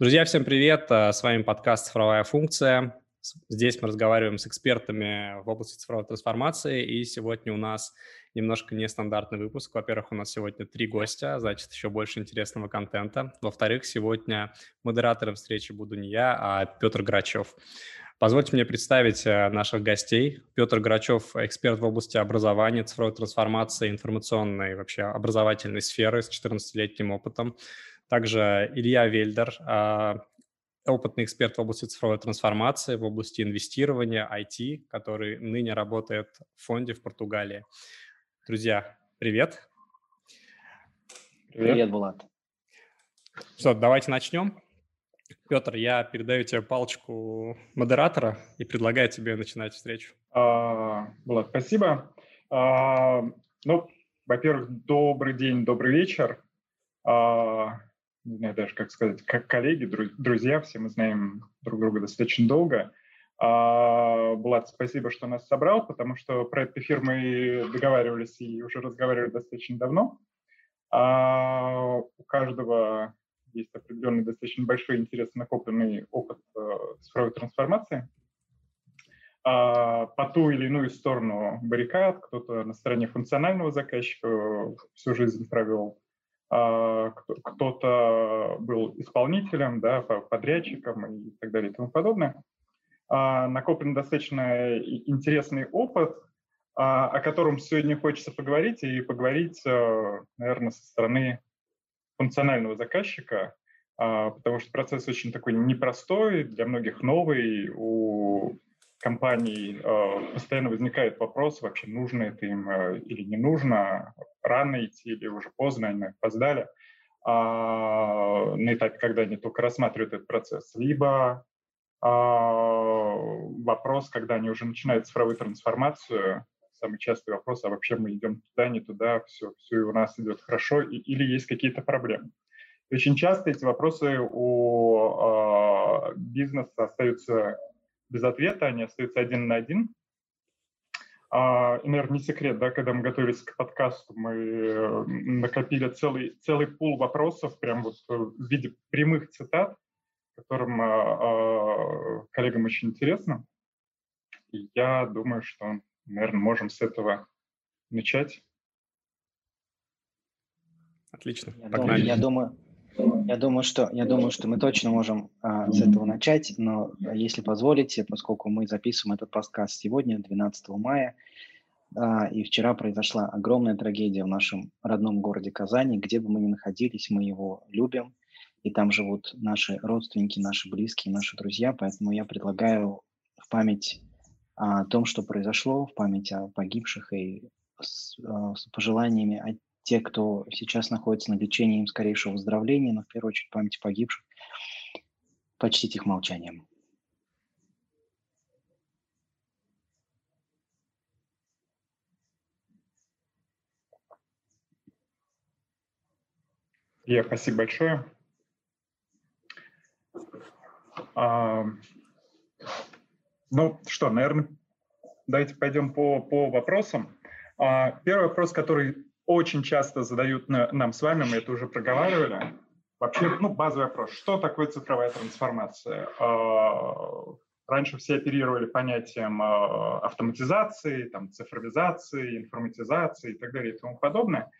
Друзья, всем привет! А, с вами подкаст «Цифровая функция». Здесь мы разговариваем с экспертами в области цифровой трансформации, и сегодня у нас немножко нестандартный выпуск. Во-первых, у нас сегодня три гостя, значит, еще больше интересного контента. Во-вторых, сегодня модератором встречи буду не я, а Петр Грачев. Позвольте мне представить э, наших гостей. Петр Грачев – эксперт в области образования, цифровой трансформации, информационной вообще образовательной сферы с 14-летним опытом. Также Илья Вельдер, а, опытный эксперт в области цифровой трансформации, в области инвестирования, IT, который ныне работает в фонде в Португалии. Друзья, привет. Привет, привет Булат. Что, давайте начнем. Петр, я передаю тебе палочку модератора и предлагаю тебе начинать встречу. А, Влад, спасибо. А, ну, во-первых, добрый день, добрый вечер. А, не знаю даже, как сказать, как коллеги, друзья, все мы знаем друг друга достаточно долго. А, Влад, спасибо, что нас собрал, потому что про этот эфир мы договаривались и уже разговаривали достаточно давно. А, у каждого есть определенный достаточно большой интерес, накопленный опыт э, цифровой трансформации. А, по ту или иную сторону баррикад, кто-то на стороне функционального заказчика всю жизнь провел, кто-то был исполнителем, да, подрядчиком и так далее и тому подобное. А, накоплен достаточно интересный опыт, а, о котором сегодня хочется поговорить, и поговорить, наверное, со стороны функционального заказчика, потому что процесс очень такой непростой, для многих новый, у компаний э, постоянно возникает вопрос, вообще нужно это им э, или не нужно, рано идти или уже поздно, они опоздали, а, на этапе, когда они только рассматривают этот процесс, либо а, вопрос, когда они уже начинают цифровую трансформацию, самый частый вопрос, а вообще мы идем туда, не туда, все, все у нас идет хорошо, и, или есть какие-то проблемы. очень часто эти вопросы у э, бизнеса остаются без ответа, они остаются один на один. А, и, наверное, не секрет, да, когда мы готовились к подкасту, мы э, накопили целый, целый пул вопросов, прям вот э, в виде прямых цитат, которым а, а, коллегам очень интересно. И я думаю, что, наверное, можем с этого начать. Отлично. Я Погнали. Думаю, я думаю, я думаю, что, я думаю, что мы точно можем а, с этого начать, но если позволите, поскольку мы записываем этот подкаст сегодня, 12 мая, а, и вчера произошла огромная трагедия в нашем родном городе Казани, где бы мы ни находились, мы его любим, и там живут наши родственники, наши близкие, наши друзья, поэтому я предлагаю в память о том, что произошло, в память о погибших и с, а, с пожеланиями те, кто сейчас находится на лечении, им скорейшего выздоровления, но в первую очередь памяти погибших, почтить их молчанием. Я спасибо большое. А, ну что, наверное, давайте пойдем по, по вопросам. А, первый вопрос, который очень часто задают нам с вами, мы это уже проговаривали. Вообще, ну, базовый вопрос, что такое цифровая трансформация? А, раньше все оперировали понятием а, автоматизации, там, цифровизации, информатизации и так далее и тому подобное.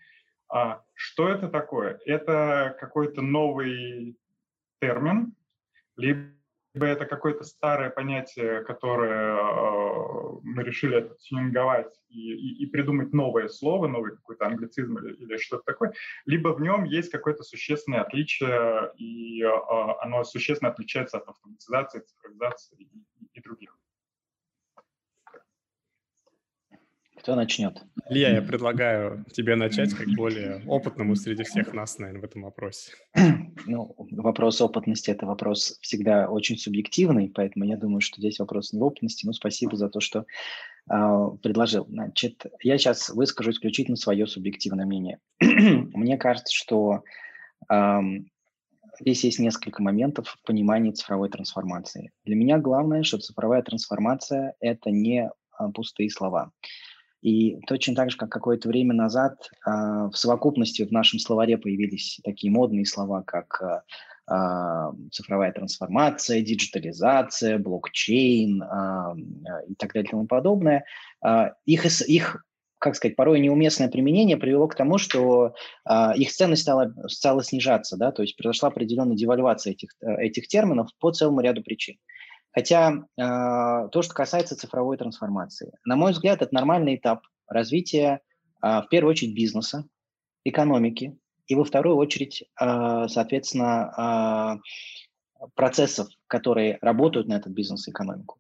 А что это такое? Это какой-то новый термин, либо либо это какое-то старое понятие, которое э, мы решили тюнинговать и, и, и придумать новое слово, новый какой-то англицизм или, или что-то такое, либо в нем есть какое-то существенное отличие, и э, оно существенно отличается от автоматизации, цифровизации и, и других. Кто начнет? Илья, я предлагаю тебе начать как более опытному среди всех нас, наверное, в этом вопросе. Ну, вопрос опытности – это вопрос всегда очень субъективный, поэтому я думаю, что здесь вопрос не опытности. Ну, спасибо за то, что э, предложил. Значит, я сейчас выскажу исключительно свое субъективное мнение. Мне кажется, что э, здесь есть несколько моментов в понимании цифровой трансформации. Для меня главное, что цифровая трансформация – это не а, пустые слова. И точно так же, как какое-то время назад э, в совокупности в нашем словаре появились такие модные слова, как э, цифровая трансформация, диджитализация, блокчейн и так далее и тому подобное. Их, их как сказать, порой неуместное применение привело к тому, что э, их ценность стала, стала снижаться, да, то есть произошла определенная девальвация этих, этих терминов по целому ряду причин. Хотя э, то, что касается цифровой трансформации, на мой взгляд, это нормальный этап развития, э, в первую очередь, бизнеса, экономики, и во вторую очередь, э, соответственно, процессов, которые работают на этот бизнес и экономику.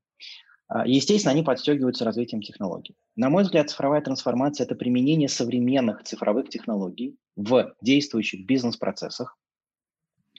Естественно, они подстегиваются развитием технологий. На мой взгляд, цифровая трансформация – это применение современных цифровых технологий в действующих бизнес-процессах,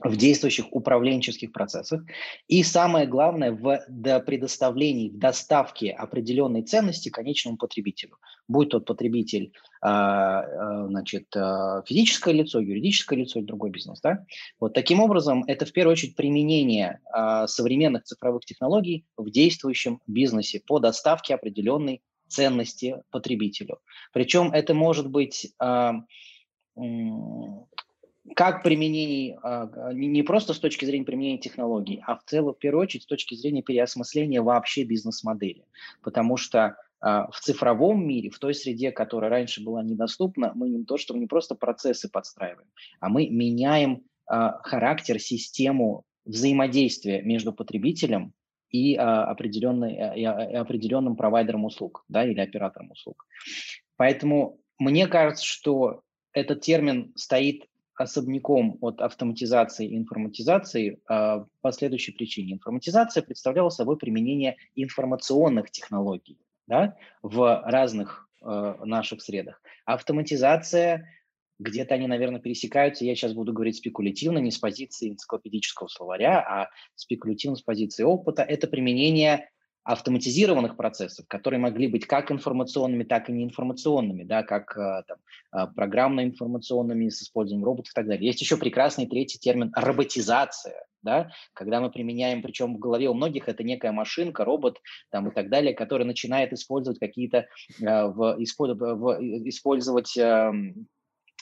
в действующих управленческих процессах. И самое главное, в предоставлении, в доставке определенной ценности конечному потребителю. Будь тот потребитель а, а, значит, а, физическое лицо, юридическое лицо или другой бизнес. Да? Вот таким образом, это в первую очередь применение современных цифровых технологий в действующем бизнесе по доставке определенной ценности потребителю. Причем это может быть как применение, а, не просто с точки зрения применения технологий, а в целом, в первую очередь, с точки зрения переосмысления вообще бизнес-модели. Потому что а, в цифровом мире, в той среде, которая раньше была недоступна, мы не то, что не просто процессы подстраиваем, а мы меняем а, характер, систему взаимодействия между потребителем и, определенной, и определенным провайдером услуг да, или оператором услуг. Поэтому мне кажется, что этот термин стоит особняком от автоматизации и информатизации а, по следующей причине. Информатизация представляла собой применение информационных технологий да, в разных э, наших средах. Автоматизация, где-то они, наверное, пересекаются, я сейчас буду говорить спекулятивно, не с позиции энциклопедического словаря, а спекулятивно с позиции опыта, это применение автоматизированных процессов, которые могли быть как информационными, так и неинформационными, да, как э, там, э, программно-информационными с использованием роботов и так далее. Есть еще прекрасный третий термин – роботизация, да, когда мы применяем, причем в голове у многих это некая машинка, робот там, и так далее, который начинает использовать какие-то, э, в, в, использовать эм,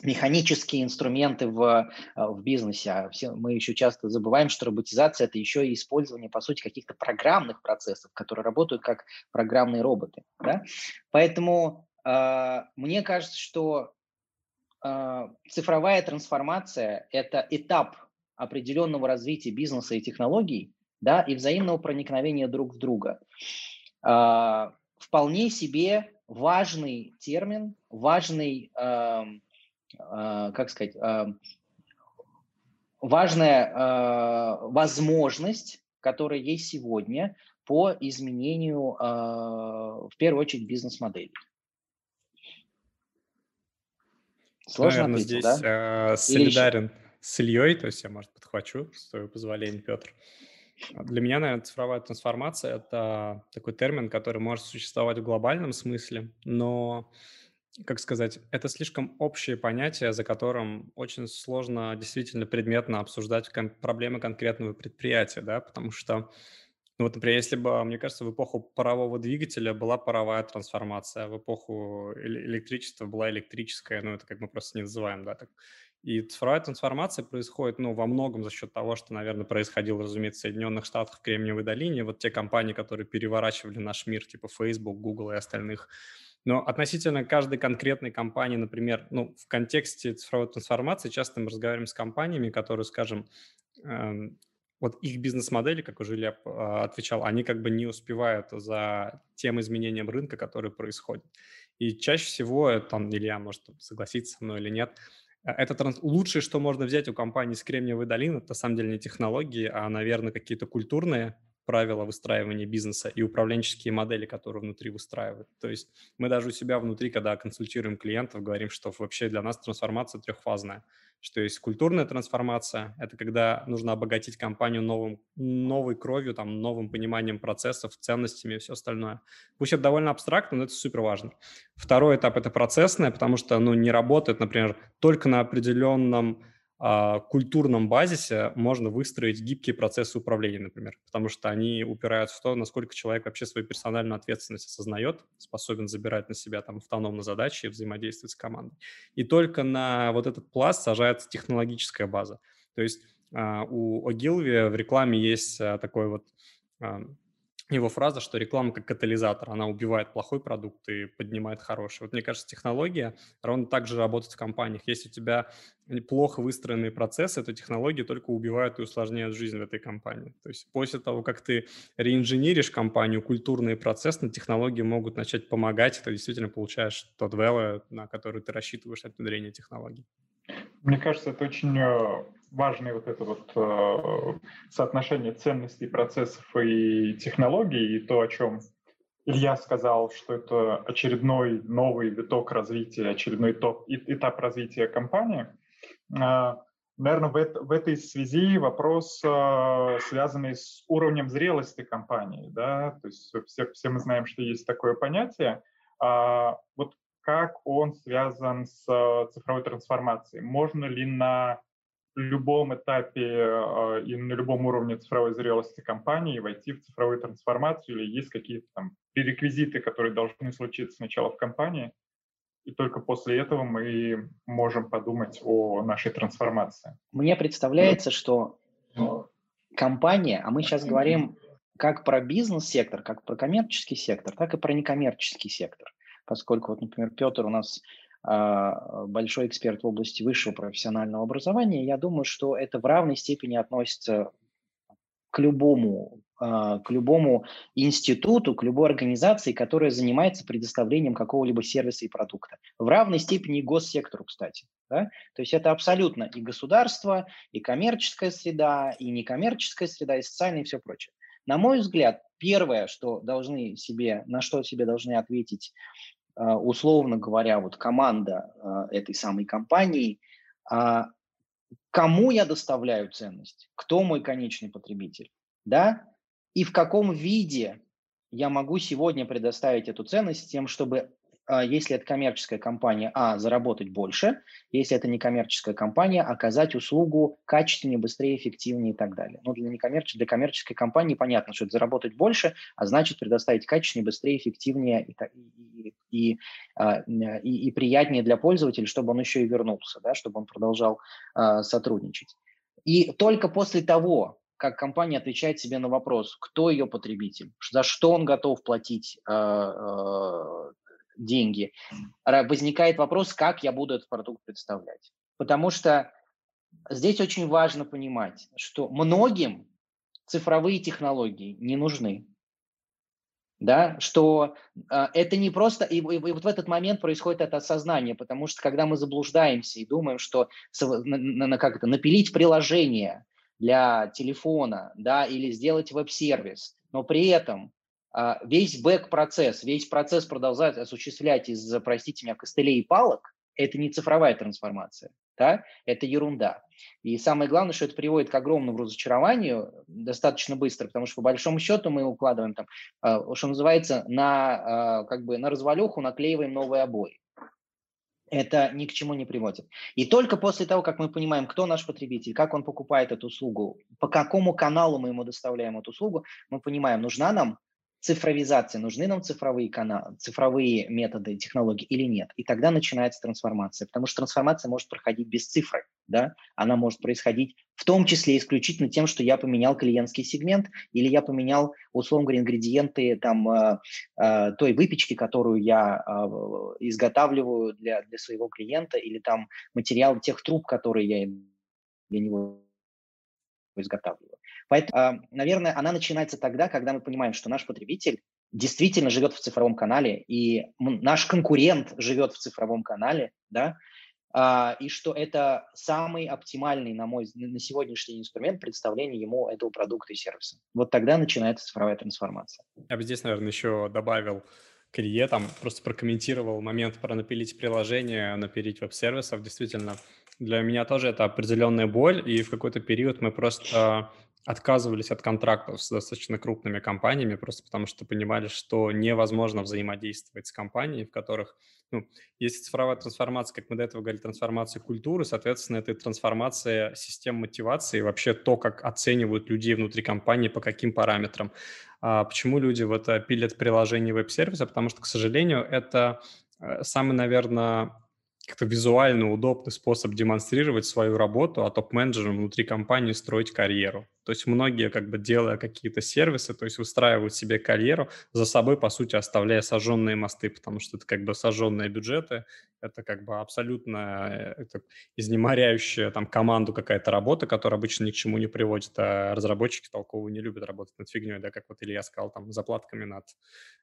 механические инструменты в, э, в бизнесе. А мы еще часто забываем, что роботизация – это еще и использование, по сути, каких-то программных процессов, которые работают как программные роботы. Да? Поэтому э, мне кажется, что э, цифровая трансформация – это этап определенного развития бизнеса и технологий да, и взаимного проникновения друг в друга. Э, вполне себе важный термин, важный э, как сказать, а, важная а, возможность, которая есть сегодня по изменению, в первую очередь, бизнес-модели. Сложно Наверное, ответил, здесь да? солидарен с Ильей, то есть я, может, подхвачу, с твоего позволения, Петр. Для меня, наверное, цифровая трансформация – это такой термин, который может существовать в глобальном смысле, но как сказать, это слишком общее понятие, за которым очень сложно действительно предметно обсуждать кон- проблемы конкретного предприятия, да, потому что, ну вот, например, если бы, мне кажется, в эпоху парового двигателя была паровая трансформация, в эпоху электричества была электрическая, ну это как мы просто не называем, да, так. И цифровая трансформация происходит, ну, во многом за счет того, что, наверное, происходило, разумеется, в Соединенных Штатах в Кремниевой долине. Вот те компании, которые переворачивали наш мир, типа Facebook, Google и остальных, но относительно каждой конкретной компании, например, ну, в контексте цифровой трансформации часто мы разговариваем с компаниями, которые, скажем, э, вот их бизнес-модели, как уже Илья э, отвечал, они как бы не успевают за тем изменением рынка, который происходит. И чаще всего, там, Илья может согласиться со мной или нет, э, это транс... лучшее, что можно взять у компании с Кремниевой долины, это на самом деле не технологии, а, наверное, какие-то культурные правила выстраивания бизнеса и управленческие модели, которые внутри выстраивают. То есть мы даже у себя внутри, когда консультируем клиентов, говорим, что вообще для нас трансформация трехфазная, что есть культурная трансформация, это когда нужно обогатить компанию новым, новой кровью, там, новым пониманием процессов, ценностями и все остальное. Пусть это довольно абстрактно, но это супер важно. Второй этап – это процессное, потому что ну, не работает, например, только на определенном культурном базисе можно выстроить гибкие процессы управления, например, потому что они упираются в то, насколько человек вообще свою персональную ответственность осознает, способен забирать на себя там автономно задачи и взаимодействовать с командой. И только на вот этот пласт сажается технологическая база. То есть у Ogilvy в рекламе есть такой вот его фраза, что реклама как катализатор, она убивает плохой продукт и поднимает хороший. Вот мне кажется, технология ровно так же работает в компаниях. Если у тебя плохо выстроенные процессы, то технологии только убивают и усложняют жизнь в этой компании. То есть после того, как ты реинженеришь компанию, культурные процессы, технологии могут начать помогать, и ты действительно получаешь тот value, на который ты рассчитываешь от внедрения технологий. Мне кажется, это очень э, важное вот это вот э, соотношение ценностей, процессов и технологий, и то, о чем Илья сказал, что это очередной новый виток развития, очередной топ, этап развития компании. Э, наверное, в, это, в этой связи вопрос, э, связанный с уровнем зрелости компании. Да? То есть все, все мы знаем, что есть такое понятие. А вот как он связан с э, цифровой трансформацией. Можно ли на любом этапе э, и на любом уровне цифровой зрелости компании войти в цифровую трансформацию или есть какие-то там пререквизиты, которые должны случиться сначала в компании, и только после этого мы можем подумать о нашей трансформации. Мне представляется, что компания, а мы сейчас говорим как про бизнес-сектор, как про коммерческий сектор, так и про некоммерческий сектор – поскольку, вот, например, Петр у нас а, большой эксперт в области высшего профессионального образования, я думаю, что это в равной степени относится к любому, а, к любому институту, к любой организации, которая занимается предоставлением какого-либо сервиса и продукта. В равной степени и госсектору, кстати. Да? То есть это абсолютно и государство, и коммерческая среда, и некоммерческая среда, и социальная, и все прочее. На мой взгляд, первое, что должны себе, на что себе должны ответить, а, условно говоря, вот команда а, этой самой компании, а, кому я доставляю ценность, кто мой конечный потребитель, да, и в каком виде я могу сегодня предоставить эту ценность тем, чтобы а, если это коммерческая компания, а, заработать больше, если это некоммерческая компания, оказать услугу качественнее, быстрее, эффективнее и так далее. Но для, некоммерческой, для коммерческой компании понятно, что это заработать больше, а значит предоставить качественнее, быстрее, эффективнее и, и, и, а, и, и приятнее для пользователя, чтобы он еще и вернулся, да, чтобы он продолжал э, сотрудничать. И только после того, как компания отвечает себе на вопрос, кто ее потребитель, за что он готов платить э, деньги, возникает вопрос, как я буду этот продукт представлять. Потому что здесь очень важно понимать, что многим цифровые технологии не нужны. Да, что э, это не просто, и, и, и вот в этот момент происходит это осознание, потому что когда мы заблуждаемся и думаем, что на, на, как это, напилить приложение для телефона, да, или сделать веб-сервис, но при этом весь бэк-процесс, весь процесс продолжать осуществлять из, простите меня, костылей и палок, это не цифровая трансформация, да? это ерунда. И самое главное, что это приводит к огромному разочарованию достаточно быстро, потому что по большому счету мы укладываем там, а, что называется, на, а, как бы, на развалюху наклеиваем новые обои. Это ни к чему не приводит. И только после того, как мы понимаем, кто наш потребитель, как он покупает эту услугу, по какому каналу мы ему доставляем эту услугу, мы понимаем, нужна нам цифровизация, нужны нам цифровые каналы, цифровые методы, технологии или нет. И тогда начинается трансформация, потому что трансформация может проходить без цифры, да, она может происходить в том числе исключительно тем, что я поменял клиентский сегмент или я поменял, условно говоря, ингредиенты там, э, э, той выпечки, которую я э, изготавливаю для, для своего клиента, или там материал тех труб, которые я для него изготавливаю. Поэтому, а, наверное, она начинается тогда, когда мы понимаем, что наш потребитель действительно живет в цифровом канале, и наш конкурент живет в цифровом канале, да, а, и что это самый оптимальный, на мой на сегодняшний инструмент представления ему этого продукта и сервиса. Вот тогда начинается цифровая трансформация. Я бы здесь, наверное, еще добавил к Илье, там просто прокомментировал момент про напилить приложение, напилить веб-сервисов. Действительно, для меня тоже это определенная боль, и в какой-то период мы просто отказывались от контрактов с достаточно крупными компаниями, просто потому что понимали, что невозможно взаимодействовать с компаниями, в которых ну, есть цифровая трансформация, как мы до этого говорили, трансформация культуры, соответственно, это трансформация систем мотивации, вообще то, как оценивают людей внутри компании, по каким параметрам. А почему люди вот пилят приложение веб-сервиса? Потому что, к сожалению, это э, самый, наверное, как-то визуально удобный способ демонстрировать свою работу, а топ-менеджерам внутри компании строить карьеру. То есть многие, как бы делая какие-то сервисы, то есть выстраивают себе карьеру, за собой, по сути, оставляя сожженные мосты, потому что это как бы сожженные бюджеты, это как бы абсолютно э, это изнеморяющая там команду какая-то работа, которая обычно ни к чему не приводит, а разработчики толково не любят работать над фигней, да, как вот Илья сказал, там, заплатками над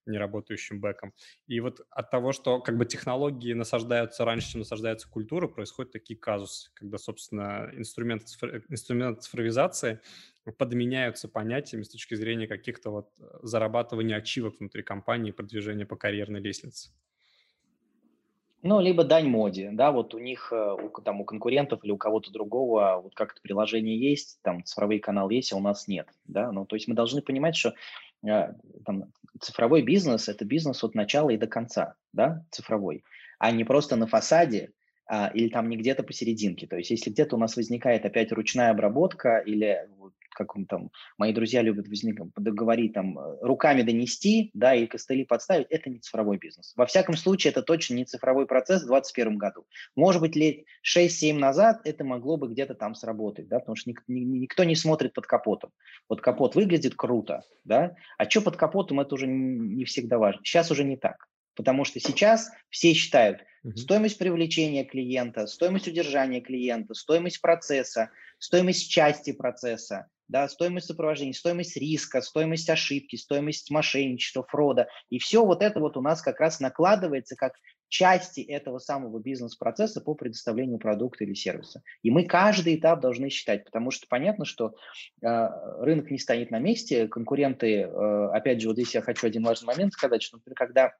неработающим бэком. И вот от того, что как бы технологии насаждаются раньше, чем насаждается культура, происходят такие казусы, когда, собственно, инструменты, инструменты цифровизации подменяются понятиями с точки зрения каких-то вот э, зарабатывания ачивок внутри компании, продвижения по карьерной лестнице. Ну, либо дань моде, да, вот у них, э, у, там, у конкурентов или у кого-то другого вот как-то приложение есть, там цифровой канал есть, а у нас нет, да, ну, то есть мы должны понимать, что э, там, цифровой бизнес – это бизнес от начала и до конца, да, цифровой, а не просто на фасаде а, или там не где-то посерединке. То есть если где-то у нас возникает опять ручная обработка или как там, мои друзья любят возникать, говорить там, э, руками донести, да, и костыли подставить, это не цифровой бизнес. Во всяком случае, это точно не цифровой процесс в 2021 году. Может быть, лет 6-7 назад это могло бы где-то там сработать, да, потому что ник- никто не смотрит под капотом. Вот капот выглядит круто, да, а что под капотом, это уже не всегда важно. Сейчас уже не так. Потому что сейчас все считают стоимость привлечения клиента, стоимость удержания клиента, стоимость процесса, стоимость части процесса, да, стоимость сопровождения, стоимость риска, стоимость ошибки, стоимость мошенничества, фрода. И все вот это вот у нас как раз накладывается как части этого самого бизнес-процесса по предоставлению продукта или сервиса. И мы каждый этап должны считать, потому что понятно, что э, рынок не стоит на месте, конкуренты, э, опять же, вот здесь я хочу один важный момент сказать, что, например, когда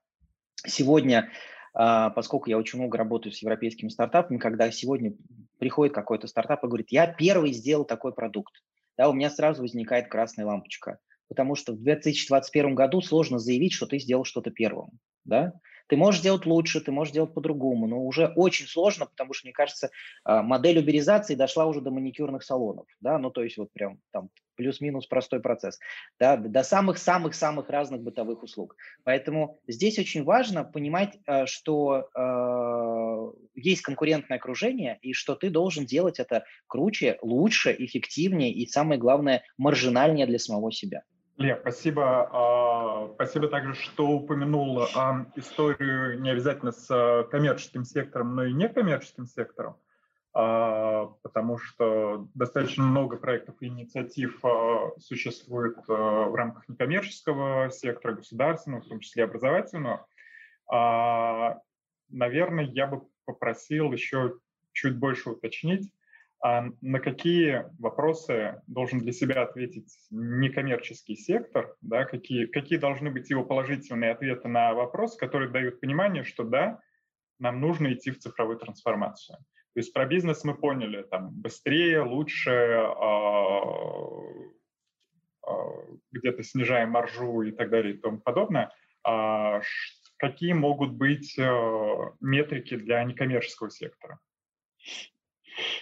сегодня а, поскольку я очень много работаю с европейскими стартапами, когда сегодня приходит какой-то стартап и говорит, я первый сделал такой продукт, да, у меня сразу возникает красная лампочка, потому что в 2021 году сложно заявить, что ты сделал что-то первым, да, ты можешь делать лучше, ты можешь делать по-другому, но уже очень сложно, потому что, мне кажется, а, модель уберизации дошла уже до маникюрных салонов, да, ну, то есть вот прям там плюс-минус простой процесс, да, до самых-самых-самых разных бытовых услуг. Поэтому здесь очень важно понимать, а, что э, есть конкурентное окружение, и что ты должен делать это круче, лучше, эффективнее и, самое главное, маржинальнее для самого себя. Лев, спасибо. А, спасибо также, что упомянул историю не обязательно с а, коммерческим сектором, но и некоммерческим сектором, потому что достаточно много проектов и инициатив существует в рамках некоммерческого сектора, государственного, в том числе образовательного. Наверное, я бы попросил еще чуть больше уточнить, а на какие вопросы должен для себя ответить некоммерческий сектор, да, какие, какие должны быть его положительные ответы на вопрос, которые дают понимание, что да, нам нужно идти в цифровую трансформацию. То есть про бизнес мы поняли, там, быстрее, лучше, э, э, где-то снижаем маржу и так далее и тому подобное. А какие могут быть э, метрики для некоммерческого сектора?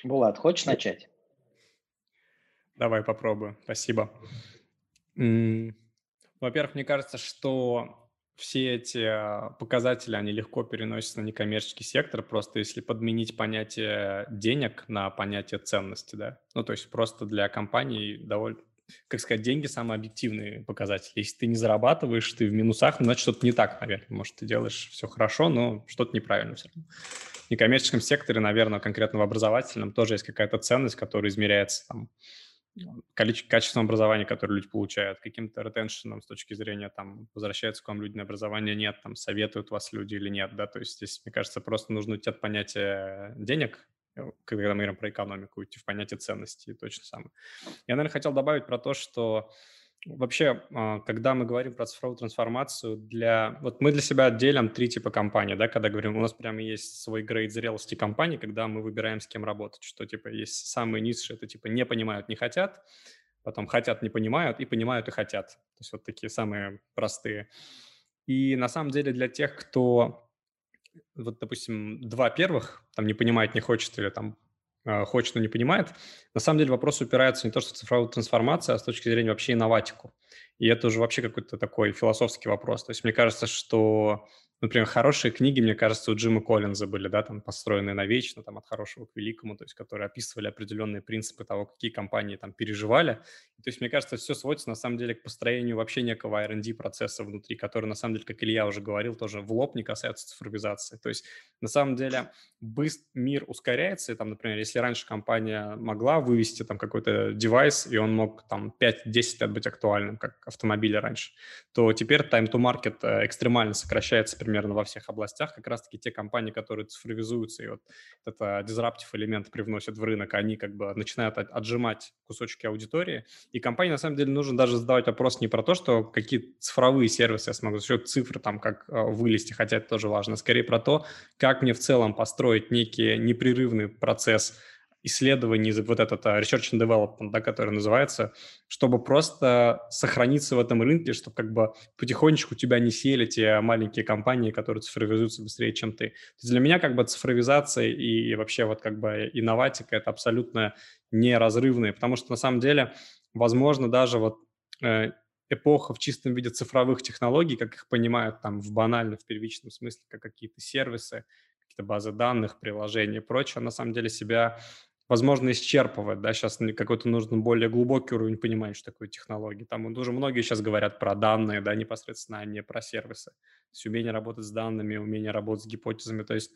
Булат, хочешь начать? Давай попробую. Спасибо. Во-первых, мне кажется, что все эти а, показатели, они легко переносятся на некоммерческий сектор, просто если подменить понятие денег на понятие ценности, да. Ну, то есть просто для компаний довольно, как сказать, деньги самый объективный показатель. Если ты не зарабатываешь, ты в минусах, ну, значит, что-то не так, наверное. Может, ты делаешь все хорошо, но что-то неправильно все равно некоммерческом секторе, наверное, конкретно в образовательном, тоже есть какая-то ценность, которая измеряется там, качеством образования, которое люди получают, каким-то ретеншеном с точки зрения, там, возвращаются к вам люди на образование, нет, там, советуют вас люди или нет, да, то есть здесь, мне кажется, просто нужно уйти от понятия денег, э, когда мы говорим про экономику, уйти в понятие ценности, точно самое. Я, наверное, хотел добавить про то, что Вообще, а, когда мы говорим про цифровую трансформацию, для... вот мы для себя делим три типа компаний, да, когда говорим, у нас прямо есть свой грейд зрелости компании, когда мы выбираем, с кем работать, что типа есть самые низшие, это типа не понимают, не хотят, потом хотят, не понимают, и понимают и хотят. То есть вот такие самые простые. И на самом деле для тех, кто, вот, допустим, два первых, там не понимает, не хочет, или там хочет, но не понимает. На самом деле вопрос упирается не то, что в цифровую трансформацию, а с точки зрения вообще инноватику. И это уже вообще какой-то такой философский вопрос. То есть мне кажется, что например, хорошие книги, мне кажется, у Джима Коллинза были, да, там, построенные навечно, там, от хорошего к великому, то есть, которые описывали определенные принципы того, какие компании там переживали. То есть, мне кажется, все сводится, на самом деле, к построению вообще некого R&D процесса внутри, который, на самом деле, как Илья уже говорил, тоже в лоб не касается цифровизации. То есть, на самом деле, быстр, мир ускоряется, и там, например, если раньше компания могла вывести там какой-то девайс, и он мог там 5-10 лет быть актуальным, как автомобили раньше, то теперь time to market э, экстремально сокращается примерно во всех областях. Как раз-таки те компании, которые цифровизуются и вот это disruptive элемент привносят в рынок, они как бы начинают отжимать кусочки аудитории. И компании, на самом деле, нужно даже задавать вопрос не про то, что какие цифровые сервисы я смогу, за счет цифр там как э, вылезти, хотя это тоже важно, скорее про то, как мне в целом построить некий непрерывный процесс исследований, вот этот uh, research and development, да, который называется, чтобы просто сохраниться в этом рынке, чтобы как бы потихонечку тебя не сели те маленькие компании, которые цифровизуются быстрее, чем ты. То есть для меня как бы цифровизация и вообще вот как бы инноватика – это абсолютно неразрывные, потому что на самом деле, возможно, даже вот э, эпоха в чистом виде цифровых технологий, как их понимают там в банально, в первичном смысле, как какие-то сервисы, какие-то базы данных, приложения и прочее, на самом деле себя возможно, исчерпывает, да, сейчас какой-то нужно более глубокий уровень понимания, что такое технологии. Там уже многие сейчас говорят про данные, да, непосредственно, а не про сервисы. То есть умение работать с данными, умение работать с гипотезами. То есть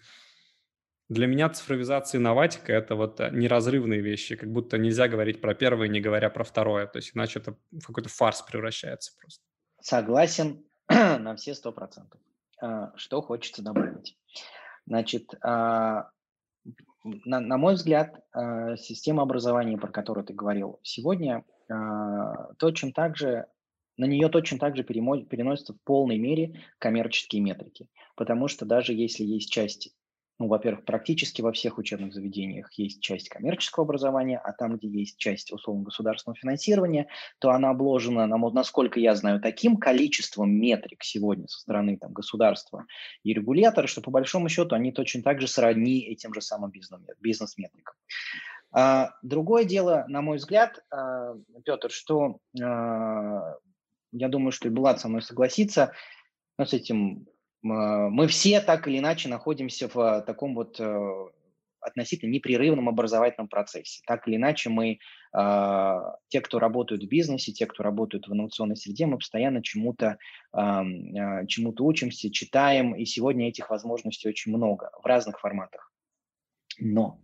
для меня цифровизация и инноватика – это вот э, неразрывные вещи, как будто нельзя говорить про первое, не говоря про второе. То есть иначе это в какой-то фарс превращается просто. Согласен на все сто процентов. А, что хочется добавить? Значит, а, на, на мой взгляд, э, система образования, про которую ты говорил сегодня, э, точно так же, на нее точно так же переносятся в полной мере коммерческие метрики. Потому что даже если есть часть ну, во-первых, практически во всех учебных заведениях есть часть коммерческого образования, а там, где есть часть условно государственного финансирования, то она обложена, насколько я знаю, таким количеством метрик сегодня со стороны там, государства и регулятора, что по большому счету они точно так же сродни этим же самым бизнес-метрикам. А, другое дело, на мой взгляд, а, Петр, что а, я думаю, что и Булат со мной согласится, ну, с этим мы все так или иначе находимся в а, таком вот э, относительно непрерывном образовательном процессе. Так или иначе мы, а, те, кто работают в бизнесе, те, кто работают в инновационной среде, мы постоянно чему-то чему учимся, читаем, и сегодня этих возможностей очень много в разных форматах. Но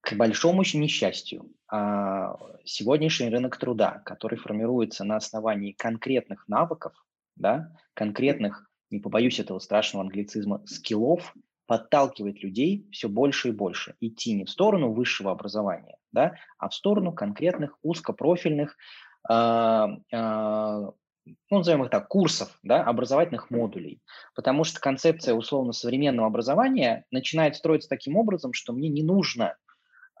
к большому несчастью, сегодняшний рынок труда, который формируется на основании конкретных навыков, да, конкретных не побоюсь этого страшного англицизма, скиллов, подталкивает людей все больше и больше идти не в сторону высшего образования, да, а в сторону конкретных узкопрофильных, э, э, ну, назовем их так, курсов, да, образовательных модулей. Потому что концепция условно современного образования начинает строиться таким образом, что мне не нужно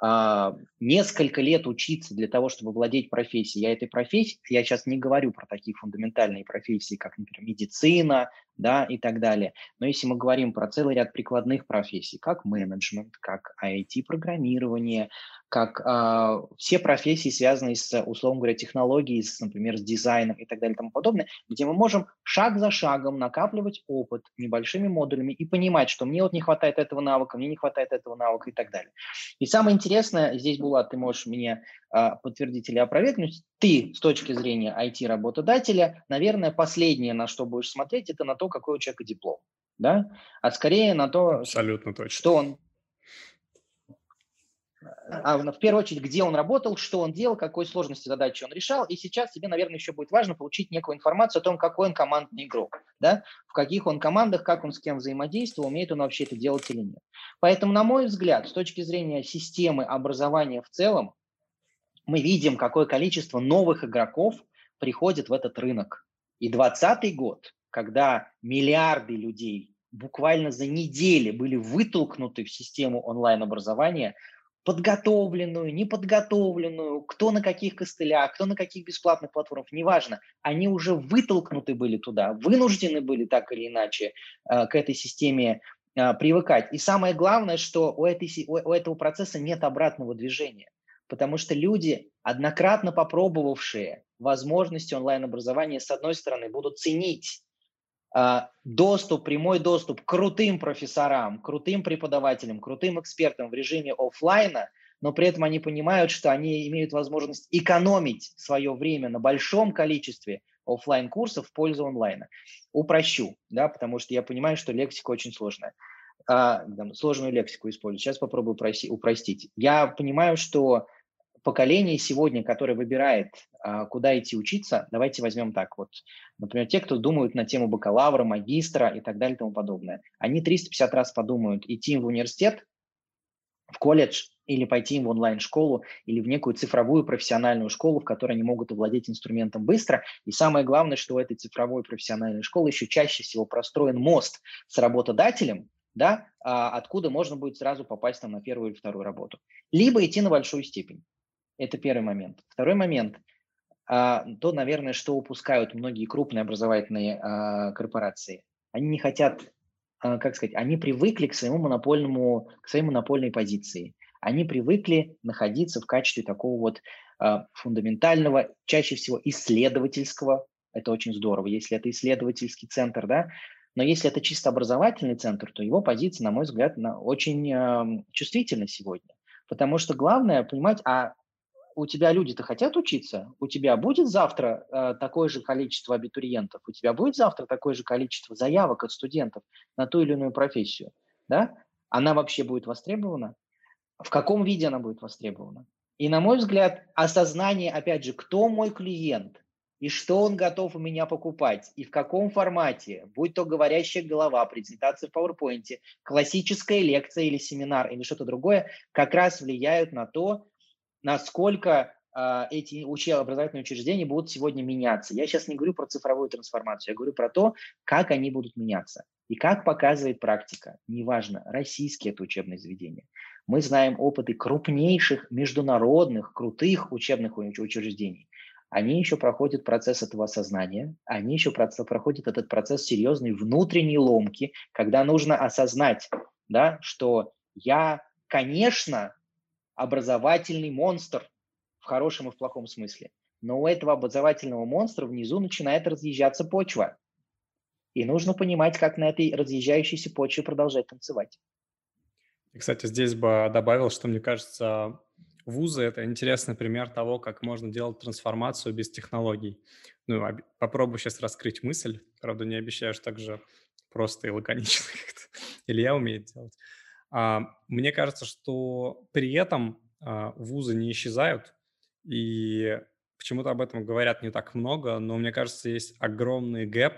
а, несколько лет учиться для того, чтобы владеть профессией. Я этой профессии, я сейчас не говорю про такие фундаментальные профессии, как, например, медицина, да, и так далее. Но если мы говорим про целый ряд прикладных профессий, как менеджмент, как IT-программирование, как э, все профессии, связанные с, условно говоря, технологией, с, например, с дизайном и так далее и тому подобное, где мы можем шаг за шагом накапливать опыт небольшими модулями и понимать, что мне вот не хватает этого навыка, мне не хватает этого навыка и так далее. И самое интересное, здесь, Булат, ты можешь мне э, подтвердить или опровергнуть, ты с точки зрения IT-работодателя, наверное, последнее, на что будешь смотреть, это на то, какой у человека диплом. Да? А скорее на то, Абсолютно точно. что он а в первую очередь, где он работал, что он делал, какой сложности задачи он решал. И сейчас тебе, наверное, еще будет важно получить некую информацию о том, какой он командный игрок, да? в каких он командах, как он с кем взаимодействовал, умеет он вообще это делать или нет. Поэтому, на мой взгляд, с точки зрения системы образования в целом, мы видим, какое количество новых игроков приходит в этот рынок. И 2020 год, когда миллиарды людей буквально за недели были вытолкнуты в систему онлайн-образования – подготовленную, неподготовленную, кто на каких костылях, кто на каких бесплатных платформах, неважно, они уже вытолкнуты были туда, вынуждены были так или иначе э, к этой системе э, привыкать. И самое главное, что у, этой, у, этого процесса нет обратного движения, потому что люди, однократно попробовавшие возможности онлайн-образования, с одной стороны, будут ценить доступ, прямой доступ к крутым профессорам, крутым преподавателям, крутым экспертам в режиме офлайна, но при этом они понимают, что они имеют возможность экономить свое время на большом количестве офлайн курсов в пользу онлайна. Упрощу, да, потому что я понимаю, что лексика очень сложная. А, сложную лексику использую. Сейчас попробую упростить. Я понимаю, что поколение сегодня, которое выбирает, а, куда идти учиться, давайте возьмем так вот. Например, те, кто думают на тему бакалавра, магистра и так далее и тому подобное. Они 350 раз подумают, идти в университет, в колледж или пойти им в онлайн-школу или в некую цифровую профессиональную школу, в которой они могут овладеть инструментом быстро. И самое главное, что у этой цифровой профессиональной школы еще чаще всего простроен мост с работодателем, да, а, откуда можно будет сразу попасть там на первую или вторую работу. Либо идти на большую степень. Это первый момент. Второй момент а, – то, наверное, что упускают многие крупные образовательные а, корпорации. Они не хотят, как сказать, они привыкли к своему монопольному, к своей монопольной позиции. Они привыкли находиться в качестве такого вот фундаментального, чаще всего исследовательского, это очень здорово, если это исследовательский центр, да, но если это чисто образовательный центр, то его позиция, на мой взгляд, очень чувствительна сегодня. Потому что главное понимать, а у тебя люди-то хотят учиться, у тебя будет завтра э, такое же количество абитуриентов, у тебя будет завтра такое же количество заявок от студентов на ту или иную профессию, да? Она вообще будет востребована? В каком виде она будет востребована? И, на мой взгляд, осознание, опять же, кто мой клиент, и что он готов у меня покупать, и в каком формате, будь то говорящая голова, презентация в PowerPoint, классическая лекция или семинар, или что-то другое, как раз влияют на то, насколько э, эти учебно образовательные учреждения будут сегодня меняться. Я сейчас не говорю про цифровую трансформацию, я говорю про то, как они будут меняться. И как показывает практика, неважно, российские это учебные заведения. Мы знаем опыты крупнейших международных крутых учебных учреждений они еще проходят процесс этого осознания, они еще проходят этот процесс серьезной внутренней ломки, когда нужно осознать, да, что я, конечно, образовательный монстр в хорошем и в плохом смысле, но у этого образовательного монстра внизу начинает разъезжаться почва. И нужно понимать, как на этой разъезжающейся почве продолжать танцевать. И, кстати, здесь бы добавил, что, мне кажется, Вузы — это интересный пример того, как можно делать трансформацию без технологий. Ну, попробую сейчас раскрыть мысль. Правда, не обещаю, что так же просто и лаконично как-то Илья умеет делать. А, мне кажется, что при этом а, вузы не исчезают, и почему-то об этом говорят не так много, но мне кажется, есть огромный гэп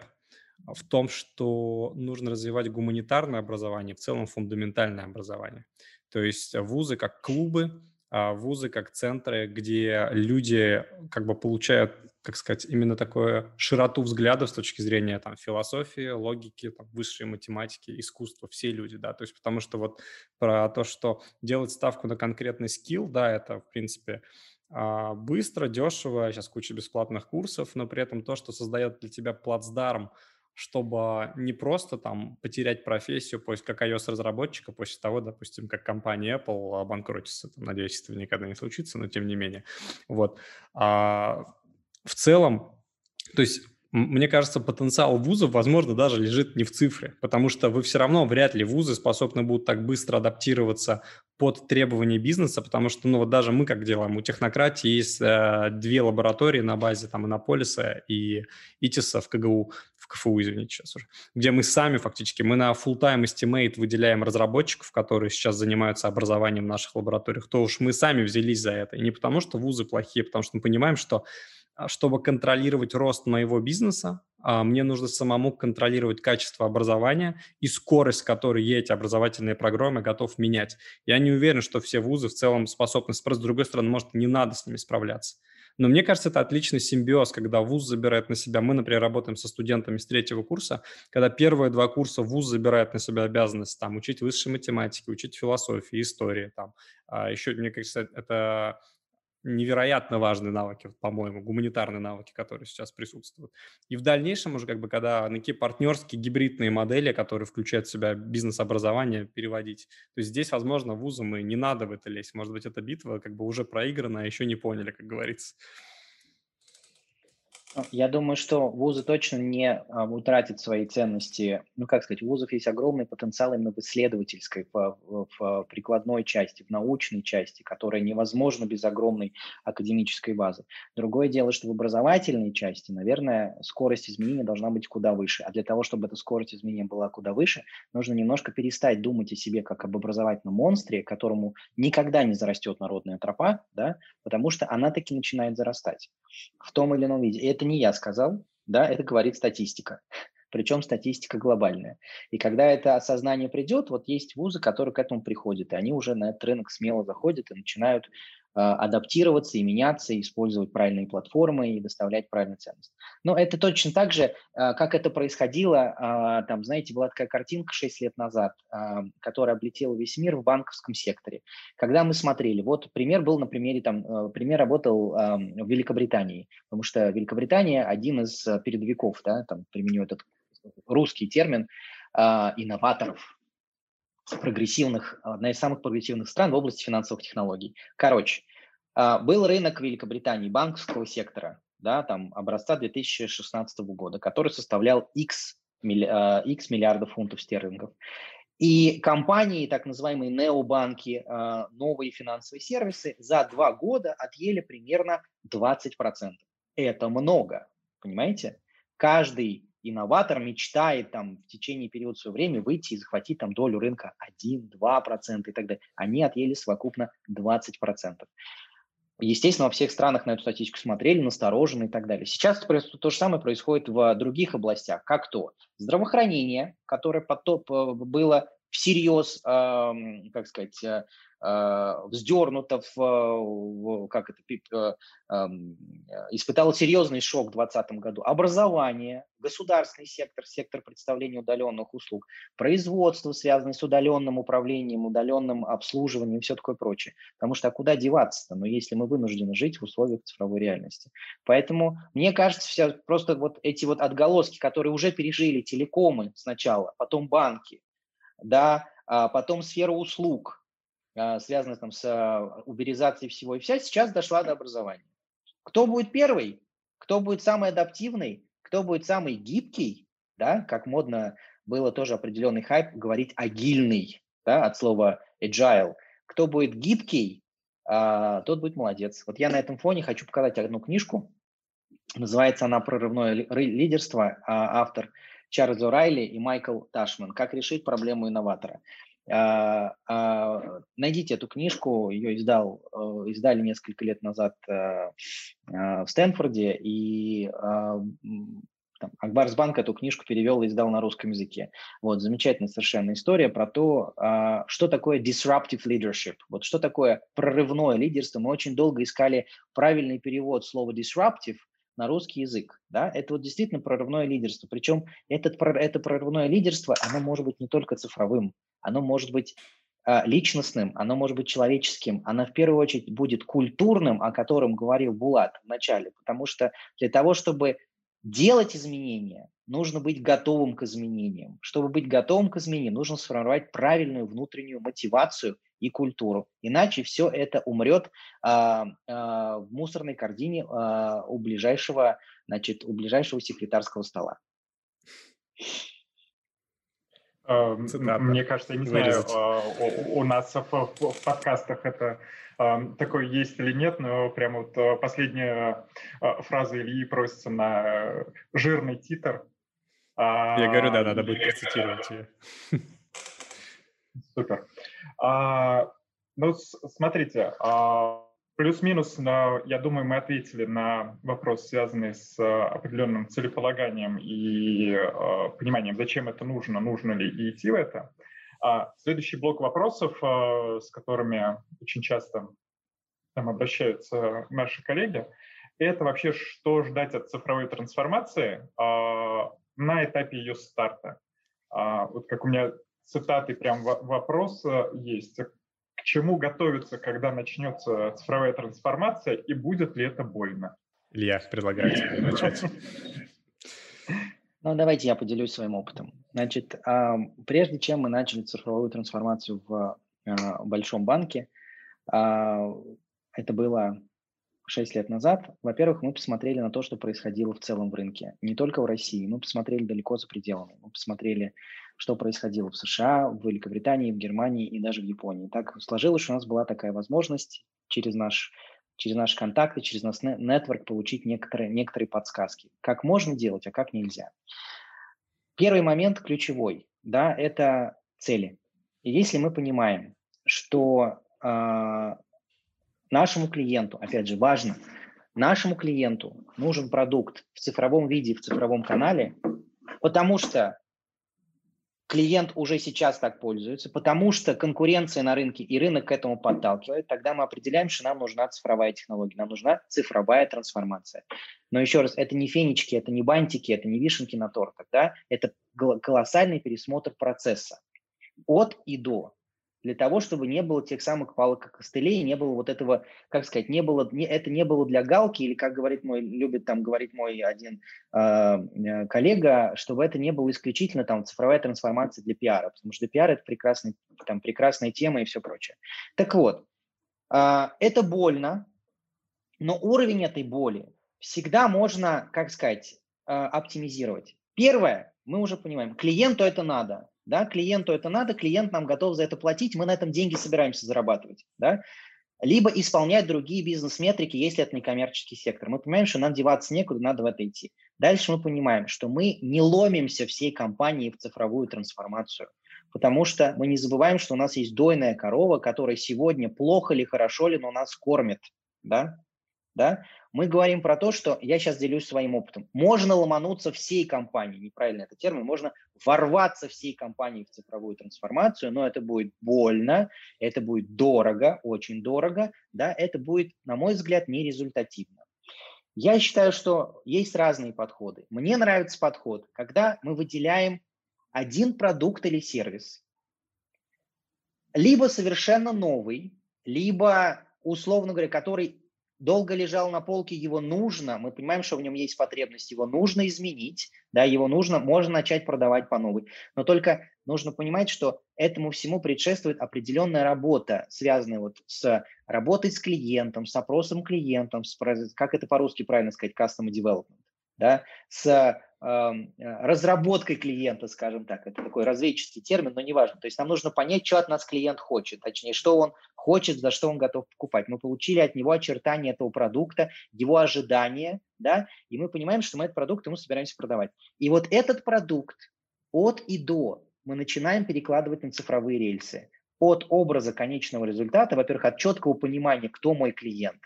в том, что нужно развивать гуманитарное образование, в целом фундаментальное образование. То есть вузы как клубы, а, вузы как центры, где люди как бы получают, как сказать, именно такую широту взглядов с точки зрения там философии, логики, там, высшей математики, искусства, все люди, да, то есть потому что вот про то, что делать ставку на конкретный скилл, да, это, в принципе, а, быстро, дешево, сейчас куча бесплатных курсов, но при этом то, что создает для тебя плацдарм чтобы не просто там потерять профессию поиск как iOS-разработчика после того, допустим, как компания Apple обанкротится. Там, надеюсь, это никогда не случится, но тем не менее. Вот. А в целом, то есть мне кажется, потенциал вузов, возможно, даже лежит не в цифре, потому что вы все равно вряд ли вузы способны будут так быстро адаптироваться под требования бизнеса, потому что, ну, вот даже мы как делаем, у технократии есть э, две лаборатории на базе там Иннополиса и ИТИСа в КГУ, в КФУ, извините, сейчас уже, где мы сами фактически, мы на full-time estimate выделяем разработчиков, которые сейчас занимаются образованием в наших лабораториях, то уж мы сами взялись за это. И не потому, что вузы плохие, а потому что мы понимаем, что чтобы контролировать рост моего бизнеса, а, мне нужно самому контролировать качество образования и скорость, которой я эти образовательные программы готов менять. Я не уверен, что все вузы в целом способны справиться. С другой стороны, может, не надо с ними справляться. Но мне кажется, это отличный симбиоз, когда вуз забирает на себя. Мы, например, работаем со студентами с третьего курса, когда первые два курса вуз забирает на себя обязанность там, учить высшей математики, учить философии, истории. Там. А еще, мне кажется, это невероятно важные навыки, по-моему, гуманитарные навыки, которые сейчас присутствуют. И в дальнейшем уже как бы, когда на какие партнерские гибридные модели, которые включают в себя бизнес-образование, переводить. То есть здесь, возможно, вузам и не надо в это лезть. Может быть, эта битва как бы уже проиграна, а еще не поняли, как говорится. Я думаю, что вузы точно не а, утратят свои ценности. Ну, как сказать, у вузов есть огромный потенциал именно в исследовательской, в, в, в прикладной части, в научной части, которая невозможна без огромной академической базы. Другое дело, что в образовательной части, наверное, скорость изменения должна быть куда выше. А для того, чтобы эта скорость изменения была куда выше, нужно немножко перестать думать о себе как об образовательном монстре, которому никогда не зарастет народная тропа, да, потому что она таки начинает зарастать в том или ином виде. И это это не я сказал, да, это говорит статистика. Причем статистика глобальная. И когда это осознание придет, вот есть вузы, которые к этому приходят, и они уже на этот рынок смело заходят и начинают адаптироваться и меняться, и использовать правильные платформы и доставлять правильную ценность. Но это точно так же, а, как это происходило, а, там, знаете, была такая картинка 6 лет назад, которая облетела весь мир в банковском секторе. Когда мы смотрели, вот пример был на примере, там, пример работал в Великобритании, потому что Великобритания один из передовиков, да, там, применю этот русский термин, инноваторов, прогрессивных, одна из самых прогрессивных стран в области финансовых технологий. Короче, а, был рынок Великобритании банковского сектора, да, там образца 2016 года, который составлял X, милли, X миллиардов фунтов стерлингов. И компании, так называемые необанки, а, новые финансовые сервисы за два года отъели примерно 20%. Это много, понимаете? Каждый инноватор мечтает там в течение периода своего времени выйти и захватить там долю рынка 1-2% и так далее. Они отъели совокупно 20%. Естественно, во всех странах на эту статистику смотрели, настороженно и так далее. Сейчас то же самое происходит в других областях, как то здравоохранение, которое потом э, было всерьез, как сказать, э, вздернуто в, в как это, э, испытало серьезный шок в 2020 году. Образование, государственный сектор, сектор представления удаленных услуг, производство, связанное с удаленным управлением, удаленным обслуживанием все такое прочее. Потому что а куда деваться-то, но если мы вынуждены жить в условиях цифровой реальности. Поэтому мне кажется, вся, просто вот эти вот отголоски, которые уже пережили телекомы сначала, потом банки, да, а потом сфера услуг, а, связанная там с а, уберизацией всего и вся, сейчас дошла до образования. Кто будет первый? Кто будет самый адаптивный? Кто будет самый гибкий? Да, как модно было тоже определенный хайп говорить агильный, да, от слова agile. Кто будет гибкий, а, тот будет молодец. Вот я на этом фоне хочу показать одну книжку. Называется она «Прорывное лидерство», автор – Чарльз О'Райли и Майкл Ташман «Как решить проблему инноватора». А, а, найдите эту книжку, ее издал, э, издали несколько лет назад э, в Стэнфорде, и там, Акбарсбанк эту книжку перевел и издал на русском языке. Вот, замечательная совершенно история про то, а, что такое disruptive leadership, вот что такое прорывное лидерство. Мы очень долго искали правильный перевод слова disruptive, на русский язык. Да? Это вот действительно прорывное лидерство. Причем этот, это прорывное лидерство, оно может быть не только цифровым, оно может быть э, личностным, оно может быть человеческим, оно в первую очередь будет культурным, о котором говорил Булат в начале, потому что для того, чтобы делать изменения, нужно быть готовым к изменениям. Чтобы быть готовым к изменениям, нужно сформировать правильную внутреннюю мотивацию и культуру. Иначе все это умрет а, а, в мусорной корзине а, у ближайшего, значит, у ближайшего секретарского стола. Цитата. Мне кажется, я не знаю, у, у нас в, в подкастах это такое есть или нет, но прямо вот последняя фраза Ильи просится на жирный титр. Я говорю, да, надо будет процитировать ее. Супер. А, ну, смотрите, а, плюс-минус, я думаю, мы ответили на вопрос, связанный с а, определенным целеполаганием и а, пониманием, зачем это нужно, нужно ли и идти в это. А следующий блок вопросов, а, с которыми очень часто там обращаются наши коллеги, это вообще, что ждать от цифровой трансформации а, на этапе ее старта. А, вот как у меня цитаты прям вопрос есть. К чему готовиться, когда начнется цифровая трансформация, и будет ли это больно? Илья, предлагаю тебе начать. Ну, давайте я поделюсь своим опытом. Значит, прежде чем мы начали цифровую трансформацию в а, большом банке, а, это было 6 лет назад, во-первых, мы посмотрели на то, что происходило в целом в рынке. Не только в России, мы посмотрели далеко за пределами. Мы посмотрели, что происходило в США, в Великобритании, в Германии и даже в Японии. Так сложилось, что у нас была такая возможность через наш через наши контакты, через наш нетворк получить некоторые, некоторые подсказки. Как можно делать, а как нельзя. Первый момент ключевой, да, это цели. И если мы понимаем, что э, нашему клиенту, опять же, важно, нашему клиенту нужен продукт в цифровом виде, в цифровом канале, потому что клиент уже сейчас так пользуется, потому что конкуренция на рынке и рынок к этому подталкивает, тогда мы определяем, что нам нужна цифровая технология, нам нужна цифровая трансформация. Но еще раз, это не фенечки, это не бантики, это не вишенки на тортах, да? это колоссальный пересмотр процесса от и до для того, чтобы не было тех самых палок и костылей, не было вот этого, как сказать, не было, не, это не было для галки, или, как говорит мой, любит там говорить мой один э, коллега, чтобы это не было исключительно там цифровая трансформация для пиара, потому что пиар – это прекрасный, там, прекрасная тема и все прочее. Так вот, э, это больно, но уровень этой боли всегда можно, как сказать, э, оптимизировать. Первое, мы уже понимаем, клиенту это надо, да, клиенту это надо, клиент нам готов за это платить, мы на этом деньги собираемся зарабатывать, да, либо исполнять другие бизнес-метрики, если это не коммерческий сектор. Мы понимаем, что нам деваться некуда, надо в это идти. Дальше мы понимаем, что мы не ломимся всей компании в цифровую трансформацию, потому что мы не забываем, что у нас есть дойная корова, которая сегодня плохо ли, хорошо ли, но нас кормит, да, да, мы говорим про то, что я сейчас делюсь своим опытом. Можно ломануться всей компании, неправильно это термин, можно ворваться всей компании в цифровую трансформацию, но это будет больно, это будет дорого, очень дорого, да, это будет, на мой взгляд, нерезультативно. Я считаю, что есть разные подходы. Мне нравится подход, когда мы выделяем один продукт или сервис, либо совершенно новый, либо, условно говоря, который долго лежал на полке, его нужно, мы понимаем, что в нем есть потребность, его нужно изменить, да, его нужно, можно начать продавать по новой. Но только нужно понимать, что этому всему предшествует определенная работа, связанная вот с работой с клиентом, с опросом клиентов, с, как это по-русски правильно сказать, custom development, да, с разработкой клиента, скажем так. Это такой разведческий термин, но неважно. То есть нам нужно понять, что от нас клиент хочет, точнее, что он хочет, за что он готов покупать. Мы получили от него очертания этого продукта, его ожидания, да, и мы понимаем, что мы этот продукт ему собираемся продавать. И вот этот продукт от и до мы начинаем перекладывать на цифровые рельсы. От образа конечного результата, во-первых, от четкого понимания, кто мой клиент,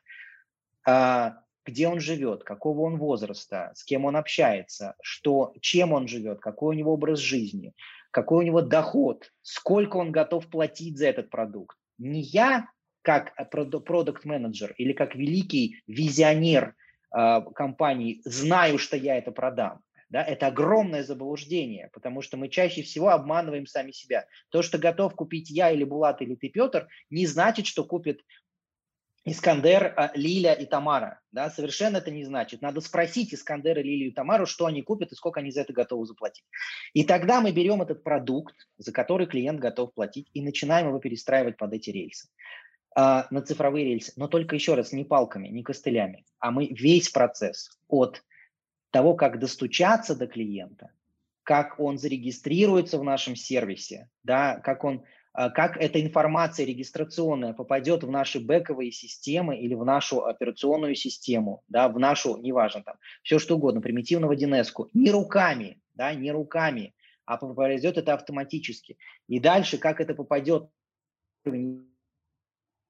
а, где он живет, какого он возраста, с кем он общается, что, чем он живет, какой у него образ жизни, какой у него доход, сколько он готов платить за этот продукт. Не я как продукт-менеджер или как великий визионер э, компании знаю, что я это продам. Да, это огромное заблуждение, потому что мы чаще всего обманываем сами себя. То, что готов купить я или Булат или ты, Петр, не значит, что купит Искандер, а, Лиля и Тамара. Да, совершенно это не значит. Надо спросить Искандера, Лилию и Тамару, что они купят и сколько они за это готовы заплатить. И тогда мы берем этот продукт, за который клиент готов платить, и начинаем его перестраивать под эти рельсы а, на цифровые рельсы, но только еще раз не палками, не костылями, а мы весь процесс от того, как достучаться до клиента, как он зарегистрируется в нашем сервисе, да, как он как эта информация регистрационная попадет в наши бэковые системы или в нашу операционную систему, да, в нашу, неважно там, все что угодно, примитивного dns не руками, да, не руками, а произойдет это автоматически. И дальше, как это попадет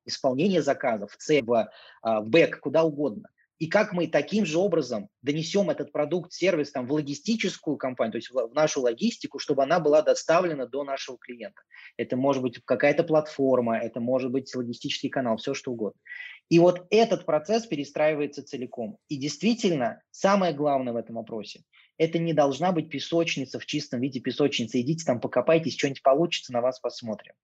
исполнение заказов, в цель, в, а, в бэк, куда угодно и как мы таким же образом донесем этот продукт, сервис там, в логистическую компанию, то есть в, нашу логистику, чтобы она была доставлена до нашего клиента. Это может быть какая-то платформа, это может быть логистический канал, все что угодно. И вот этот процесс перестраивается целиком. И действительно, самое главное в этом вопросе – это не должна быть песочница в чистом виде песочницы. Идите там покопайтесь, что-нибудь получится, на вас посмотрим.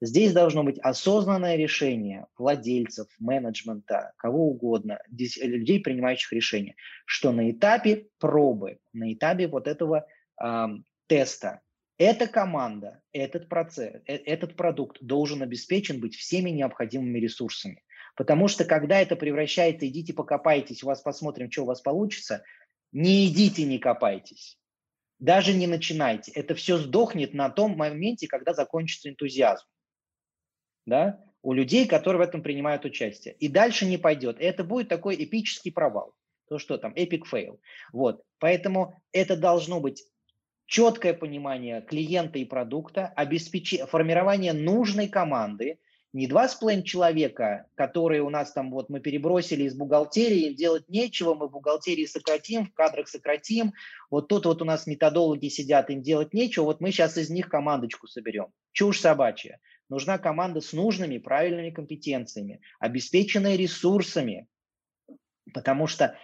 Здесь должно быть осознанное решение владельцев, менеджмента, кого угодно, людей, принимающих решения, что на этапе пробы, на этапе вот этого э, теста, эта команда, этот процесс, э, этот продукт должен обеспечен быть всеми необходимыми ресурсами. Потому что когда это превращается, идите покопайтесь, у вас посмотрим, что у вас получится, не идите, не копайтесь. Даже не начинайте. Это все сдохнет на том моменте, когда закончится энтузиазм. Да? У людей, которые в этом принимают участие. И дальше не пойдет. Это будет такой эпический провал. То, что там, epic fail. Вот. Поэтому это должно быть четкое понимание клиента и продукта, обеспечение, формирование нужной команды, не два с половиной человека, которые у нас там, вот мы перебросили из бухгалтерии, делать нечего, мы в бухгалтерии сократим, в кадрах сократим, вот тут вот у нас методологи сидят, им делать нечего, вот мы сейчас из них командочку соберем. Чушь собачья. Нужна команда с нужными, правильными компетенциями, обеспеченная ресурсами, потому что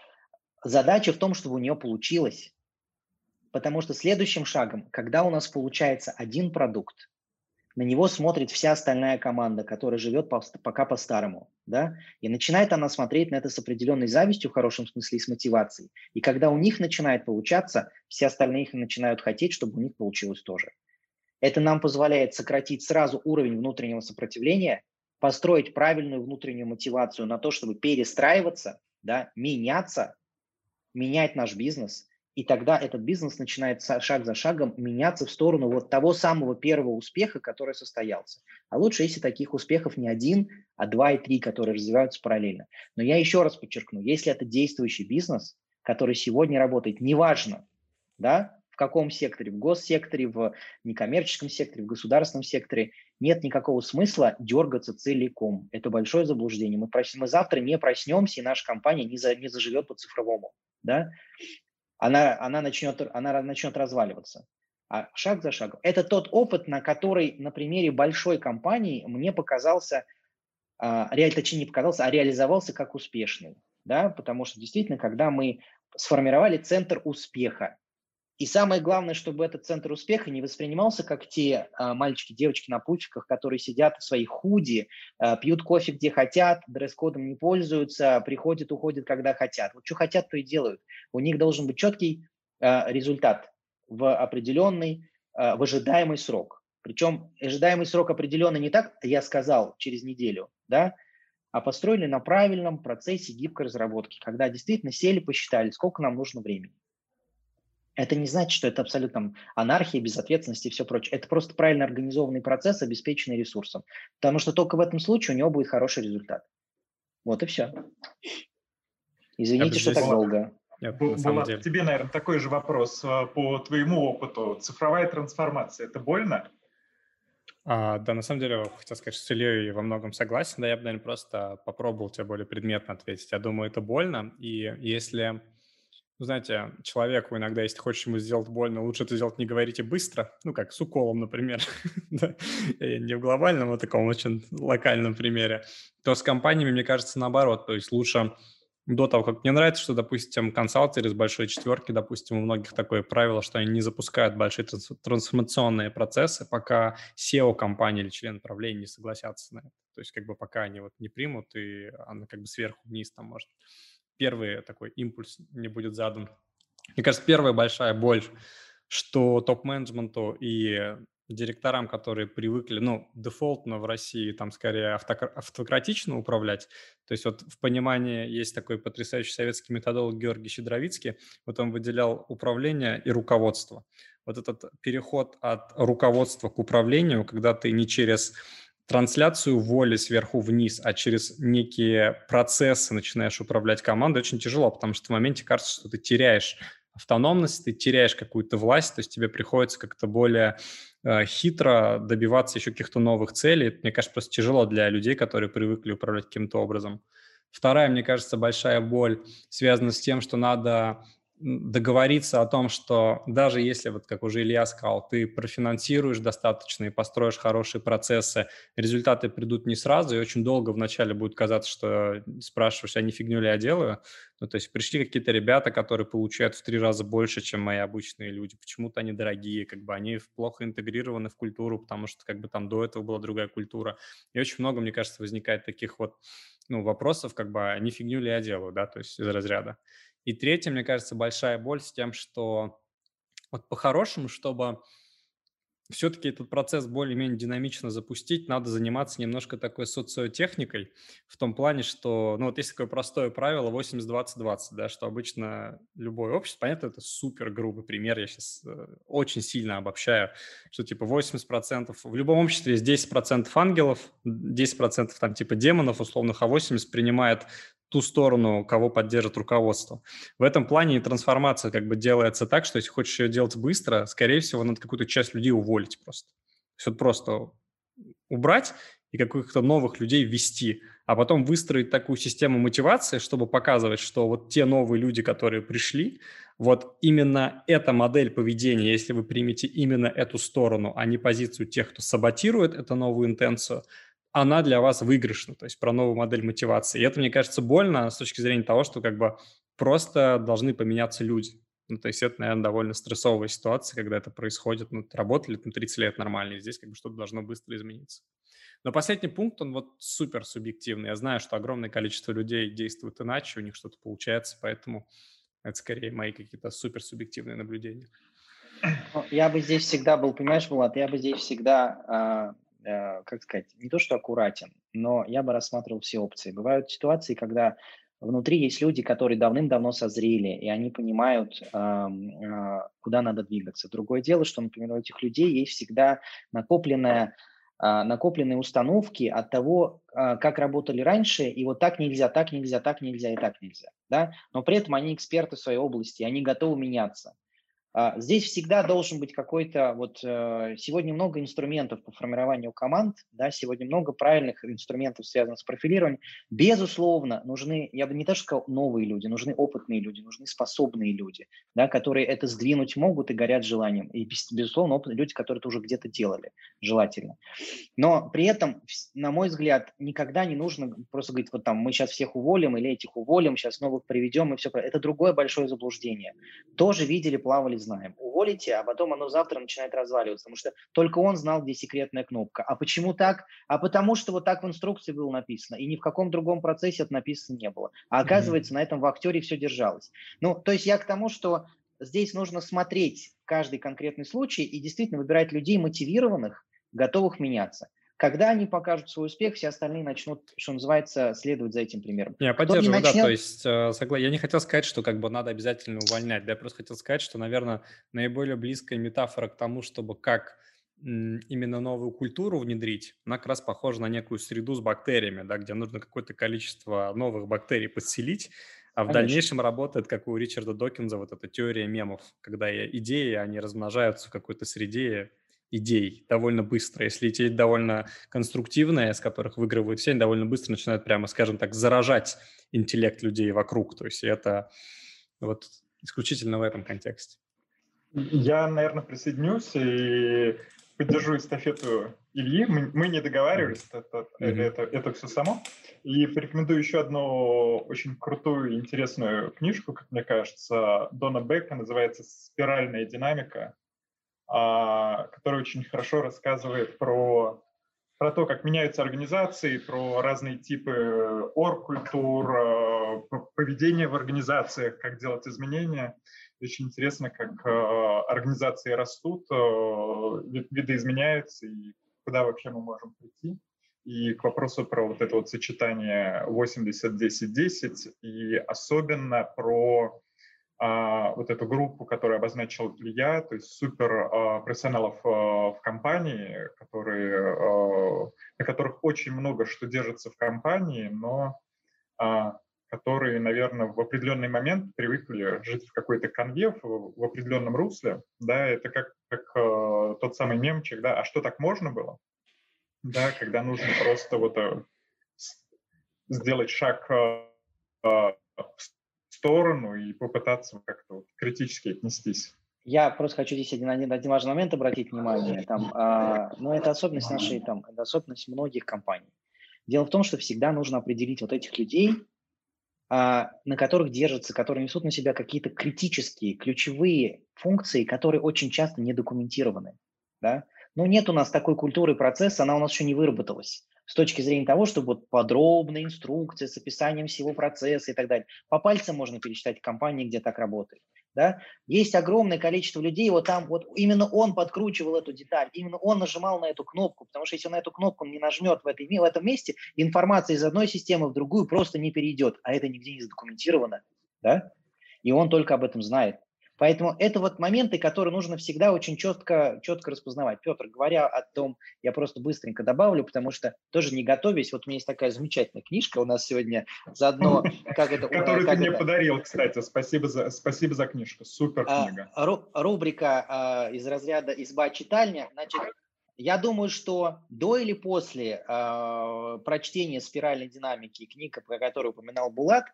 задача в том, чтобы у нее получилось. Потому что следующим шагом, когда у нас получается один продукт, на него смотрит вся остальная команда, которая живет пока по-старому, да, и начинает она смотреть на это с определенной завистью, в хорошем смысле, и с мотивацией. И когда у них начинает получаться, все остальные их начинают хотеть, чтобы у них получилось тоже. Это нам позволяет сократить сразу уровень внутреннего сопротивления, построить правильную внутреннюю мотивацию на то, чтобы перестраиваться, да, меняться, менять наш бизнес – и тогда этот бизнес начинает шаг за шагом меняться в сторону вот того самого первого успеха, который состоялся. А лучше, если таких успехов не один, а два и три, которые развиваются параллельно. Но я еще раз подчеркну, если это действующий бизнес, который сегодня работает, неважно, да, в каком секторе, в госсекторе, в некоммерческом секторе, в государственном секторе, нет никакого смысла дергаться целиком. Это большое заблуждение. Мы, прос... мы завтра не проснемся, и наша компания не, за... не заживет по цифровому. Да? Она, она, начнет, она начнет разваливаться. А шаг за шагом. Это тот опыт, на который на примере большой компании мне показался, а, реаль, точнее не показался, а реализовался как успешный. Да? Потому что действительно, когда мы сформировали центр успеха, и самое главное, чтобы этот центр успеха не воспринимался как те а, мальчики, девочки на пульчиках, которые сидят в своих худи, а, пьют кофе где хотят, дресс-кодом не пользуются, приходят, уходят, когда хотят. Вот что хотят, то и делают. У них должен быть четкий а, результат в определенный, а, в ожидаемый срок. Причем ожидаемый срок определенный не так, я сказал, через неделю, да, а построили на правильном процессе гибкой разработки, когда действительно сели, посчитали, сколько нам нужно времени. Это не значит, что это абсолютно анархия, безответственность и все прочее. Это просто правильно организованный процесс, обеспеченный ресурсом. Потому что только в этом случае у него будет хороший результат. Вот и все. Извините, что так долго. Нет, Булат, деле. тебе, наверное, такой же вопрос а, по твоему опыту. Цифровая трансформация – это больно? А, да, на самом деле, хотел сказать, что с Ильей во многом согласен. Да, я бы, наверное, просто попробовал тебе более предметно ответить. Я думаю, это больно. И если знаете, человеку иногда, если хочешь ему сделать больно, лучше это сделать не говорите быстро, ну, как с уколом, например, не в глобальном, а таком очень локальном примере, то с компаниями, мне кажется, наоборот, то есть лучше до того, как мне нравится, что, допустим, консалтеры из большой четверки, допустим, у многих такое правило, что они не запускают большие трансформационные процессы, пока SEO компании или член правления не согласятся на это. То есть как бы пока они вот не примут, и она как бы сверху вниз там может первый такой импульс не будет задан. Мне кажется, первая большая боль, что топ-менеджменту и директорам, которые привыкли, ну, дефолтно в России там скорее автократично управлять. То есть вот в понимании есть такой потрясающий советский методолог Георгий Щедровицкий, вот он выделял управление и руководство. Вот этот переход от руководства к управлению, когда ты не через трансляцию воли сверху вниз, а через некие процессы начинаешь управлять командой, очень тяжело, потому что в моменте кажется, что ты теряешь автономность, ты теряешь какую-то власть, то есть тебе приходится как-то более э, хитро добиваться еще каких-то новых целей. Мне кажется, просто тяжело для людей, которые привыкли управлять каким-то образом. Вторая, мне кажется, большая боль связана с тем, что надо договориться о том, что даже если, вот как уже Илья сказал, ты профинансируешь достаточно и построишь хорошие процессы, результаты придут не сразу, и очень долго вначале будет казаться, что спрашиваешь, а не фигню ли я делаю? Ну, то есть пришли какие-то ребята, которые получают в три раза больше, чем мои обычные люди. Почему-то они дорогие, как бы они плохо интегрированы в культуру, потому что как бы там до этого была другая культура. И очень много, мне кажется, возникает таких вот ну, вопросов, как бы, а не фигню ли я делаю, да, то есть из разряда. И третье, мне кажется, большая боль с тем, что вот по-хорошему, чтобы все-таки этот процесс более-менее динамично запустить, надо заниматься немножко такой социотехникой в том плане, что, ну вот есть такое простое правило 80-20-20, да, что обычно любое общество, понятно, это супер грубый пример, я сейчас э, очень сильно обобщаю, что типа 80%, в любом обществе есть 10% ангелов, 10% там типа демонов условных, а 80% принимает ту сторону, кого поддержит руководство. В этом плане трансформация как бы делается так, что если хочешь ее делать быстро, скорее всего, надо какую-то часть людей уволить просто. То есть просто убрать и каких-то новых людей ввести, а потом выстроить такую систему мотивации, чтобы показывать, что вот те новые люди, которые пришли, вот именно эта модель поведения, если вы примете именно эту сторону, а не позицию тех, кто саботирует эту новую интенцию, она для вас выигрышна, то есть про новую модель мотивации. И это, мне кажется, больно с точки зрения того, что как бы просто должны поменяться люди. Ну, то есть это, наверное, довольно стрессовая ситуация, когда это происходит. Ну, работали там 30 лет нормально, и здесь как бы что-то должно быстро измениться. Но последний пункт, он вот супер субъективный. Я знаю, что огромное количество людей действует иначе, у них что-то получается, поэтому это скорее мои какие-то супер субъективные наблюдения. Ну, я бы здесь всегда был, понимаешь, Влад, я бы здесь всегда а, как сказать, не то что аккуратен, но я бы рассматривал все опции. Бывают ситуации, когда внутри есть люди, которые давным-давно созрели, и они понимают, а, куда надо двигаться. Другое дело, что, например, у этих людей есть всегда накопленная а, накопленные установки от того, как работали раньше, и вот так нельзя, так нельзя, так нельзя и так нельзя. Да? Но при этом они эксперты в своей области, они готовы меняться. А, здесь всегда должен быть какой-то, вот э, сегодня много инструментов по формированию команд, да, сегодня много правильных инструментов, связанных с профилированием. Безусловно, нужны, я бы не то сказал, новые люди, нужны опытные люди, нужны способные люди, да, которые это сдвинуть могут и горят желанием. И, безусловно, опытные люди, которые это уже где-то делали, желательно. Но при этом, на мой взгляд, никогда не нужно просто говорить, вот там, мы сейчас всех уволим или этих уволим, сейчас новых приведем и все. Это другое большое заблуждение. Тоже видели, плавали знаем. Уволите, а потом оно завтра начинает разваливаться, потому что только он знал, где секретная кнопка. А почему так? А потому что вот так в инструкции было написано, и ни в каком другом процессе это написано не было. А оказывается, mm-hmm. на этом в актере все держалось. Ну, то есть я к тому, что здесь нужно смотреть каждый конкретный случай и действительно выбирать людей мотивированных, готовых меняться. Когда они покажут свой успех, все остальные начнут, что называется, следовать за этим примером. Я поддерживаю, начнет... да, то есть э, согла... я не хотел сказать, что как бы надо обязательно увольнять, да, я просто хотел сказать, что, наверное, наиболее близкая метафора к тому, чтобы как именно новую культуру внедрить, она как раз похожа на некую среду с бактериями, да, где нужно какое-то количество новых бактерий подселить, а в Конечно. дальнейшем работает, как у Ричарда Докинза, вот эта теория мемов, когда идеи, они размножаются в какой-то среде, идей довольно быстро. Если идеи довольно конструктивные, с которых выигрывают все, они довольно быстро начинают прямо, скажем так, заражать интеллект людей вокруг. То есть это вот исключительно в этом контексте. Я, наверное, присоединюсь и поддержу эстафету Ильи. Мы, мы не договаривались, mm-hmm. это, это, это, это все само. И порекомендую еще одну очень крутую и интересную книжку, как мне кажется, Дона Бека, называется «Спиральная динамика». А, который очень хорошо рассказывает про, про то, как меняются организации, про разные типы оргкультур, а, поведение в организациях, как делать изменения. Очень интересно, как а, организации растут, виды изменяются и куда вообще мы можем прийти. И к вопросу про вот это вот сочетание 80-10-10 и особенно про вот эту группу, которую обозначил Илья, то есть супер а, профессионалов а, в компании, которые, а, на которых очень много что держится в компании, но а, которые, наверное, в определенный момент привыкли жить в какой-то конве, в, в определенном русле, да, это как, как а, тот самый мемчик, да, а что так можно было, да, когда нужно просто вот а, сделать шаг а, в сторону и попытаться как-то вот критически отнестись. Я просто хочу здесь один, один, один важный момент обратить внимание. Там, а, но ну, это особенность нашей, там, это особенность многих компаний. Дело в том, что всегда нужно определить вот этих людей, а, на которых держатся, которые несут на себя какие-то критические, ключевые функции, которые очень часто не документированы. Да? Но нет у нас такой культуры процесса, она у нас еще не выработалась с точки зрения того, чтобы вот подробная инструкция с описанием всего процесса и так далее. По пальцам можно пересчитать компании, где так работает. да, есть огромное количество людей, вот там, вот именно он подкручивал эту деталь, именно он нажимал на эту кнопку, потому что если он на эту кнопку не нажмет в, этой, в этом месте, информация из одной системы в другую просто не перейдет, а это нигде не задокументировано, да, и он только об этом знает. Поэтому это вот моменты, которые нужно всегда очень четко, четко распознавать. Петр, говоря о том, я просто быстренько добавлю, потому что тоже не готовясь, вот у меня есть такая замечательная книжка у нас сегодня заодно, как это... Которую ты мне подарил, кстати, спасибо за, спасибо за книжку, супер а, книга. Рубрика а, из разряда «Изба читальня», значит, я думаю, что до или после э, прочтения спиральной динамики книга, про которую упоминал Булат,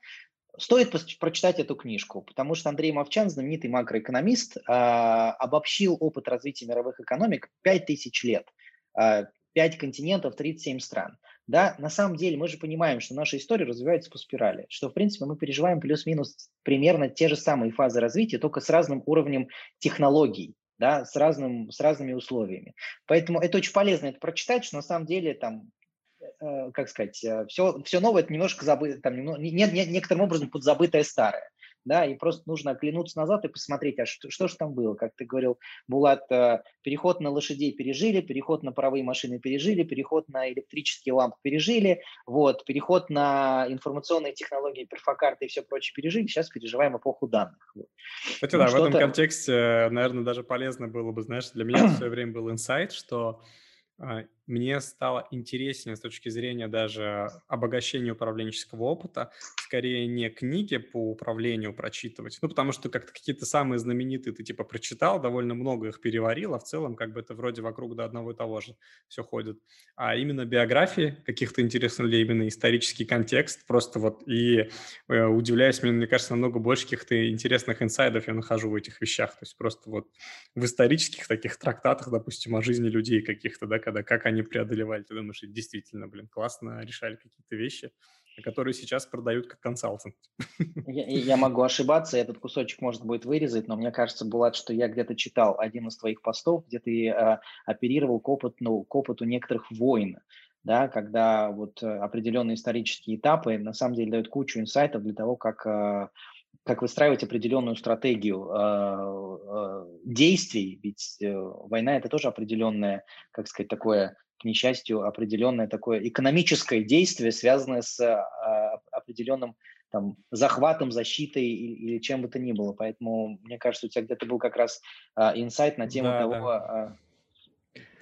Стоит прочитать эту книжку, потому что Андрей Мовчан, знаменитый макроэкономист, а, обобщил опыт развития мировых экономик 5000 лет, э, 5 континентов, 37 стран. Да, на самом деле мы же понимаем, что наша история развивается по спирали, что, в принципе, мы переживаем плюс-минус примерно те же самые фазы развития, только с разным уровнем технологий, да, с, разным, с разными условиями. Поэтому это очень полезно это прочитать, что на самом деле там как сказать, все, э, все новое, это немножко забыто, там, нет, нет, некоторым образом подзабытое старое. Да, и просто нужно оглянуться назад и посмотреть, а что, что же там было. Как ты говорил, Булат, э, переход на лошадей пережили, переход на паровые машины пережили, переход на электрические лампы пережили, вот, переход на информационные технологии, перфокарты и все прочее пережили, сейчас переживаем эпоху данных. Вот. Кстати, ну, да, в этом контексте, наверное, даже полезно было бы, знаешь, для меня в свое время был инсайт, что а, мне стало интереснее с точки зрения даже обогащения управленческого опыта, скорее не книги по управлению прочитывать, ну, потому что как-то какие-то самые знаменитые ты типа прочитал, довольно много их переварил, а в целом как бы это вроде вокруг до одного и того же все ходит. А именно биографии каких-то интересных людей, именно исторический контекст, просто вот и э, удивляюсь, мне, мне кажется, намного больше каких-то интересных инсайдов я нахожу в этих вещах, то есть просто вот в исторических таких трактатах, допустим, о жизни людей каких-то, да, когда как они преодолевали, ты думаешь, действительно, блин, классно решали какие-то вещи, которые сейчас продают как консалтинг. Я, я могу ошибаться, этот кусочек может будет вырезать, но мне кажется, Булат, что я где-то читал один из твоих постов, где ты э, оперировал к опыту, к опыту некоторых войн, да, когда вот э, определенные исторические этапы на самом деле дают кучу инсайтов для того, как э, как выстраивать определенную стратегию э, э, действий, ведь э, война это тоже определенное, как сказать, такое, к несчастью, определенное такое экономическое действие, связанное с э, определенным там, захватом, защитой или, или чем бы то ни было. Поэтому, мне кажется, у тебя где-то был как раз э, инсайт на тему да, того, да.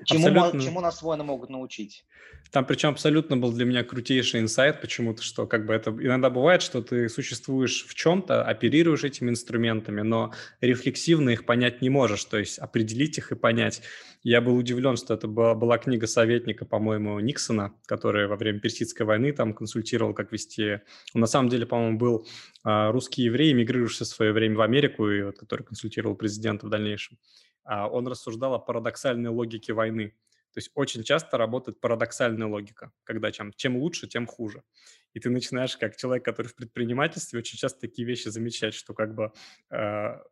Чему, абсолютно... чему нас воины могут научить? Там причем абсолютно был для меня крутейший инсайт почему-то, что как бы это иногда бывает, что ты существуешь в чем-то, оперируешь этими инструментами, но рефлексивно их понять не можешь, то есть определить их и понять. Я был удивлен, что это была, была книга советника, по-моему, Никсона, который во время Персидской войны там консультировал, как вести. Он на самом деле, по-моему, был а, русский еврей, эмигрировавший в свое время в Америку, и вот, который консультировал президента в дальнейшем. А, он рассуждал о парадоксальной логике войны. То есть очень часто работает парадоксальная логика, когда чем, чем лучше, тем хуже. И ты начинаешь, как человек, который в предпринимательстве, очень часто такие вещи замечать, что как бы э,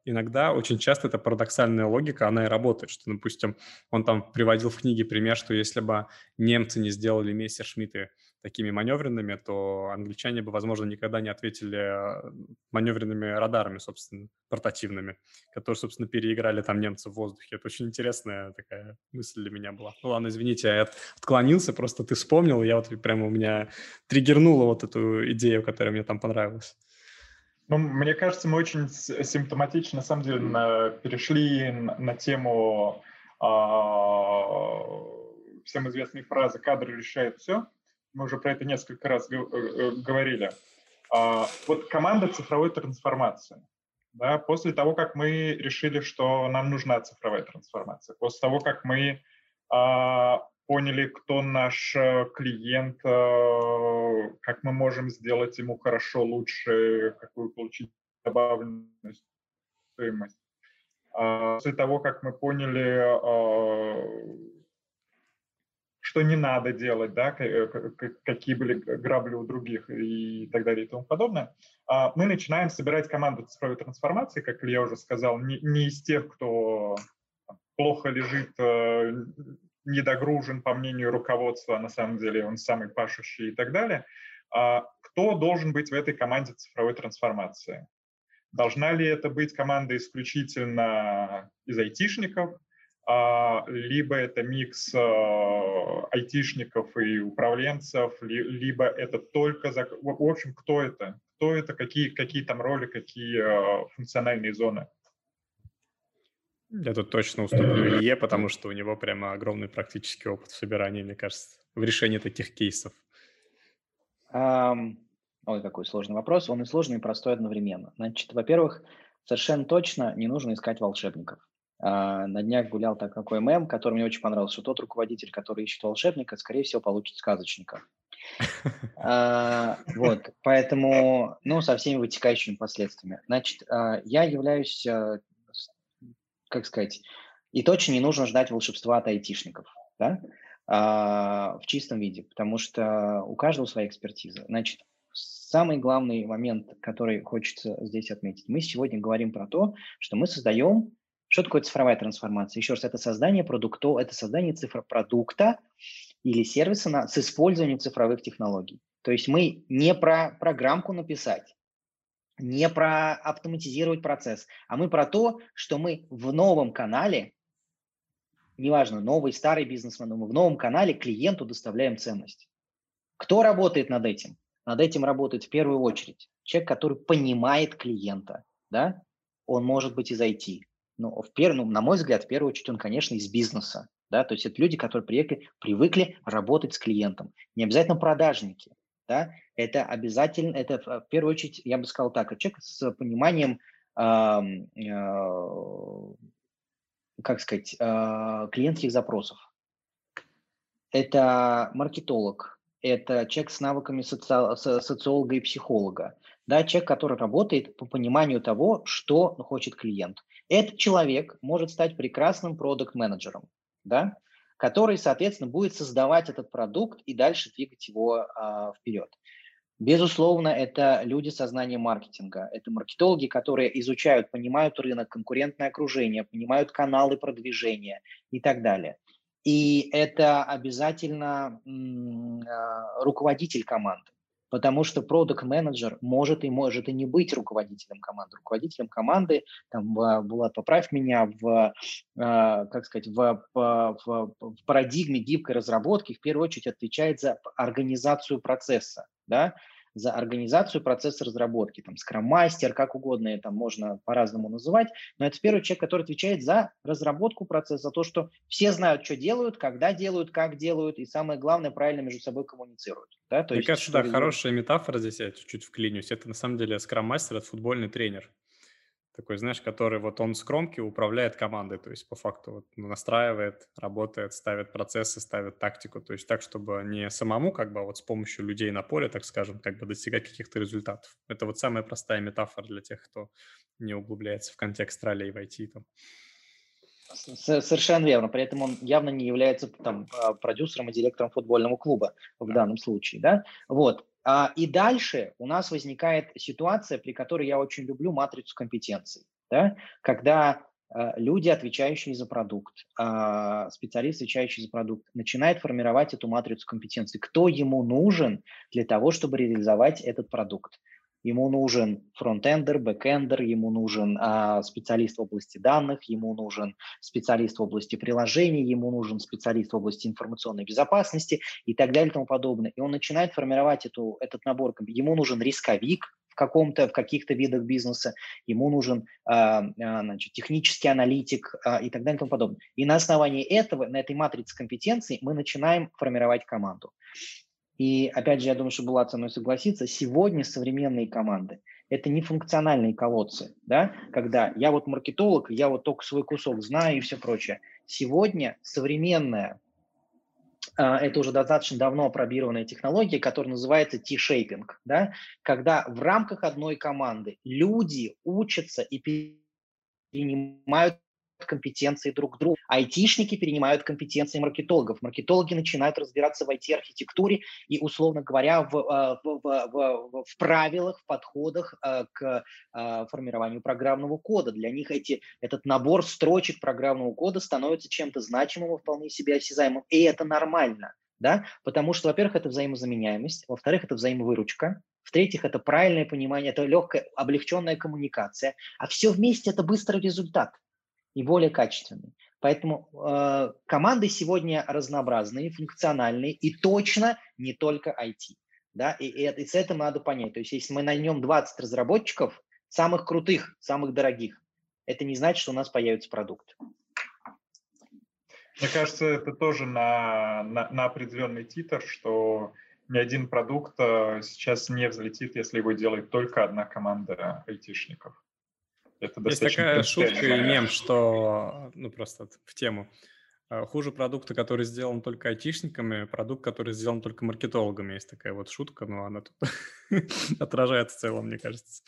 иногда, очень часто эта парадоксальная логика, она и работает, что, допустим, он там приводил в книге пример, что если бы немцы не сделали мессершмитты такими маневренными, то англичане бы, возможно, никогда не ответили э, маневренными радарами, собственно, портативными, которые, собственно, переиграли там немцев в воздухе. Это очень интересная такая мысль для меня была. Ну ладно, извините, я отклонился, просто ты вспомнил, я вот прямо у меня триггернула вот эту идею, которая мне там понравилась. Ну, мне кажется, мы очень симптоматично, на самом деле, на, перешли на, на тему а, всем известной фразы «кадры решают все», мы уже про это несколько раз э, э, говорили. А, вот команда цифровой трансформации. Да, после того, как мы решили, что нам нужна цифровая трансформация, после того, как мы а, поняли, кто наш э, клиент, как мы можем сделать ему хорошо, лучше, какую получить добавленную стоимость. А, после того, как мы поняли, что не надо делать, да, э, какие были грабли у других и так далее и тому подобное. А мы начинаем собирать команду цифровой трансформации, как я уже сказал, не, из тех, кто плохо лежит, э, недогружен, по мнению руководства, а на самом деле он самый пашущий и так далее. А кто должен быть в этой команде цифровой трансформации? Должна ли это быть команда исключительно из айтишников, либо это микс а, айтишников и управленцев, либо это только... В общем, кто это? Кто это? Какие, какие там роли, какие а, функциональные зоны? Я тут точно уступлю Илье, потому что у него прямо огромный практический опыт в собирании, мне кажется, в решении таких кейсов. Um, ой, какой сложный вопрос. Он и сложный, и простой одновременно. Значит, во-первых, совершенно точно не нужно искать волшебников. Uh, на днях гулял так какой мем, который мне очень понравился, что тот руководитель, который ищет волшебника, скорее всего, получит сказочника. Uh, вот, поэтому, ну, со всеми вытекающими последствиями. Значит, uh, я являюсь как сказать, и точно не нужно ждать волшебства от айтишников, да, а, в чистом виде, потому что у каждого своя экспертиза. Значит, самый главный момент, который хочется здесь отметить, мы сегодня говорим про то, что мы создаем, что такое цифровая трансформация? Еще раз, это создание продукта, это создание цифропродукта или сервиса на, с использованием цифровых технологий. То есть мы не про программку написать, не про автоматизировать процесс, а мы про то, что мы в новом канале, неважно, новый, старый бизнесмен, мы в новом канале клиенту доставляем ценность. Кто работает над этим? Над этим работает в первую очередь человек, который понимает клиента, да? Он может быть из IT, но в пер... ну, на мой взгляд, в первую очередь он, конечно, из бизнеса, да, то есть это люди, которые приехали, привыкли работать с клиентом. Не обязательно продажники, да, это обязательно, это в первую очередь, я бы сказал так, человек с пониманием, э, э, как сказать, э, клиентских запросов. Это маркетолог, это человек с навыками соци... социолога и психолога, да, человек, который работает по пониманию того, что хочет клиент. Этот человек может стать прекрасным продукт-менеджером, да, который, соответственно, будет создавать этот продукт и дальше двигать его а, вперед. Безусловно, это люди со знанием маркетинга. Это маркетологи, которые изучают, понимают рынок, конкурентное окружение, понимают каналы продвижения и так далее. И это обязательно а, руководитель команды. Потому что продукт менеджер может и может и не быть руководителем команды. Руководителем команды, там, Булат, поправь меня, в, а, как сказать, в, в, в парадигме гибкой разработки в первую очередь отвечает за организацию процесса. Да? За организацию процесса разработки, там, скрам-мастер, как угодно это можно по-разному называть, но это первый человек, который отвечает за разработку процесса, за то, что все знают, что делают, когда делают, как делают, и самое главное, правильно между собой коммуницируют. Да? То Мне есть, кажется, да, хорошая метафора здесь, я чуть-чуть вклинюсь, это на самом деле скрам-мастер, это футбольный тренер такой, знаешь, который вот он с кромки управляет командой, то есть по факту вот настраивает, работает, ставит процессы, ставит тактику, то есть так, чтобы не самому как бы а вот с помощью людей на поле, так скажем, как бы достигать каких-то результатов. Это вот самая простая метафора для тех, кто не углубляется в контекст ролей в IT. Там. Совершенно верно. При этом он явно не является там а, продюсером и директором футбольного клуба в да. данном случае, да. Вот. А, и дальше у нас возникает ситуация, при которой я очень люблю матрицу компетенций, да? когда а, люди, отвечающие за продукт, а, специалист, отвечающий за продукт, начинает формировать эту матрицу компетенций. Кто ему нужен для того, чтобы реализовать этот продукт? Ему нужен фронтендер, бэкендер, ему нужен а, специалист в области данных, ему нужен специалист в области приложений, ему нужен специалист в области информационной безопасности и так далее и тому подобное. И он начинает формировать эту, этот набор. Ему нужен рисковик, в каком-то, в каких-то видах бизнеса, ему нужен а, а, значит, технический аналитик а, и так далее и тому подобное. И на основании этого, на этой матрице компетенций мы начинаем формировать команду. И опять же, я думаю, что Булат со мной согласится, сегодня современные команды – это не функциональные колодцы, да, когда я вот маркетолог, я вот только свой кусок знаю и все прочее. Сегодня современная, а, это уже достаточно давно опробированная технология, которая называется T-shaping, да, когда в рамках одной команды люди учатся и перенимают компетенции друг друга. Айтишники перенимают компетенции маркетологов. Маркетологи начинают разбираться в IT-архитектуре и, условно говоря, в, э, в, в, в, в правилах, в подходах э, к э, формированию программного кода. Для них эти, этот набор строчек программного кода становится чем-то значимым и вполне себе осязаемым. И это нормально. Да? Потому что, во-первых, это взаимозаменяемость, во-вторых, это взаимовыручка, В-третьих, это правильное понимание, это легкая, облегченная коммуникация. А все вместе это быстрый результат и более качественный. Поэтому э, команды сегодня разнообразные, функциональные и точно не только IT. Да? И, и, и с этим надо понять. То есть если мы наймем 20 разработчиков, самых крутых, самых дорогих, это не значит, что у нас появится продукт. Мне кажется, это тоже на, на, на определенный титр, что ни один продукт э, сейчас не взлетит, если его делает только одна команда айтишников. Это Есть такая шутка и мем, что, ну просто в тему, э, хуже продукта, который сделан только айтишниками, продукт, который сделан только маркетологами. Есть такая вот шутка, но она тут отражает в целом, мне кажется.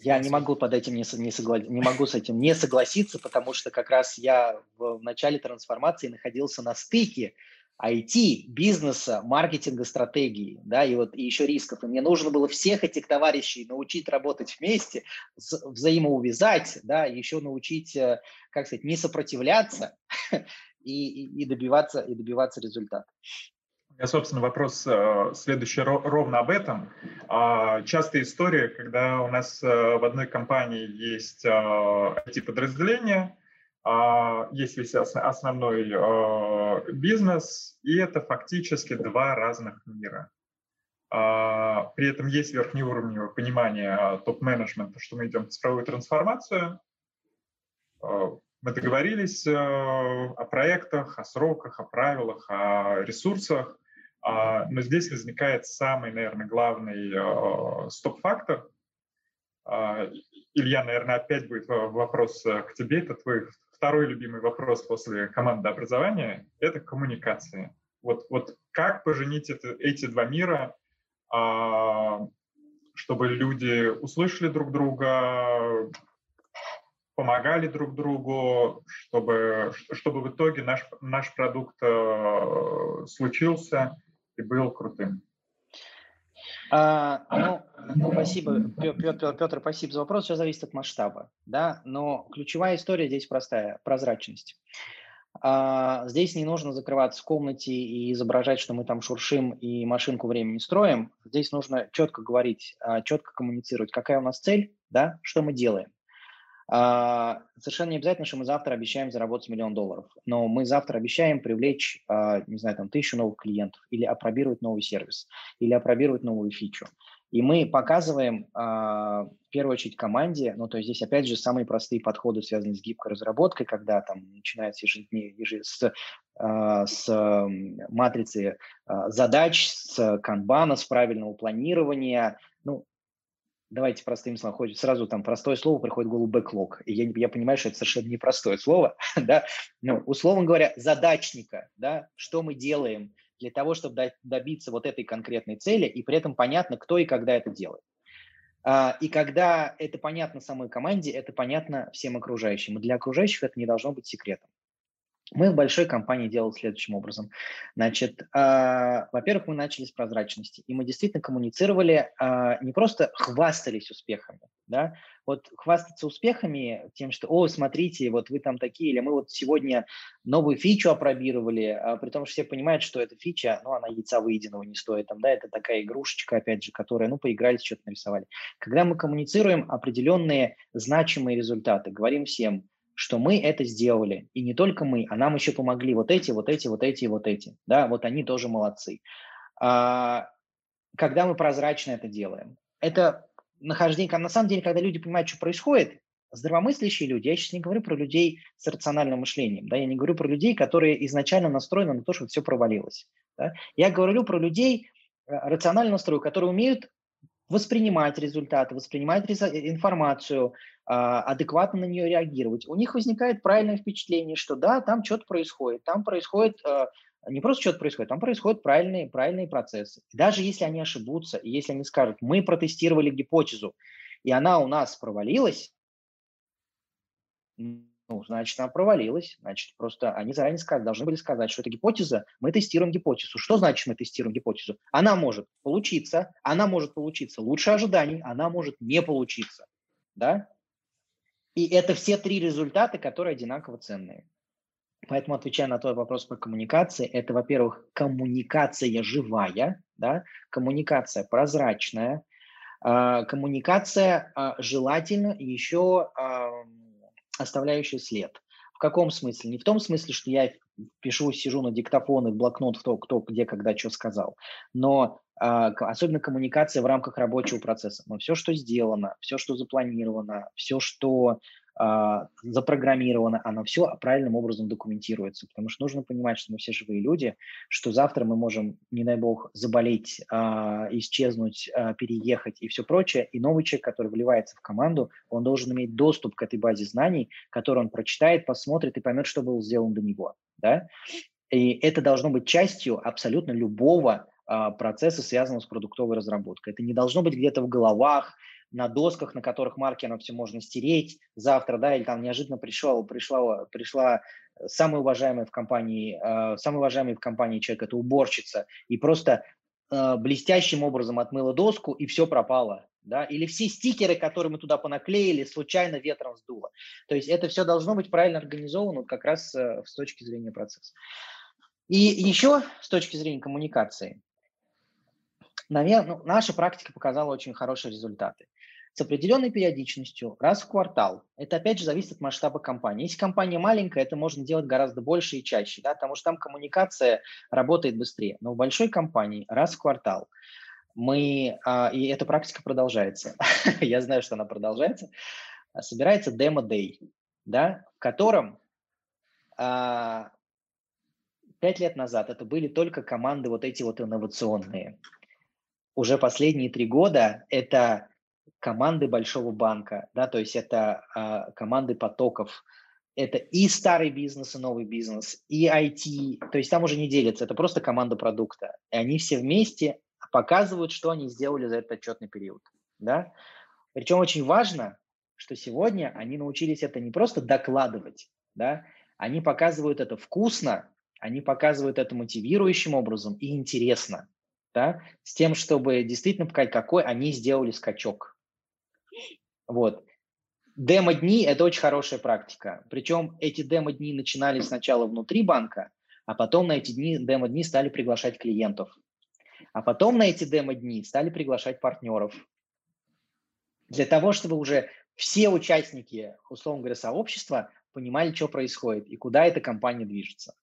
Я не могу под этим не, не, согла... не могу с этим не согласиться, потому что как раз я в начале трансформации находился на стыке IT, бизнеса, маркетинга, стратегии, да, и вот и еще рисков. И мне нужно было всех этих товарищей научить работать вместе, взаимоувязать, да, еще научить, э, как сказать, не сопротивляться и, и, и добиваться и добиваться результата. Я, собственно, вопрос э, следующий ровно об этом. А, частая история, когда у нас э, в одной компании есть IT-подразделение, есть весь основной бизнес, и это фактически два разных мира. А, при этом есть верхнеуровневое понимание топ-менеджмента, что мы идем в цифровую трансформацию. Мы договорились о проектах, о сроках, о правилах, о ресурсах. А, но здесь возникает самый, наверное, главный а, стоп-фактор. А, Илья, наверное, опять будет вопрос э, к тебе. Это твой второй любимый вопрос после команды образования. Это коммуникация. Вот, вот как поженить это, эти два мира, чтобы люди услышали друг друга, помогали друг другу, чтобы, чтобы в итоге наш, наш продукт э, случился и был крутым. А, ну, спасибо, Петр, Петр, спасибо за вопрос. Все зависит от масштаба, да, но ключевая история здесь простая – прозрачность. А, здесь не нужно закрываться в комнате и изображать, что мы там шуршим и машинку времени строим. Здесь нужно четко говорить, а, четко коммуницировать, какая у нас цель, да, что мы делаем. А, совершенно не обязательно, что мы завтра обещаем заработать миллион долларов, но мы завтра обещаем привлечь, а, не знаю, там, тысячу новых клиентов или опробировать новый сервис, или опробировать новую фичу. И мы показываем а, в первую очередь команде, ну то есть здесь опять же самые простые подходы, связанные с гибкой разработкой, когда там начинается ежедневно с, с матрицы задач, с канбана, с правильного планирования, давайте простым словом, хоть сразу там простое слово приходит в голову бэклог. И я, я понимаю, что это совершенно непростое слово, да, ну, условно говоря, задачника, да, что мы делаем для того, чтобы добиться вот этой конкретной цели, и при этом понятно, кто и когда это делает. А, и когда это понятно самой команде, это понятно всем окружающим. И для окружающих это не должно быть секретом. Мы в большой компании делали следующим образом. Значит, э, во-первых, мы начали с прозрачности, и мы действительно коммуницировали, э, не просто хвастались успехами, да, вот хвастаться успехами тем, что, о, смотрите, вот вы там такие, или мы вот сегодня новую фичу опробировали, а, при том, что все понимают, что эта фича, ну, она яйца выеденного не стоит, там, да, это такая игрушечка, опять же, которая, ну, поиграли, что-то нарисовали. Когда мы коммуницируем определенные значимые результаты, говорим всем, что мы это сделали. И не только мы, а нам еще помогли вот эти, вот эти, вот эти, вот эти. Да, вот они тоже молодцы. А, когда мы прозрачно это делаем. Это нахождение, на самом деле, когда люди понимают, что происходит, здравомыслящие люди, я сейчас не говорю про людей с рациональным мышлением, да, я не говорю про людей, которые изначально настроены на то, что все провалилось. Да? Я говорю про людей э, рационально настроенных, которые умеют воспринимать результаты, воспринимать информацию, а, адекватно на нее реагировать, у них возникает правильное впечатление, что да, там что-то происходит, там происходит а, не просто что-то происходит, там происходят правильные, правильные процессы. даже если они ошибутся, и если они скажут, мы протестировали гипотезу, и она у нас провалилась, ну, значит, она провалилась. Значит, просто они заранее сказали, должны были сказать, что это гипотеза, мы тестируем гипотезу. Что значит мы тестируем гипотезу? Она может получиться, она может получиться лучше ожиданий, она может не получиться. Да? И это все три результата, которые одинаково ценные. Поэтому, отвечая на твой вопрос по коммуникации, это, во-первых, коммуникация живая, да, коммуникация прозрачная, э, коммуникация э, желательно еще э, оставляющая след. В каком смысле? Не в том смысле, что я пишу, сижу на диктофон и в блокнот, кто, кто где, когда, что сказал, но а, особенно коммуникация в рамках рабочего процесса. Но все, что сделано, все, что запланировано, все, что запрограммировано, оно все правильным образом документируется. Потому что нужно понимать, что мы все живые люди, что завтра мы можем, не дай бог, заболеть, а, исчезнуть, переехать и все прочее. И новый человек, который вливается в команду, он должен иметь доступ к этой базе знаний, которую он прочитает, посмотрит и поймет, что было сделано до него. Да? И это должно быть частью абсолютно любого а, процесса, связанного с продуктовой разработкой. Это не должно быть где-то в головах, на досках, на которых маркером все можно стереть завтра, да, или там неожиданно пришел, пришла, пришла самый уважаемый в компании, э, самый уважаемый в компании человек, это уборщица, и просто э, блестящим образом отмыла доску, и все пропало, да, или все стикеры, которые мы туда понаклеили, случайно ветром сдуло. То есть это все должно быть правильно организовано как раз э, с точки зрения процесса. И еще с точки зрения коммуникации – наверное, ну, наша практика показала очень хорошие результаты. С определенной периодичностью, раз в квартал. Это, опять же, зависит от масштаба компании. Если компания маленькая, это можно делать гораздо больше и чаще, да, потому что там коммуникация работает быстрее. Но в большой компании раз в квартал мы, а, и эта практика продолжается, я знаю, что она продолжается, собирается демо-дей, да, в котором а, пять лет назад это были только команды вот эти вот инновационные уже последние три года это команды большого банка, да, то есть это э, команды потоков, это и старый бизнес, и новый бизнес, и IT, то есть там уже не делится, это просто команда продукта. И они все вместе показывают, что они сделали за этот отчетный период. Да? Причем очень важно, что сегодня они научились это не просто докладывать, да, они показывают это вкусно, они показывают это мотивирующим образом и интересно да, с тем, чтобы действительно показать, какой они сделали скачок. Вот. Демо-дни – это очень хорошая практика. Причем эти демо-дни начинались сначала внутри банка, а потом на эти дни, демо-дни стали приглашать клиентов. А потом на эти демо-дни стали приглашать партнеров. Для того, чтобы уже все участники, условно говоря, сообщества понимали, что происходит и куда эта компания движется.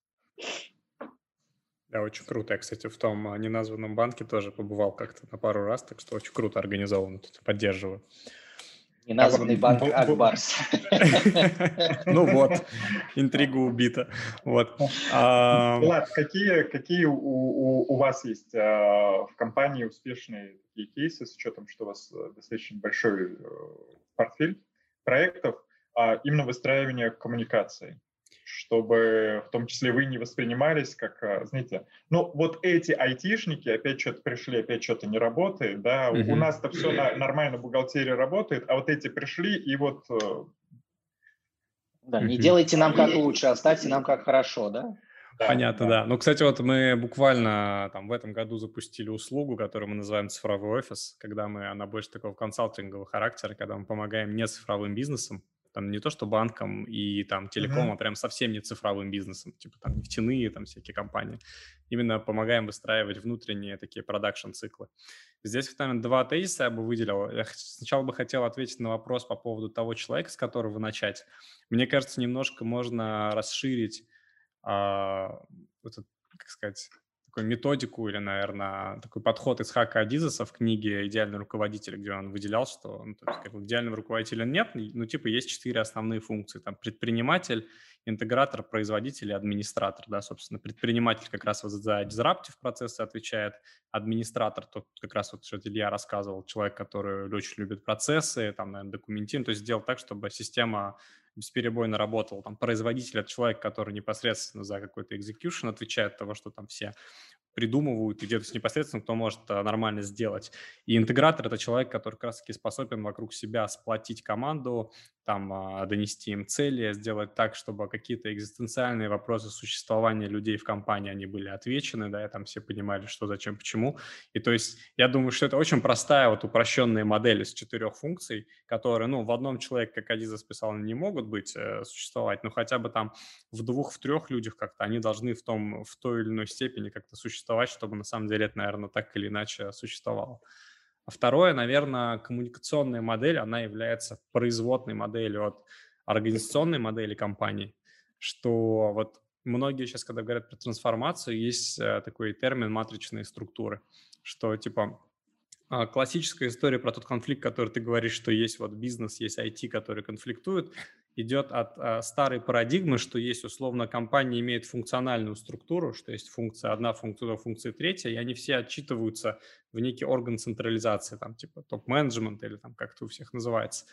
Да, очень круто. Я, кстати, в том а, неназванном банке тоже побывал как-то на пару раз, так что очень круто организовано, тут поддерживаю. Неназванный банк Акбарс. Ну вот, интрига убита. Вот. Влад, какие, какие у, у, у вас есть а, в компании успешные такие кейсы, с учетом, что у вас э, достаточно большой э, портфель проектов, а, именно выстраивание коммуникации? Чтобы в том числе вы не воспринимались как, а, знаете, ну вот эти айтишники опять что-то пришли, опять что-то не работает, да, mm-hmm. у нас-то все на, нормально, бухгалтерия работает, а вот эти пришли и вот... Э, да, не делайте нам как лучше, оставьте нам как хорошо, да? Да, Понятно, да. да. Ну, кстати, вот мы буквально там в этом году запустили услугу, которую мы называем цифровой офис, когда мы, она больше такого консалтингового характера, когда мы помогаем не цифровым бизнесам, там не то что банком и там телеком, mm-hmm. а прям совсем не цифровым бизнесом, типа там нефтяные там всякие компании. Именно помогаем выстраивать внутренние такие продакшн-циклы. Здесь, наверное, два тезиса я бы выделил. Я сначала бы хотел ответить на вопрос по поводу того человека, с которого начать. Мне кажется, немножко можно расширить а, этот, как сказать, такую методику или, наверное, такой подход из Хака Адизеса в книге «Идеальный руководитель», где он выделял, что ну, то есть, как бы, идеального руководителя нет, ну, типа, есть четыре основные функции. Там предприниматель, интегратор, производитель и администратор, да, собственно. Предприниматель как раз вот за disruptive процессы отвечает, администратор, тот как раз вот, что Илья рассказывал, человек, который очень любит процессы, там, наверное, документирует, то есть сделал так, чтобы система бесперебойно работал. Там производитель – это человек, который непосредственно за какой-то execution отвечает того, что там все придумывают, и где-то непосредственно кто может э, нормально сделать. И интегратор – это человек, который как раз-таки способен вокруг себя сплотить команду, там а, донести им цели, сделать так, чтобы какие-то экзистенциальные вопросы существования людей в компании, они были отвечены, да, и там все понимали, что, зачем, почему. И то есть я думаю, что это очень простая вот упрощенная модель из четырех функций, которые, ну, в одном человеке, как Адиза списал, не могут быть, э, существовать, но хотя бы там в двух, в трех людях как-то они должны в том, в той или иной степени как-то существовать, чтобы на самом деле это, наверное, так или иначе существовало. А второе, наверное, коммуникационная модель, она является производной моделью от организационной модели компании, что вот многие сейчас, когда говорят про трансформацию, есть э, такой термин матричные структуры, что типа а, классическая история про тот конфликт, который ты говоришь, что есть вот бизнес, есть IT, которые конфликтуют, идет от а, старой парадигмы, что есть условно компания имеет функциональную структуру, что есть функция одна, функция функция третья, и они все отчитываются в некий орган централизации, там типа топ-менеджмент или там как-то у всех называется.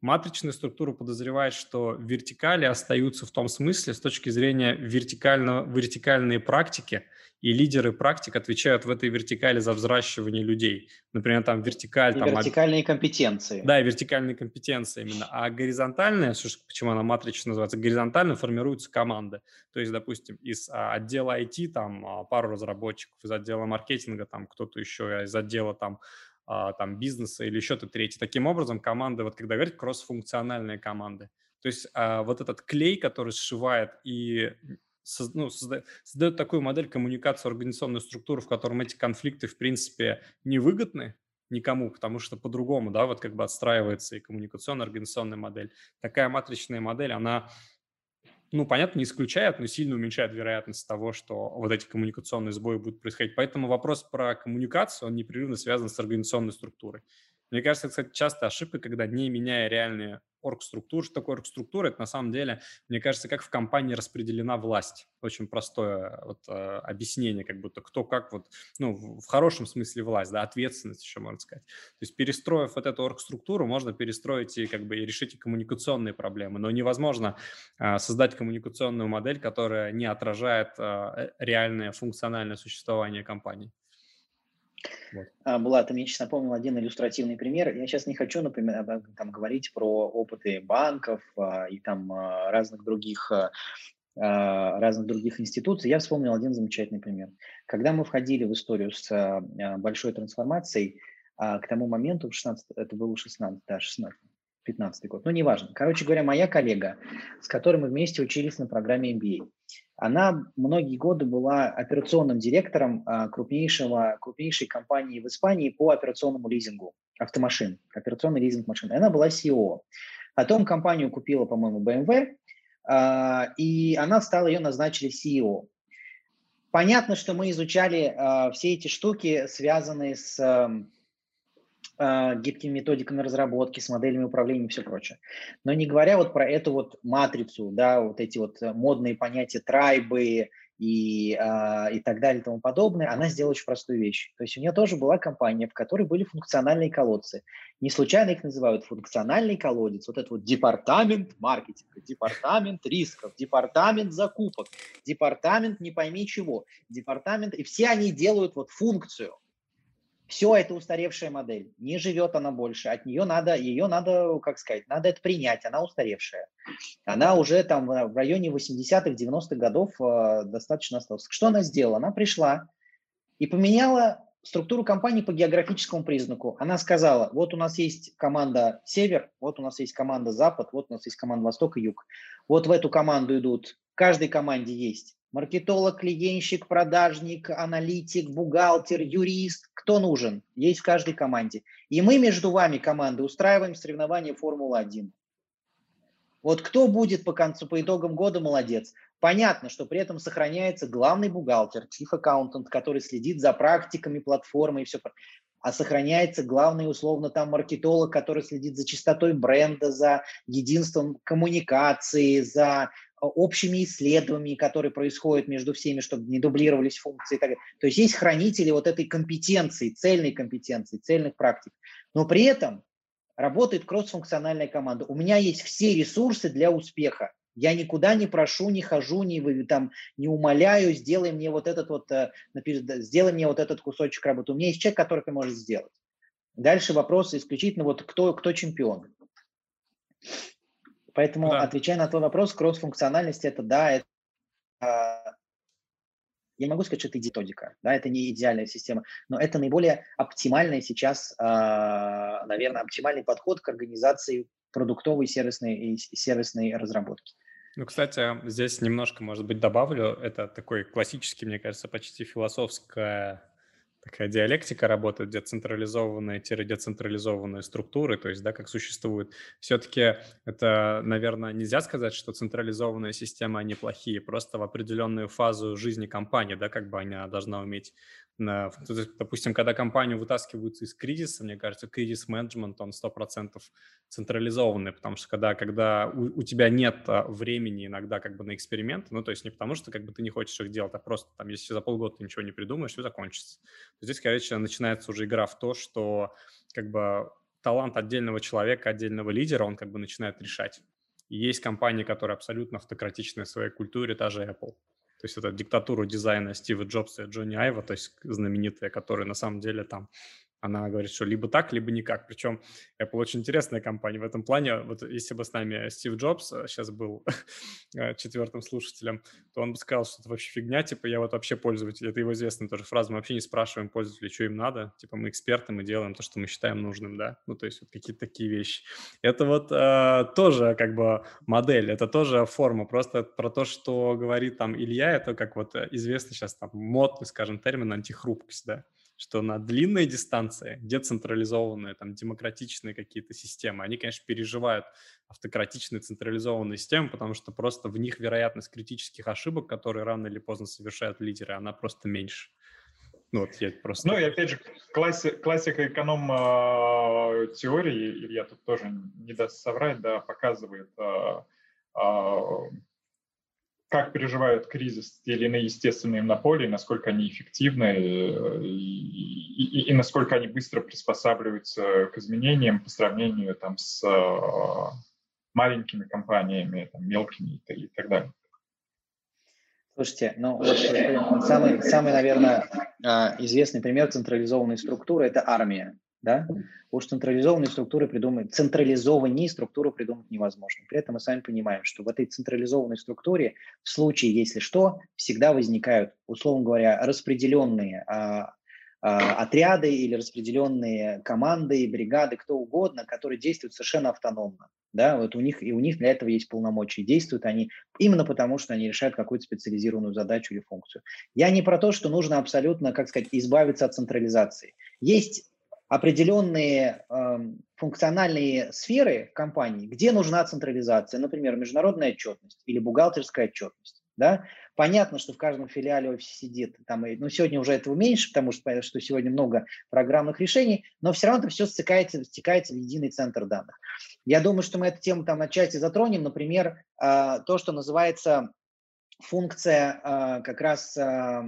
Матричная структура подозревает, что вертикали остаются в том смысле с точки зрения вертикального, вертикальной практики – и лидеры практик отвечают в этой вертикали за взращивание людей. Например, там вертикаль... И там, вертикальные компетенции. Да, вертикальные компетенции именно. А горизонтальная, почему она матричная называется, горизонтально формируются команды. То есть, допустим, из а, отдела IT там а, пару разработчиков, из отдела маркетинга там кто-то еще, из отдела там там бизнеса или еще то третий. Таким образом, команды, вот когда говорят, кросс-функциональные команды. То есть а, вот этот клей, который сшивает и ну, создает, создает такую модель коммуникации организационной структуры, в котором эти конфликты, в принципе, невыгодны никому, потому что по-другому, да, вот как бы отстраивается и коммуникационная организационная модель. Такая матричная модель, она, ну, понятно, не исключает, но сильно уменьшает вероятность того, что вот эти коммуникационные сбои будут происходить. Поэтому вопрос про коммуникацию, он непрерывно связан с организационной структурой. Мне кажется, кстати, часто ошибка, когда не меняя реальные оргструктур. Что такое оргструктура? Это на самом деле, мне кажется, как в компании распределена власть. Очень простое вот, э, объяснение, как будто кто как вот, ну, в хорошем смысле власть, да, ответственность еще можно сказать. То есть перестроив вот эту оргструктуру, можно перестроить и как бы и решить и коммуникационные проблемы, но невозможно э, создать коммуникационную модель, которая не отражает э, реальное функциональное существование компании. Вот. А, ты мне сейчас напомнил один иллюстративный пример. Я сейчас не хочу, например, там, говорить про опыты банков а, и там а, разных других разных других институций, я вспомнил один замечательный пример. Когда мы входили в историю с большой трансформацией, к тому моменту, в 16, это было 16, да, 16, 15 год, ну, неважно. Короче говоря, моя коллега, с которой мы вместе учились на программе MBA, она многие годы была операционным директором а, крупнейшего, крупнейшей компании в Испании по операционному лизингу автомашин, операционный лизинг машин. Она была CEO. Потом компанию купила, по-моему, BMW, а, и она стала, ее назначили CEO. Понятно, что мы изучали а, все эти штуки, связанные с э, гибкими методиками разработки, с моделями управления и все прочее. Но не говоря вот про эту вот матрицу, да, вот эти вот э, модные понятия трайбы и, э, и так далее и тому подобное, она сделала очень простую вещь. То есть у нее тоже была компания, в которой были функциональные колодцы. Не случайно их называют функциональный колодец. Вот это вот департамент маркетинга, департамент рисков, департамент закупок, департамент не пойми чего, департамент... И все они делают вот функцию – все это устаревшая модель, не живет она больше, от нее надо, ее надо, как сказать, надо это принять, она устаревшая. Она уже там в районе 80-х, 90-х годов э, достаточно осталась. Что она сделала? Она пришла и поменяла структуру компании по географическому признаку. Она сказала, вот у нас есть команда Север, вот у нас есть команда Запад, вот у нас есть команда Восток и Юг. Вот в эту команду идут, в каждой команде есть маркетолог, клиентщик, продажник, аналитик, бухгалтер, юрист, кто нужен, есть в каждой команде. И мы между вами, команды, устраиваем соревнования Формулы-1. Вот кто будет по концу, по итогам года, молодец. Понятно, что при этом сохраняется главный бухгалтер, chief accountant, который следит за практиками платформы и все. А сохраняется главный, условно, там маркетолог, который следит за чистотой бренда, за единством коммуникации, за общими исследованиями, которые происходят между всеми, чтобы не дублировались функции. То есть есть хранители вот этой компетенции, цельной компетенции, цельных практик. Но при этом работает кроссфункциональная команда. У меня есть все ресурсы для успеха. Я никуда не прошу, не хожу, не, там, не умоляю, сделай мне вот этот вот, э, сделай мне вот этот кусочек работы. У меня есть человек, который это может сделать. Дальше вопрос исключительно вот кто, кто чемпион. Поэтому, да. отвечая на твой вопрос, кросс-функциональность это да, это а, я не могу сказать, что это методика, да, это не идеальная система, но это наиболее оптимальный сейчас, а, наверное, оптимальный подход к организации продуктовой сервисной и сервисной разработки. Ну, кстати, здесь немножко, может быть, добавлю. Это такой классический, мне кажется, почти философская такая диалектика работает, децентрализованные-децентрализованные структуры, то есть, да, как существует. Все-таки это, наверное, нельзя сказать, что централизованные системы, они плохие, просто в определенную фазу жизни компании, да, как бы она должна уметь допустим, когда компанию вытаскивают из кризиса, мне кажется, кризис-менеджмент, он 100% централизованный, потому что когда, когда у, у тебя нет а, времени иногда как бы на эксперименты, ну, то есть не потому что как бы ты не хочешь их делать, а просто там, если за полгода ты ничего не придумаешь, все закончится. То здесь, короче, начинается уже игра в то, что как бы талант отдельного человека, отдельного лидера, он как бы начинает решать. И есть компании, которые абсолютно автократичны в своей культуре, та же Apple. То есть это диктатура дизайна Стива Джобса и Джонни Айва, то есть знаменитая, которые на самом деле там она говорит, что либо так, либо никак. Причем Apple очень интересная компания в этом плане. Вот если бы с нами Стив Джобс сейчас э, был э, четвертым слушателем, то он бы сказал, что это вообще фигня, типа я вот вообще пользователь. Это его известная тоже фраза, мы вообще не спрашиваем пользователей, что им надо. Типа мы эксперты, мы делаем то, что мы считаем нужным, да. Ну то есть вот какие-то такие вещи. Это вот э, тоже как бы модель, это тоже форма. Просто про то, что говорит там Илья, это как вот э, известный сейчас там модный, скажем, термин антихрупкость, да что на длинной дистанции децентрализованные, там, демократичные какие-то системы, они, конечно, переживают автократичные централизованные системы, потому что просто в них вероятность критических ошибок, которые рано или поздно совершают лидеры, она просто меньше. Ну, вот я просто... Ну и опять же, класси, классика эконом-теории, я тут тоже не даст соврать, да, показывает а, а, как переживают кризис те или иные естественные монополии, насколько они эффективны э, и, и, и насколько они быстро приспосабливаются к изменениям по сравнению там, с э, маленькими компаниями, там, мелкими и, и так далее. Слушайте, ну вот самый, самый, наверное, а, известный пример централизованной структуры – это армия да, уж централизованные структуры придумать, централизованные структуры придумать невозможно. При этом мы сами понимаем, что в этой централизованной структуре в случае, если что, всегда возникают, условно говоря, распределенные а, а, отряды или распределенные команды, бригады, кто угодно, которые действуют совершенно автономно. Да, вот у них и у них для этого есть полномочия. Действуют они именно потому, что они решают какую-то специализированную задачу или функцию. Я не про то, что нужно абсолютно, как сказать, избавиться от централизации. Есть определенные э, функциональные сферы компании, где нужна централизация, например, международная отчетность или бухгалтерская отчетность. Да? Понятно, что в каждом филиале офисе сидит, там, ну, сегодня уже этого меньше, потому что, что сегодня много программных решений, но все равно это все стекается, стекается в единый центр данных. Я думаю, что мы эту тему там на части затронем, например, э, то, что называется функция э, как раз э,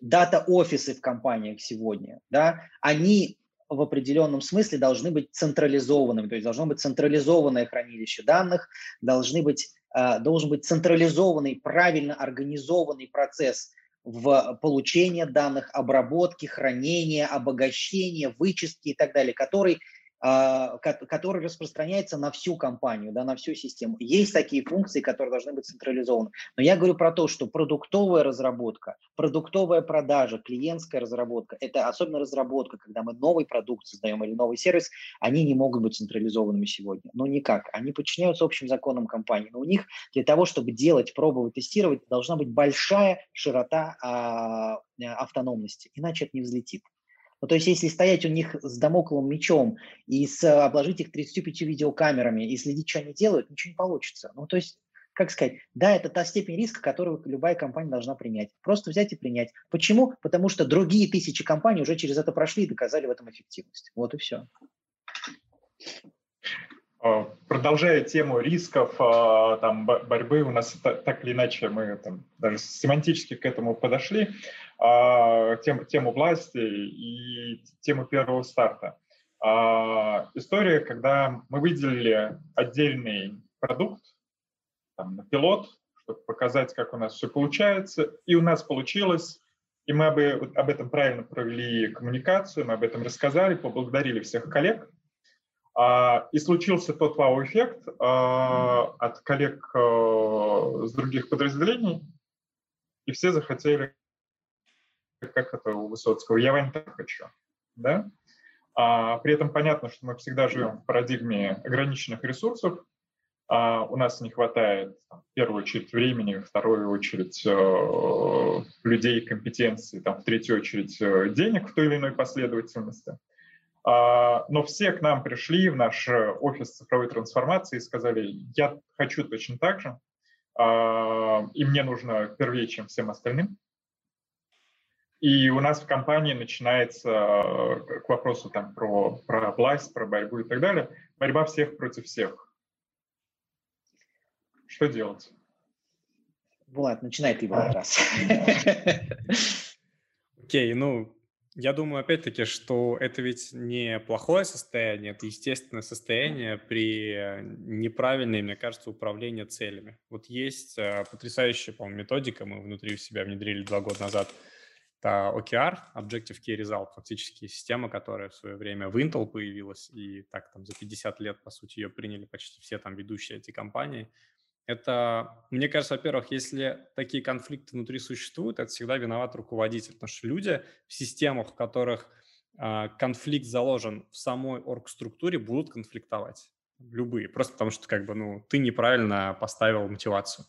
дата-офисы в компаниях сегодня, да, они в определенном смысле должны быть централизованными, то есть должно быть централизованное хранилище данных, должны быть, э, должен быть централизованный, правильно организованный процесс в получении данных, обработки, хранения, обогащения, вычистки и так далее, который который распространяется на всю компанию, да, на всю систему. Есть такие функции, которые должны быть централизованы. Но я говорю про то, что продуктовая разработка, продуктовая продажа, клиентская разработка, это особенно разработка, когда мы новый продукт создаем или новый сервис, они не могут быть централизованными сегодня. Ну никак. Они подчиняются общим законам компании. Но у них для того, чтобы делать, пробовать, тестировать, должна быть большая широта а, автономности. Иначе это не взлетит. Ну, то есть, если стоять у них с домоклым мечом и с, обложить их 35 видеокамерами и следить, что они делают, ничего не получится. Ну, то есть, как сказать, да, это та степень риска, которую любая компания должна принять. Просто взять и принять. Почему? Потому что другие тысячи компаний уже через это прошли и доказали в этом эффективность. Вот и все. А, продолжая тему рисков, а, там, борьбы, у нас так или иначе мы там, даже семантически к этому подошли, а, тему, тему власти и тему первого старта. История, когда мы выделили отдельный продукт там, на пилот, чтобы показать, как у нас все получается, и у нас получилось, и мы об, об этом правильно провели коммуникацию, мы об этом рассказали, поблагодарили всех коллег – и случился тот вау-эффект а, от коллег а, с других подразделений, и все захотели, как это у Высоцкого, я вам так хочу. Да? А, при этом понятно, что мы всегда живем в парадигме ограниченных ресурсов, а у нас не хватает в первую очередь времени, в вторую очередь э, людей, компетенций, там, в третью очередь э, денег в той или иной последовательности. А, но все к нам пришли в наш э, офис цифровой трансформации и сказали, я хочу точно так же, а, и мне нужно первее, чем всем остальным. И у нас в компании начинается, к вопросу там, про, про власть, про борьбу и так далее, борьба всех против всех. Что делать? Влад, начинай ты в этот раз. Окей, ну, я думаю, опять-таки, что это ведь не плохое состояние, это естественное состояние при неправильной, мне кажется, управлении целями. Вот есть э, потрясающая, по-моему, методика, мы внутри у себя внедрили два года назад, это OKR, Objective Key Result, фактически система, которая в свое время в Intel появилась, и так там за 50 лет, по сути, ее приняли почти все там ведущие эти компании. Это, мне кажется, во-первых, если такие конфликты внутри существуют, это всегда виноват руководитель, потому что люди в системах, в которых э, конфликт заложен в самой оргструктуре, будут конфликтовать. Любые, просто потому что как бы, ну, ты неправильно поставил мотивацию.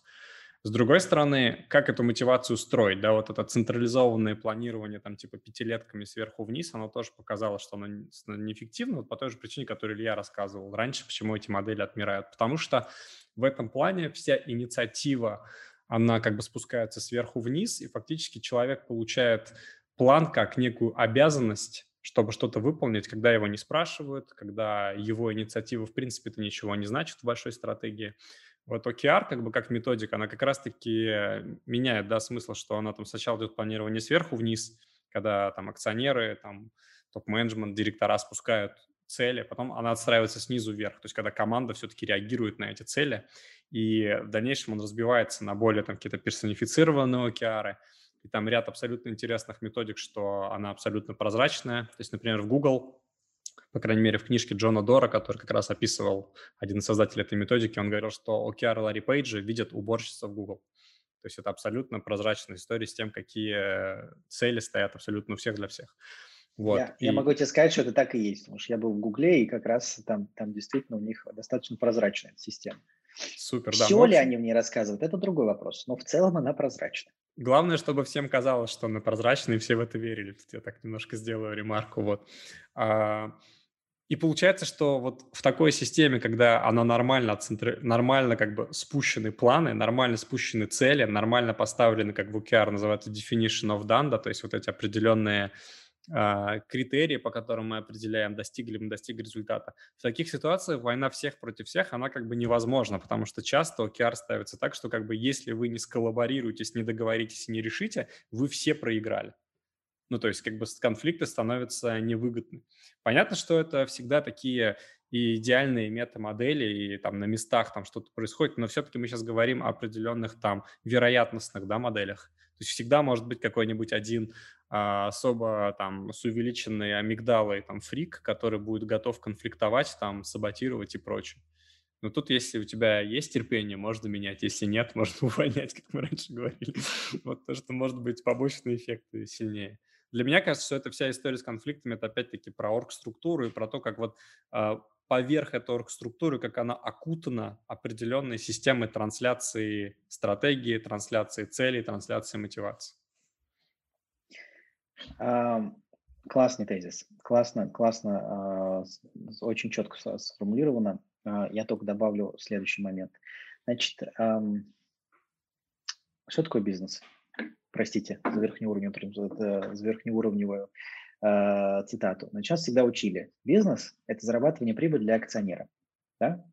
С другой стороны, как эту мотивацию строить, да, вот это централизованное планирование там типа пятилетками сверху вниз, оно тоже показало, что оно неэффективно, по той же причине, которую Илья рассказывал раньше, почему эти модели отмирают. Потому что в этом плане вся инициатива, она как бы спускается сверху вниз, и фактически человек получает план как некую обязанность, чтобы что-то выполнить, когда его не спрашивают, когда его инициатива в принципе-то ничего не значит в большой стратегии. Вот OKR, как бы как методика, она как раз-таки меняет, да, смысл, что она там сначала идет планирование сверху вниз, когда там акционеры, там топ-менеджмент, директора спускают цели, потом она отстраивается снизу вверх, то есть когда команда все-таки реагирует на эти цели, и в дальнейшем он разбивается на более там какие-то персонифицированные OKR, и там ряд абсолютно интересных методик, что она абсолютно прозрачная. То есть, например, в Google, по крайней мере, в книжке Джона Дора, который как раз описывал один из создателей этой методики, он говорил, что OKR Ларри Пейджа видят уборщица в Google. То есть это абсолютно прозрачная история с тем, какие цели стоят абсолютно у всех для всех. Вот. Я, и... я могу тебе сказать, что это так и есть, потому что я был в Гугле, и как раз там, там действительно у них достаточно прозрачная система. Супер, да. Все ли они мне рассказывают, это другой вопрос, но в целом она прозрачна. Главное, чтобы всем казалось, что она прозрачная, и все в это верили. Тут я так немножко сделаю ремарку. Вот. А, и получается, что вот в такой системе, когда она нормально, центр... нормально как бы спущены планы, нормально спущены цели, нормально поставлены, как в OKR называется definition of done, да, то есть вот эти определенные критерии, по которым мы определяем, достигли мы достигли результата. В таких ситуациях война всех против всех, она как бы невозможна, потому что часто OKR ставится так, что как бы если вы не сколлаборируетесь, не договоритесь не решите, вы все проиграли. Ну, то есть как бы конфликты становятся невыгодны. Понятно, что это всегда такие и идеальные метамодели, и там на местах там что-то происходит, но все-таки мы сейчас говорим о определенных там вероятностных да, моделях. То есть всегда может быть какой-нибудь один а, особо там с увеличенной амигдалой там фрик, который будет готов конфликтовать, там саботировать и прочее. Но тут, если у тебя есть терпение, можно менять. Если нет, можно увольнять, как мы раньше говорили. Вот то, что может быть побочные эффекты сильнее. Для меня кажется, что эта вся история с конфликтами, это опять-таки про оргструктуру и про то, как вот э, поверх этой оргструктуры, как она окутана определенной системой трансляции стратегии, трансляции целей, трансляции мотивации. Классный тезис. Классно, классно, а, очень четко сформулировано. А, я только добавлю следующий момент. Значит, что такое бизнес? Простите за верхнеуровневую, за верхнеуровневую э, цитату. Но сейчас всегда учили. Бизнес – это зарабатывание прибыли для акционера. Да?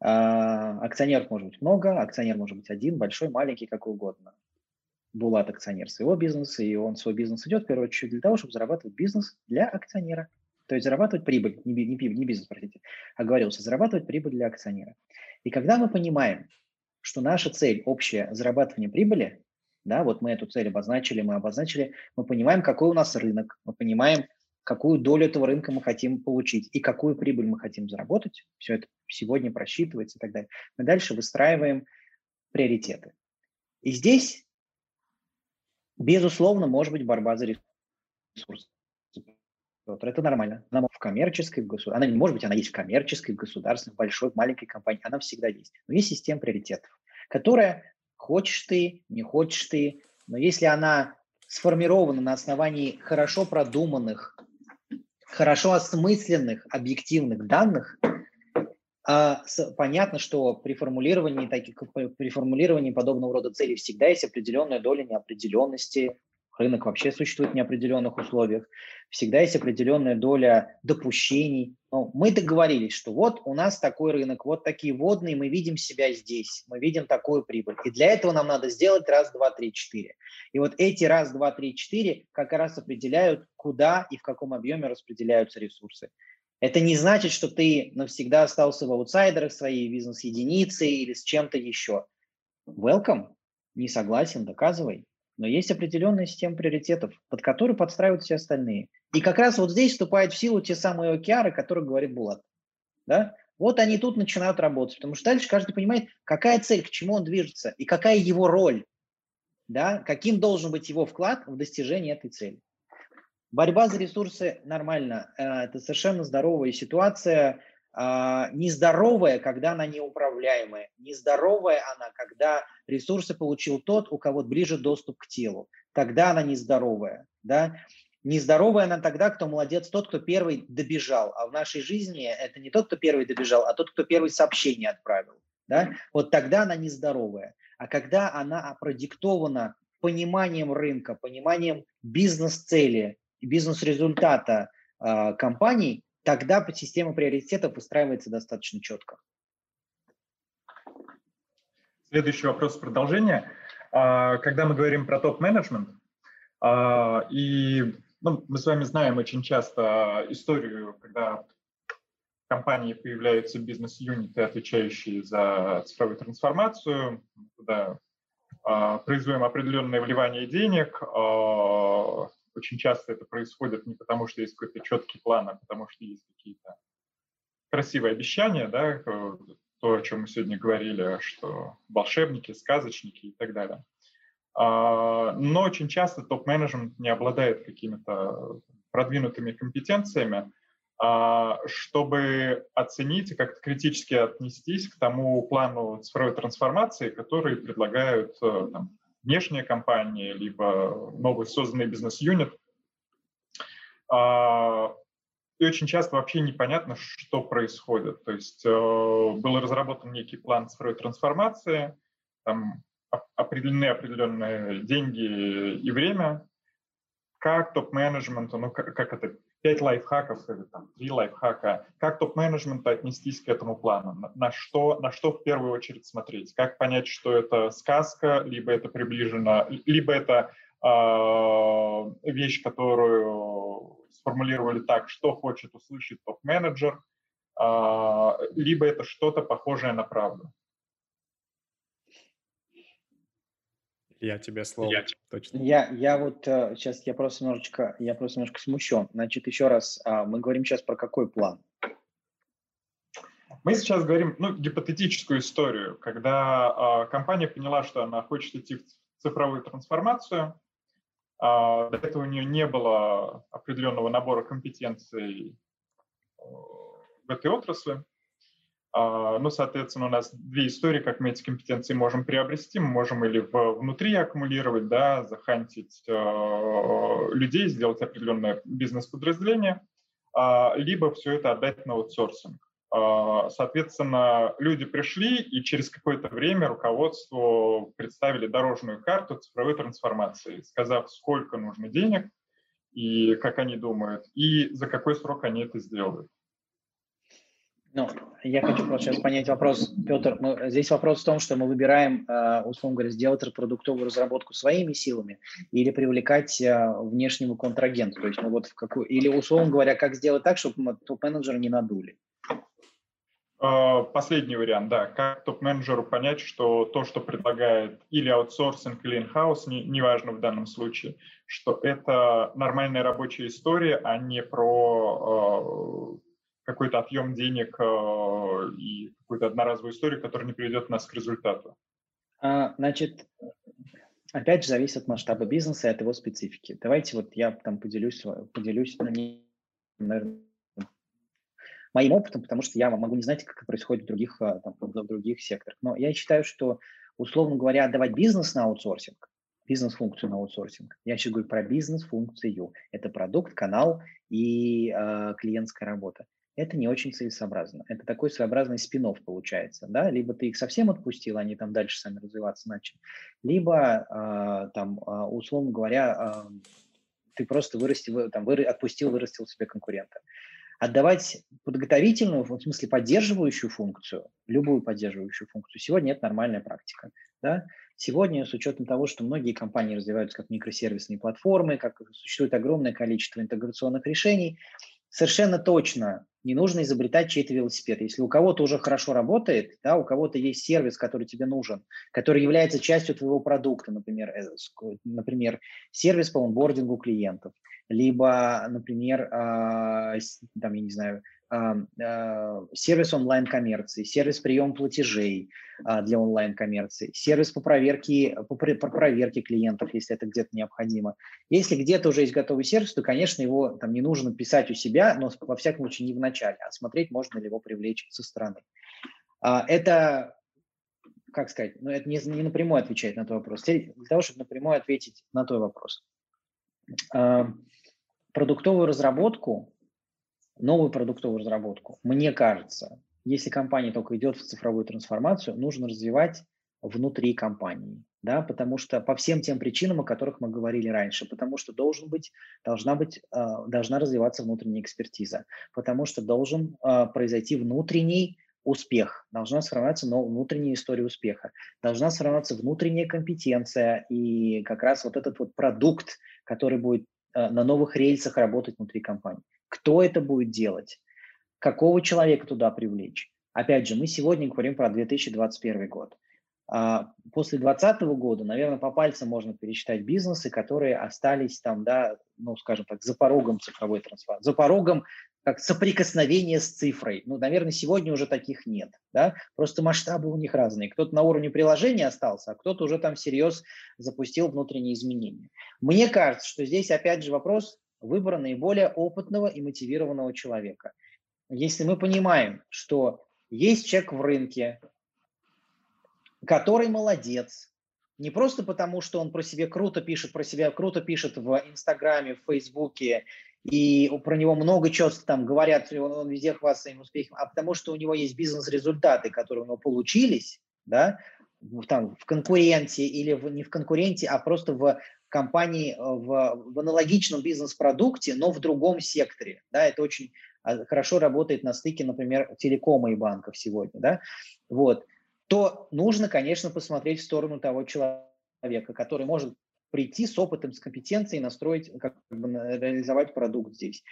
Акционеров может быть много, акционер может быть один, большой, маленький, какой угодно. Булат акционер своего бизнеса, и он свой бизнес идет в первую очередь для того, чтобы зарабатывать бизнес для акционера. То есть зарабатывать прибыль, не, не, не бизнес, простите, а говорился, зарабатывать прибыль для акционера. И когда мы понимаем, что наша цель общая зарабатывание прибыли, да, вот мы эту цель обозначили, мы обозначили, мы понимаем, какой у нас рынок, мы понимаем, какую долю этого рынка мы хотим получить и какую прибыль мы хотим заработать. Все это сегодня просчитывается и так далее. Мы дальше выстраиваем приоритеты. И здесь, безусловно, может быть борьба за ресурсы. Это нормально. Она в коммерческой, в государ... она не может быть, она есть в коммерческой, в государственной, в большой, в маленькой компании, она всегда есть. Но есть система приоритетов, которая хочешь ты, не хочешь ты, но если она сформирована на основании хорошо продуманных, хорошо осмысленных, объективных данных, понятно, что при формулировании таких, при формулировании подобного рода целей всегда есть определенная доля неопределенности, рынок вообще существует в неопределенных условиях, всегда есть определенная доля допущений. Но мы договорились, что вот у нас такой рынок, вот такие водные, мы видим себя здесь, мы видим такую прибыль. И для этого нам надо сделать раз, два, три, четыре. И вот эти раз, два, три, четыре как раз определяют, куда и в каком объеме распределяются ресурсы. Это не значит, что ты навсегда остался в аутсайдерах своей бизнес-единицы или с чем-то еще. Welcome. Не согласен, доказывай. Но есть определенная система приоритетов, под которую подстраивают все остальные. И как раз вот здесь вступают в силу те самые океары, о которых говорит Булат. Да? Вот они тут начинают работать, потому что дальше каждый понимает, какая цель, к чему он движется и какая его роль, да? каким должен быть его вклад в достижение этой цели. Борьба за ресурсы нормально. Э, это совершенно здоровая ситуация. А, нездоровая, когда она неуправляемая. Нездоровая она, когда ресурсы получил тот, у кого ближе доступ к телу. Тогда она нездоровая. Да? Нездоровая она тогда, кто молодец, тот, кто первый добежал. А в нашей жизни это не тот, кто первый добежал, а тот, кто первый сообщение отправил. Да? Вот тогда она нездоровая. А когда она продиктована пониманием рынка, пониманием бизнес-цели, бизнес-результата э, компаний, тогда система приоритетов выстраивается достаточно четко. Следующий вопрос продолжение. А, когда мы говорим про топ-менеджмент, а, и ну, мы с вами знаем очень часто историю, когда в компании появляются бизнес-юниты, отвечающие за цифровую трансформацию, туда а, производим определенное вливание денег, очень часто это происходит не потому, что есть какой-то четкий план, а потому что есть какие-то красивые обещания, да, то, о чем мы сегодня говорили, что волшебники, сказочники и так далее. А, но очень часто топ-менеджмент не обладает какими-то продвинутыми компетенциями, а, чтобы оценить и как-то критически отнестись к тому плану цифровой трансформации, который предлагают э, там, внешняя компания, либо новый созданный бизнес-юнит. А, и очень часто вообще непонятно, что происходит. То есть э, был разработан некий план цифровой трансформации, там определены определенные деньги и время, как топ-менеджменту, ну как, как это пять лайфхаков или там три лайфхака, как топ-менеджменту отнестись к этому плану, на, на, что, на что в первую очередь смотреть, как понять, что это сказка, либо это приближено, либо это э, вещь, которую сформулировали так, что хочет услышать топ-менеджер, э, либо это что-то похожее на правду. Я тебе слово. Я, точно. Я, я вот сейчас, э, я просто немножечко, я просто немножко смущен. Значит, еще раз, а, мы говорим сейчас про какой план? Мы сейчас говорим, ну, гипотетическую историю, когда э, компания поняла, что она хочет идти в цифровую трансформацию. Э, до этого у нее не было определенного набора компетенций в этой отрасли. А, ну, соответственно, у нас две истории, как мы эти компетенции можем приобрести. Мы можем или внутри аккумулировать, да, захантить э, людей, сделать определенное бизнес-подразделение, э, либо все это отдать на аутсорсинг. Э, соответственно, люди пришли, и через какое-то время руководству представили дорожную карту цифровой трансформации, сказав, сколько нужно денег, и как они думают, и за какой срок они это сделают. Ну, я хочу просто сейчас понять вопрос, Петр. Мы, здесь вопрос в том, что мы выбираем, э, условно говоря, сделать продуктовую разработку своими силами или привлекать э, внешнего контрагента. То есть мы вот в какую... Или, условно говоря, как сделать так, чтобы топ-менеджера не надули. А, последний вариант, да. Как топ-менеджеру понять, что то, что предлагает или аутсорсинг, или инхаус, не, неважно в данном случае, что это нормальная рабочая история, а не про э, какой-то отъем денег э, и какую-то одноразовую историю, которая не приведет нас к результату? А, значит, опять же, зависит от масштаба бизнеса и от его специфики. Давайте вот я там поделюсь, поделюсь наверное, моим опытом, потому что я могу не знать, как это происходит в других, а, там, в других секторах. Но я считаю, что, условно говоря, отдавать бизнес на аутсорсинг, бизнес-функцию на аутсорсинг. Я сейчас говорю про бизнес-функцию. Это продукт, канал и э, клиентская работа. Это не очень целесообразно. Это такой своеобразный спин получается. Да? Либо ты их совсем отпустил, они там дальше сами развиваться начали. Либо, э, там, э, условно говоря, э, ты просто вырастил, там, вы, отпустил, вырастил себе конкурента. Отдавать подготовительную, в смысле поддерживающую функцию, любую поддерживающую функцию, сегодня это нормальная практика. Да? Сегодня, с учетом того, что многие компании развиваются как микросервисные платформы, как существует огромное количество интеграционных решений, совершенно точно не нужно изобретать чей-то велосипед. Если у кого-то уже хорошо работает, да, у кого-то есть сервис, который тебе нужен, который является частью твоего продукта, например, э, например сервис по онбордингу клиентов, либо, например, а, там, я не знаю, сервис онлайн-коммерции, сервис приема платежей для онлайн-коммерции, сервис по проверке, по, по проверке клиентов, если это где-то необходимо. Если где-то уже есть готовый сервис, то, конечно, его там не нужно писать у себя, но во всяком случае не в начале, а смотреть, можно ли его привлечь со стороны. Это как сказать, ну, это не, не напрямую отвечает на твой вопрос. Для того, чтобы напрямую ответить на твой вопрос продуктовую разработку, новую продуктовую разработку, мне кажется, если компания только идет в цифровую трансформацию, нужно развивать внутри компании, да, потому что по всем тем причинам, о которых мы говорили раньше, потому что должен быть, должна быть, э, должна развиваться внутренняя экспертиза, потому что должен э, произойти внутренний успех, должна сформироваться внутренняя история успеха, должна сформироваться внутренняя компетенция и как раз вот этот вот продукт, который будет Э, на новых рельсах работать внутри компании. Кто это будет делать? Какого человека туда привлечь? Опять же, мы сегодня говорим про 2021 год. А после 2020 года, наверное, по пальцам можно пересчитать бизнесы, которые остались там, да, ну, скажем так, за порогом цифровой трансформации, за порогом как соприкосновение с цифрой. Ну, наверное, сегодня уже таких нет. Да? Просто масштабы у них разные. Кто-то на уровне приложения остался, а кто-то уже там всерьез запустил внутренние изменения. Мне кажется, что здесь опять же вопрос выбора наиболее опытного и мотивированного человека. Если мы понимаем, что есть человек в рынке, который молодец, не просто потому, что он про себя круто пишет, про себя круто пишет в Инстаграме, в Фейсбуке и про него много чего там говорят, он, он везде хвастается своим успехом, а потому что у него есть бизнес-результаты, которые у него получились, да, там, в конкуренте или в, не в конкуренте, а просто в компании, в, в аналогичном бизнес-продукте, но в другом секторе. Да, это очень а, хорошо работает на стыке, например, телекома и банков сегодня. Да? Вот. То нужно, конечно, посмотреть в сторону того человека, который может прийти с опытом, с компетенцией, настроить, как бы реализовать продукт здесь.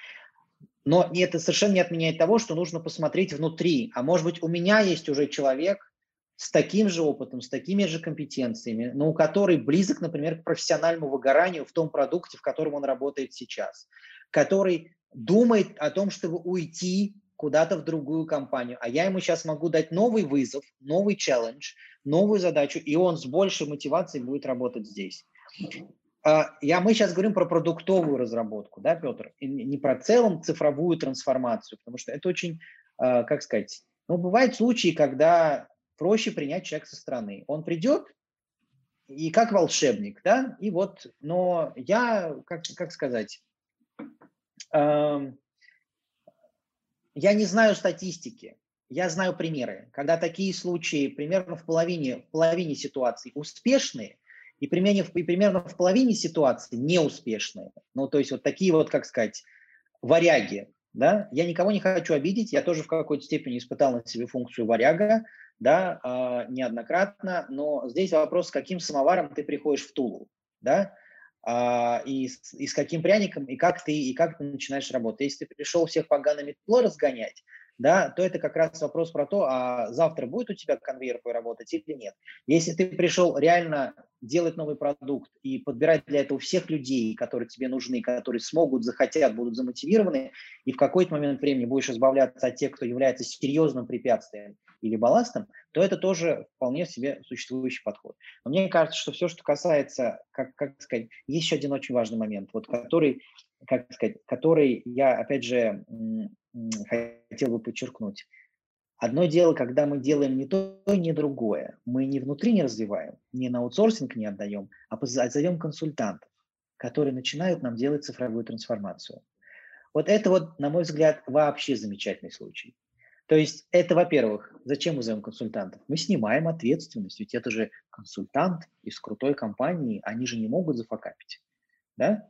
Но это совершенно не отменяет того, что нужно посмотреть внутри. А может быть, у меня есть уже человек с таким же опытом, с такими же компетенциями, но у который близок, например, к профессиональному выгоранию в том продукте, в котором он работает сейчас, который думает о том, чтобы уйти куда-то в другую компанию, а я ему сейчас могу дать новый вызов, новый челлендж, новую задачу, и он с большей мотивацией будет работать здесь. А, я, мы сейчас говорим про продуктовую разработку, да, Петр, и не про целом цифровую трансформацию, потому что это очень, а, как сказать, ну, бывают случаи, когда проще принять человека со стороны. Он придет, и как волшебник, да, и вот, но я, как, как сказать, э, я не знаю статистики, я знаю примеры, когда такие случаи примерно в половине, в половине ситуаций успешные, и, примерно, и примерно в половине ситуаций неуспешные. Ну, то есть вот такие вот, как сказать, варяги. Да? Я никого не хочу обидеть, я тоже в какой-то степени испытал на себе функцию варяга, да, э, неоднократно, но здесь вопрос, с каким самоваром ты приходишь в Тулу, да, э, и, и с каким пряником, и как ты, и как ты начинаешь работать. Если ты пришел всех поганое метло разгонять, да, то это как раз вопрос про то, а завтра будет у тебя конвейер работать или нет. Если ты пришел реально делать новый продукт и подбирать для этого всех людей, которые тебе нужны, которые смогут, захотят, будут замотивированы, и в какой-то момент времени будешь избавляться от тех, кто является серьезным препятствием или балластом, то это тоже вполне себе существующий подход. Но мне кажется, что все, что касается, как, как сказать, есть еще один очень важный момент, вот который, как сказать, который я, опять же, хотел бы подчеркнуть. Одно дело, когда мы делаем не то, не другое. Мы не внутри не развиваем, не на аутсорсинг не отдаем, а позовем консультантов, которые начинают нам делать цифровую трансформацию. Вот это вот, на мой взгляд, вообще замечательный случай. То есть это, во-первых, зачем мы зовем консультантов? Мы снимаем ответственность, ведь это же консультант из крутой компании, они же не могут зафакапить. Да?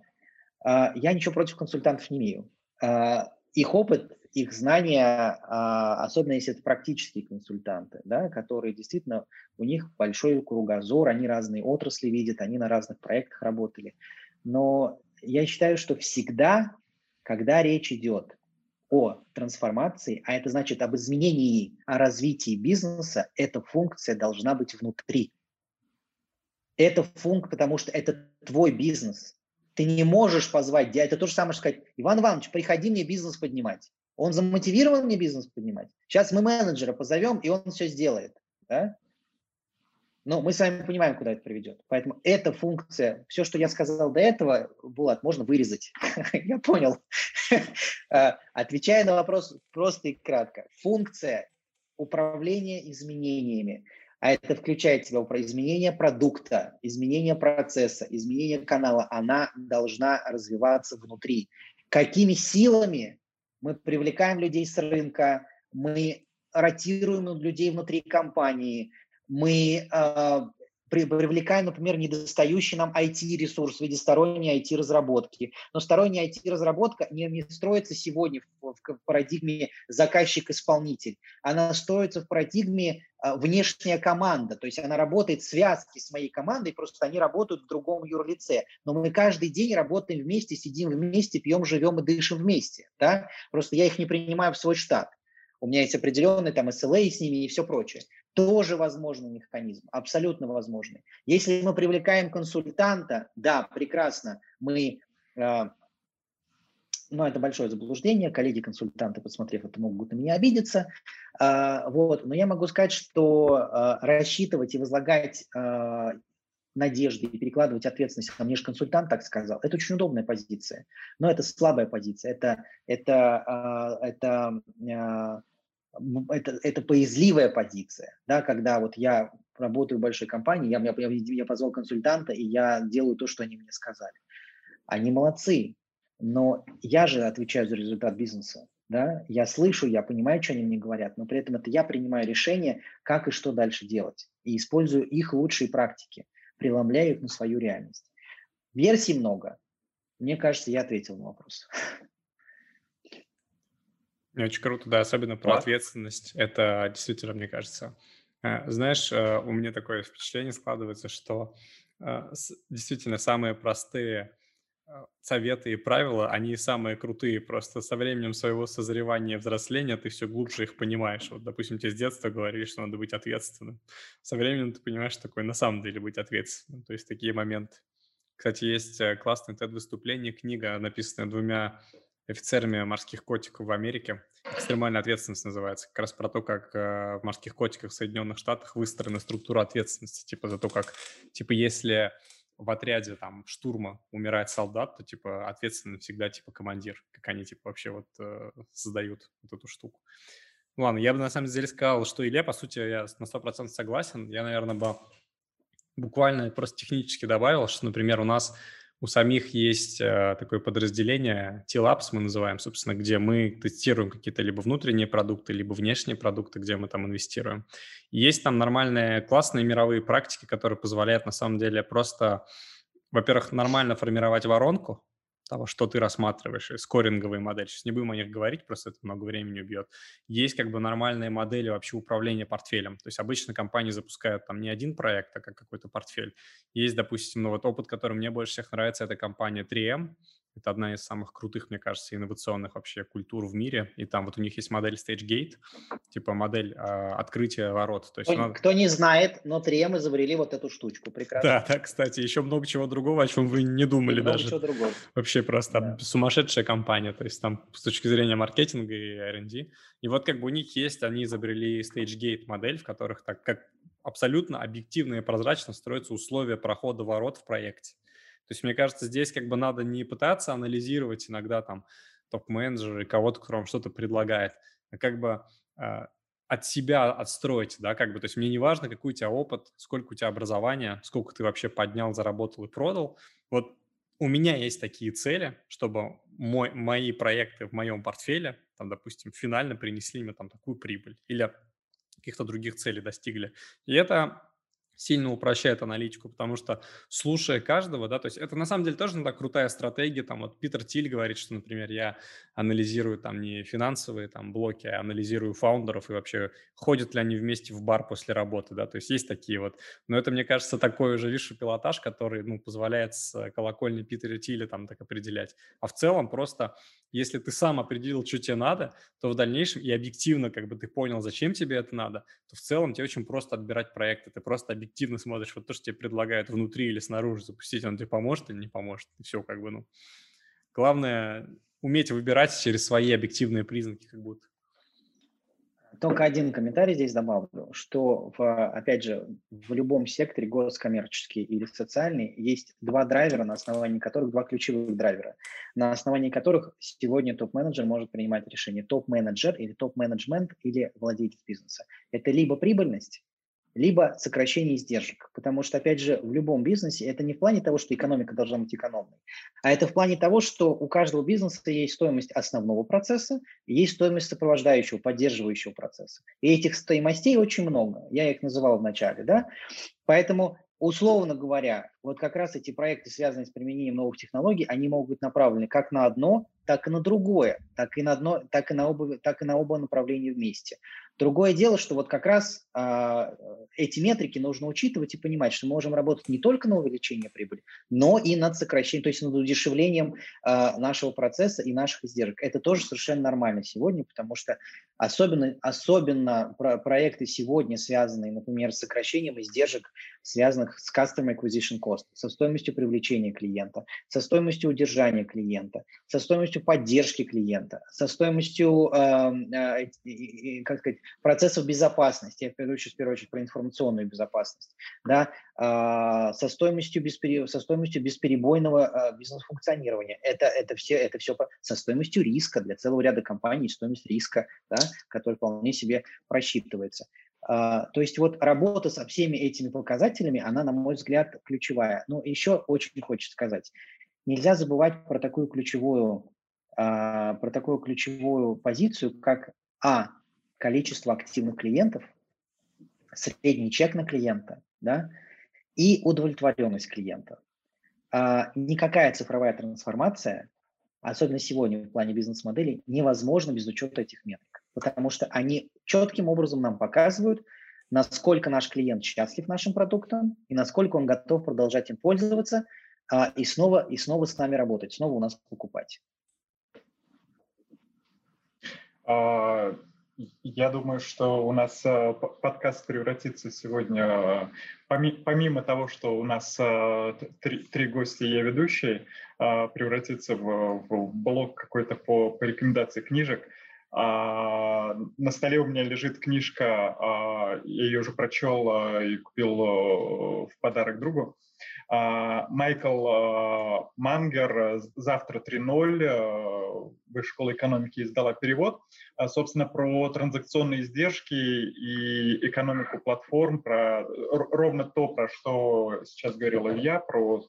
А, я ничего против консультантов не имею. Их опыт, их знания, а, особенно если это практические консультанты, да, которые действительно, у них большой кругозор, они разные отрасли видят, они на разных проектах работали. Но я считаю, что всегда, когда речь идет о трансформации, а это значит об изменении, о развитии бизнеса, эта функция должна быть внутри. Это функция, потому что это твой бизнес, ты не можешь позвать, это то же самое, что сказать, Иван Иванович, приходи мне бизнес поднимать. Он замотивирован мне бизнес поднимать. Сейчас мы менеджера позовем, и он все сделает. Да? Но мы с вами понимаем, куда это приведет. Поэтому эта функция, все, что я сказал до этого, Булат, можно вырезать. я понял. А, отвечая на вопрос просто и кратко. Функция управления изменениями – а это включает в себя изменение продукта, изменение процесса, изменение канала, она должна развиваться внутри. Какими силами мы привлекаем людей с рынка, мы ротируем людей внутри компании, мы э, привлекаем, например, недостающий нам IT-ресурс в виде сторонней IT-разработки. Но сторонняя IT-разработка не, не строится сегодня в, в парадигме заказчик-исполнитель. Она строится в парадигме а, внешняя команда. То есть она работает в связке с моей командой, просто они работают в другом юрлице. Но мы каждый день работаем вместе, сидим вместе, пьем, живем и дышим вместе. Да? Просто я их не принимаю в свой штат. У меня есть определенный там SLA с ними и все прочее тоже возможный механизм, абсолютно возможный. Если мы привлекаем консультанта, да, прекрасно, мы, э, ну, это большое заблуждение, коллеги-консультанты, посмотрев это, могут на меня обидеться, э, вот, но я могу сказать, что э, рассчитывать и возлагать э, надежды и перекладывать ответственность, а мне же консультант так сказал, это очень удобная позиция, но это слабая позиция, это, это, э, это это, это поязливая позиция, да, когда вот я работаю в большой компании, я, я, я позвал консультанта, и я делаю то, что они мне сказали. Они молодцы, но я же отвечаю за результат бизнеса. Да? Я слышу, я понимаю, что они мне говорят, но при этом это я принимаю решение, как и что дальше делать. И использую их лучшие практики, преломляю их на свою реальность. Версий много. Мне кажется, я ответил на вопрос. Очень круто, да, особенно про ответственность. Это действительно, мне кажется. Э, знаешь, э, у меня такое впечатление складывается, что э, действительно самые простые советы и правила, они самые крутые. Просто со временем своего созревания и взросления ты все глубже их понимаешь. Вот, допустим, тебе с детства говорили, что надо быть ответственным. Со временем ты понимаешь, что такое на самом деле быть ответственным. То есть такие моменты. Кстати, есть классное TED-выступление, книга, написанная двумя офицерами морских котиков в Америке. Экстремальная ответственность называется. Как раз про то, как э, в морских котиках в Соединенных Штатах выстроена структура ответственности. Типа за то, как, типа, если в отряде там штурма умирает солдат, то типа ответственный всегда типа командир, как они типа вообще вот э, создают вот эту штуку. Ну ладно, я бы на самом деле сказал, что Илья, по сути, я на 100% согласен. Я, наверное, бы буквально просто технически добавил, что, например, у нас у самих есть э, такое подразделение, T-Labs мы называем, собственно, где мы тестируем какие-то либо внутренние продукты, либо внешние продукты, где мы там инвестируем. есть там нормальные, классные мировые практики, которые позволяют на самом деле просто, во-первых, нормально формировать воронку, того, что ты рассматриваешь, скоринговые модели. Сейчас не будем о них говорить, просто это много времени убьет. Есть как бы нормальные модели вообще управления портфелем. То есть обычно компании запускают там не один проект, а как какой-то портфель. Есть, допустим, ну вот опыт, который мне больше всех нравится, это компания 3M. Это одна из самых крутых, мне кажется, инновационных вообще культур в мире. И там вот у них есть модель StageGate, типа модель э, открытия ворот. То есть кто, она... кто не знает, но 3M изобрели вот эту штучку. Прекрасно. Да, да, кстати, еще много чего другого, о чем вы не думали много даже. Чего другого. Вообще просто да. сумасшедшая компания. То есть там с точки зрения маркетинга и R&D. И вот как бы у них есть, они изобрели StageGate модель, в которых так как абсолютно объективно и прозрачно строятся условия прохода ворот в проекте. То есть, мне кажется, здесь как бы надо не пытаться анализировать иногда там топ-менеджера и кого-то, кто вам что-то предлагает, а как бы э, от себя отстроить, да, как бы, то есть мне не важно, какой у тебя опыт, сколько у тебя образования, сколько ты вообще поднял, заработал и продал. Вот у меня есть такие цели, чтобы мой, мои проекты в моем портфеле, там, допустим, финально принесли мне там такую прибыль или каких-то других целей достигли. И это сильно упрощает аналитику, потому что слушая каждого, да, то есть это на самом деле тоже иногда крутая стратегия, там вот Питер Тиль говорит, что, например, я анализирую там не финансовые там блоки, а анализирую фаундеров и вообще ходят ли они вместе в бар после работы, да, то есть есть такие вот, но это, мне кажется, такой уже высший пилотаж, который, ну, позволяет с колокольни Питера Тиля там так определять, а в целом просто если ты сам определил, что тебе надо, то в дальнейшем и объективно как бы ты понял, зачем тебе это надо, то в целом тебе очень просто отбирать проекты. Ты просто объективно смотришь, вот то, что тебе предлагают внутри или снаружи запустить, он тебе поможет или не поможет. И все как бы, ну. Главное уметь выбирать через свои объективные признаки как будто. Только один комментарий здесь добавлю, что, в, опять же, в любом секторе, госкоммерческий или социальный, есть два драйвера, на основании которых, два ключевых драйвера, на основании которых сегодня топ-менеджер может принимать решение. Топ-менеджер или топ-менеджмент или владелец бизнеса. Это либо прибыльность, либо сокращение издержек. Потому что, опять же, в любом бизнесе это не в плане того, что экономика должна быть экономной, а это в плане того, что у каждого бизнеса есть стоимость основного процесса, есть стоимость сопровождающего, поддерживающего процесса. И этих стоимостей очень много. Я их называл в начале. Да? Поэтому условно говоря, вот как раз эти проекты, связанные с применением новых технологий, они могут быть направлены как на одно, так и на другое, так и на одно, так и на оба, так и на оба направления вместе. Другое дело, что вот как раз а, эти метрики нужно учитывать и понимать, что мы можем работать не только на увеличение прибыли, но и над сокращением, то есть над удешевлением а, нашего процесса и наших издержек. Это тоже совершенно нормально сегодня, потому что особенно, особенно про проекты сегодня связанные, например, с сокращением издержек, связанных с Customer Acquisition Cost, со стоимостью привлечения клиента, со стоимостью удержания клиента, со стоимостью поддержки клиента, со стоимостью, э, э, как сказать, процессов безопасности, я в первую очередь, в первую очередь про информационную безопасность, да, э, со, стоимостью беспере, со стоимостью бесперебойного э, бизнес-функционирования. Это, это, все, это все со стоимостью риска для целого ряда компаний, стоимость риска, да, который вполне себе просчитывается. Uh, то есть вот работа со всеми этими показателями, она, на мой взгляд, ключевая. Но еще очень хочется сказать, нельзя забывать про такую ключевую, про такую ключевую позицию, как а количество активных клиентов, средний чек на клиента, да, и удовлетворенность клиента. Uh, никакая цифровая трансформация, особенно сегодня в плане бизнес-моделей, невозможна без учета этих метрик потому что они четким образом нам показывают, насколько наш клиент счастлив нашим продуктом и насколько он готов продолжать им пользоваться а, и, снова, и снова с нами работать, снова у нас покупать. А, я думаю, что у нас а, подкаст превратится сегодня, а, помимо того, что у нас а, три, три гостя и я ведущий, превратится в, в блог какой-то по, по рекомендации книжек – а, на столе у меня лежит книжка, а, я ее уже прочел и купил в подарок другу. Майкл Мангер «Завтра 3.0», Высшая школа экономики издала перевод, собственно, про транзакционные издержки и экономику платформ, про ровно то, про что сейчас говорил Илья, про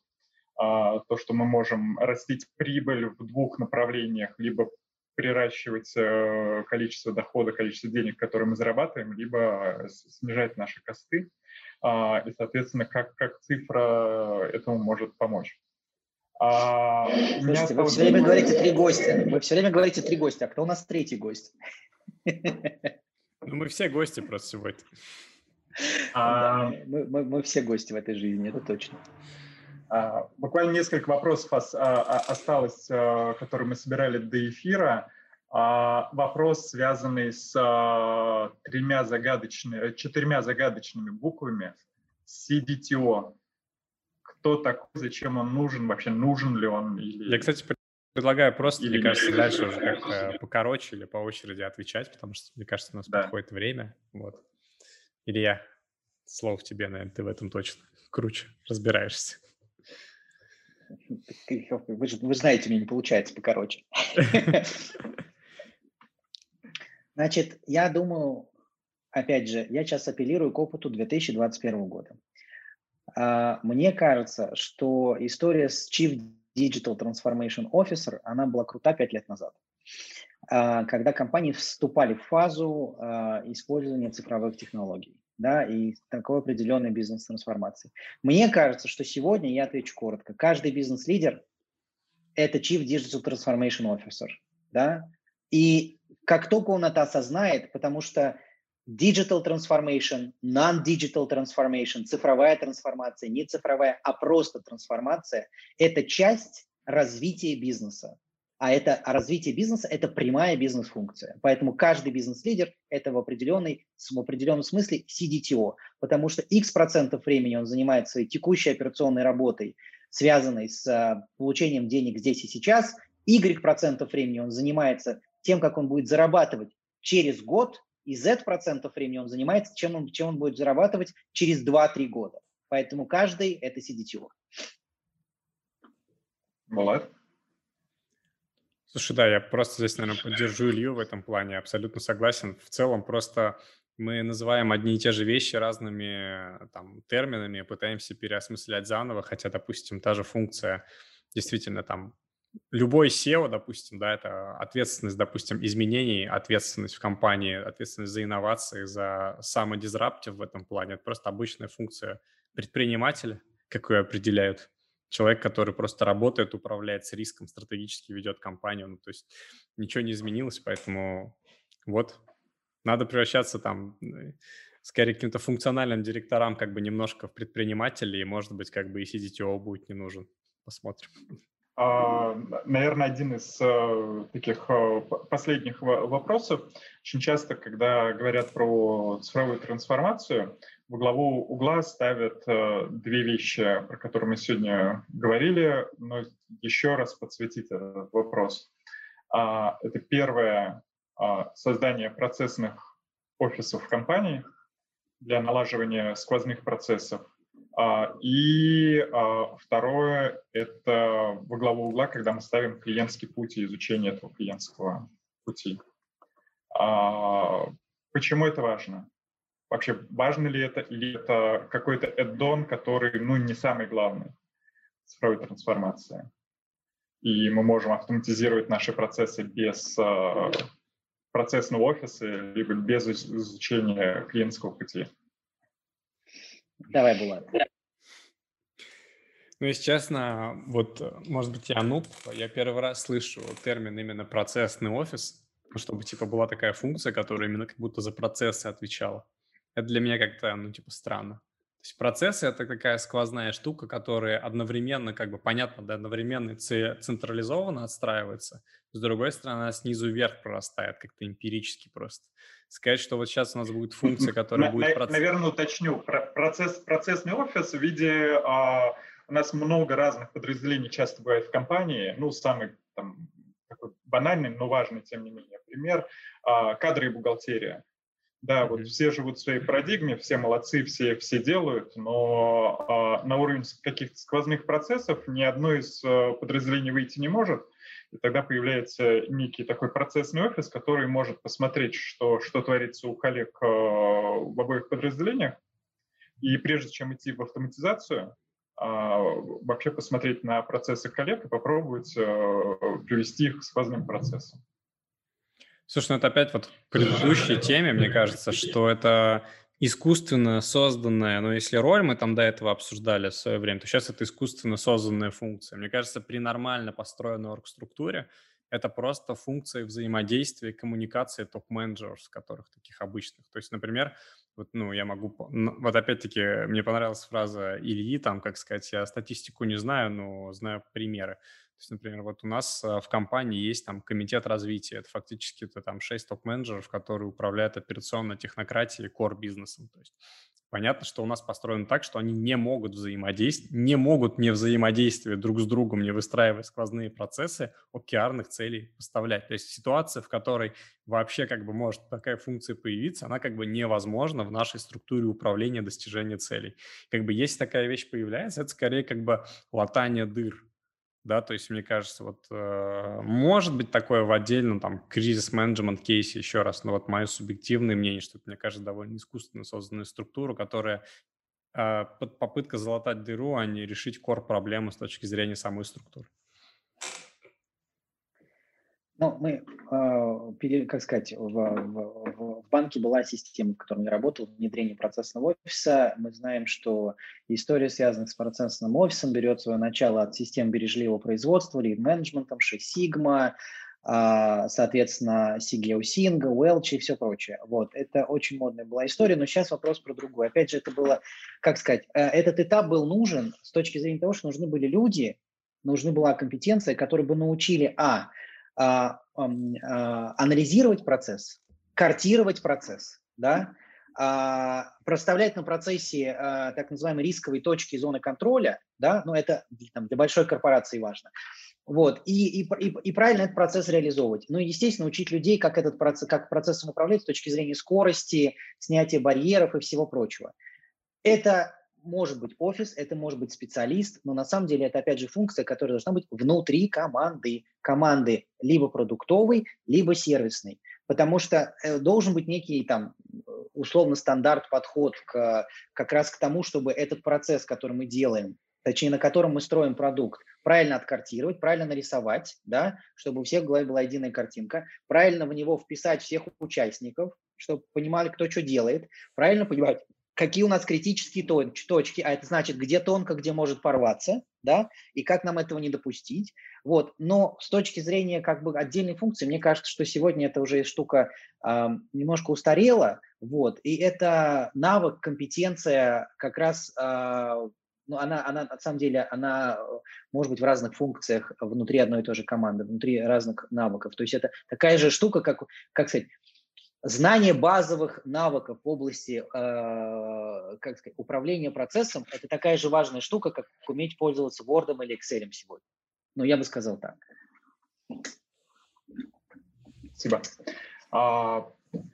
то, что мы можем растить прибыль в двух направлениях, либо приращивать э, количество дохода, количество денег, которые мы зарабатываем, либо снижать наши косты, а, и, соответственно, как, как цифра этому может помочь. А, Слушайте, вы все время говорите три гостя. Вы все время говорите три гостя. А кто у нас третий гость? Ну, мы все гости просто сегодня. А... мы, мы, мы все гости в этой жизни, это точно. А, буквально несколько вопросов осталось, которые мы собирали до эфира. Вопрос, связанный с тремя загадочными, четырьмя загадочными буквами CDTO. Кто такой, зачем он нужен, вообще нужен ли он? Или... Я, кстати, предлагаю просто, или мне кажется, дальше уже как-то покороче или по очереди отвечать, потому что, мне кажется, у нас да. подходит время. Вот. Илья, слово тебе, наверное, ты в этом точно круче разбираешься. Вы же, вы знаете, мне не получается покороче. Значит, я думаю, опять же, я сейчас апеллирую к опыту 2021 года. А, мне кажется, что история с Chief Digital Transformation Officer, она была крута пять лет назад, а, когда компании вступали в фазу а, использования цифровых технологий да, и такой определенной бизнес-трансформации. Мне кажется, что сегодня, я отвечу коротко, каждый бизнес-лидер – это Chief Digital Transformation Officer, да, и как только он это осознает, потому что digital transformation, non-digital transformation, цифровая трансформация, не цифровая, а просто трансформация – это часть развития бизнеса. А это а развитие бизнеса – это прямая бизнес-функция. Поэтому каждый бизнес-лидер – это в, определенной, в определенном смысле CDTO, потому что X процентов времени он занимается своей текущей операционной работой, связанной с а, получением денег здесь и сейчас, Y процентов времени он занимается тем, как он будет зарабатывать через год, и Z процентов времени он занимается, чем он, чем он будет зарабатывать через 2-3 года. Поэтому каждый – это CDTO. Влад? Слушай, да, я просто здесь, наверное, поддержу Илью в этом плане, абсолютно согласен. В целом просто мы называем одни и те же вещи разными там, терминами, пытаемся переосмыслять заново, хотя, допустим, та же функция действительно там любой SEO, допустим, да, это ответственность, допустим, изменений, ответственность в компании, ответственность за инновации, за самодизраптив в этом плане. Это просто обычная функция предпринимателя, какую определяют человек, который просто работает, управляет с риском, стратегически ведет компанию. Ну, то есть ничего не изменилось, поэтому вот надо превращаться там скорее каким-то функциональным директорам как бы немножко в предпринимателей, и, может быть, как бы и CDTO будет не нужен. Посмотрим. А, наверное, один из э, таких э, последних вопросов. Очень часто, когда говорят про цифровую трансформацию, в главу угла ставят э, две вещи, про которые мы сегодня говорили, но еще раз подсветить этот вопрос. А, это первое а, – создание процессных офисов в компании для налаживания сквозных процессов. А, и второе – это во главу угла, когда мы ставим клиентский путь и изучение этого клиентского пути. Почему это важно? Вообще, важно ли это, или это какой-то эддон, который, ну, не самый главный в цифровой трансформации. И мы можем автоматизировать наши процессы без процессного офиса, либо без изучения клиентского пути. Давай, Булат. Ну, если честно, вот, может быть, я нуб, я первый раз слышу термин именно процессный офис, чтобы, типа, была такая функция, которая именно как будто за процессы отвечала. Это для меня как-то, ну, типа, странно. То есть процессы — это такая сквозная штука, которая одновременно, как бы, понятно, да, одновременно централизованно отстраивается, с другой стороны, она снизу вверх прорастает, как-то эмпирически просто. Сказать, что вот сейчас у нас будет функция, которая будет... Процесс... Наверное, уточню. Процесс, процессный офис в виде... А, у нас много разных подразделений часто бывает в компании. Ну, самый там, такой банальный, но важный, тем не менее, пример. А, кадры и бухгалтерия. Да, вот все живут в своей парадигме, все молодцы, все, все делают, но э, на уровень каких-то сквозных процессов ни одно из э, подразделений выйти не может. И тогда появляется некий такой процессный офис, который может посмотреть, что, что творится у коллег э, в обоих подразделениях. И прежде чем идти в автоматизацию, э, вообще посмотреть на процессы коллег и попробовать э, привести их к сквозным процессам. Слушай, ну это опять вот к предыдущей теме, мне кажется, что это искусственно созданная, но если роль мы там до этого обсуждали в свое время, то сейчас это искусственно созданная функция. Мне кажется, при нормально построенной оргструктуре это просто функции взаимодействия, коммуникации топ-менеджеров, которых таких обычных. То есть, например, вот, ну, я могу... Вот опять-таки, мне понравилась фраза Ильи, там, как сказать, я статистику не знаю, но знаю примеры. То есть, например, вот у нас э, в компании есть там комитет развития. Это фактически это там шесть топ-менеджеров, которые управляют операционной технократией, core-бизнесом. То есть Понятно, что у нас построено так, что они не могут взаимодействовать, не могут не взаимодействовать друг с другом, не выстраивая сквозные процессы, океарных целей поставлять. То есть ситуация, в которой вообще как бы может такая функция появиться, она как бы невозможна в нашей структуре управления достижения целей. Как бы если такая вещь появляется, это скорее как бы латание дыр да, то есть мне кажется, вот э, может быть такое в отдельном там кризис-менеджмент кейсе еще раз, но вот мое субъективное мнение, что это, мне кажется, довольно искусственно созданная структура, которая э, попытка залатать дыру, а не решить кор проблемы с точки зрения самой структуры. Ну, мы, э, как сказать, в, в, в банке была система, в которой я работал, внедрение процессного офиса. Мы знаем, что история, связанная с процессным офисом, берет свое начало от систем бережливого производства, лид-менеджментом, 6 Sigma, а, соответственно, CGO Sing, Welch и все прочее. Вот, это очень модная была история, но сейчас вопрос про другое. Опять же, это было, как сказать, э, этот этап был нужен с точки зрения того, что нужны были люди, нужна была компетенция, которые бы научили, а, анализировать процесс, картировать процесс, да, а, проставлять на процессе а, так называемые рисковые точки зоны контроля, да, но это там, для большой корпорации важно. Вот, и, и, и, и правильно этот процесс реализовывать. Ну и, естественно, учить людей, как этот процесс, как процессом управлять с точки зрения скорости, снятия барьеров и всего прочего. Это может быть офис, это может быть специалист, но на самом деле это опять же функция, которая должна быть внутри команды. Команды либо продуктовой, либо сервисной. Потому что э, должен быть некий там условно стандарт подход к, как раз к тому, чтобы этот процесс, который мы делаем, точнее, на котором мы строим продукт, правильно откартировать, правильно нарисовать, да, чтобы у всех в голове была единая картинка, правильно в него вписать всех участников, чтобы понимали, кто что делает, правильно понимать, какие у нас критические точки, а это значит, где тонко, где может порваться, да, и как нам этого не допустить. Вот. Но с точки зрения как бы отдельной функции, мне кажется, что сегодня эта уже штука э, немножко устарела, вот, и это навык, компетенция как раз, э, ну, она, она на самом деле, она может быть в разных функциях внутри одной и той же команды, внутри разных навыков. То есть это такая же штука, как, как сказать, Знание базовых навыков в области э, как сказать, управления процессом – это такая же важная штука, как уметь пользоваться Word или Excel сегодня. Ну, я бы сказал так. Спасибо. А,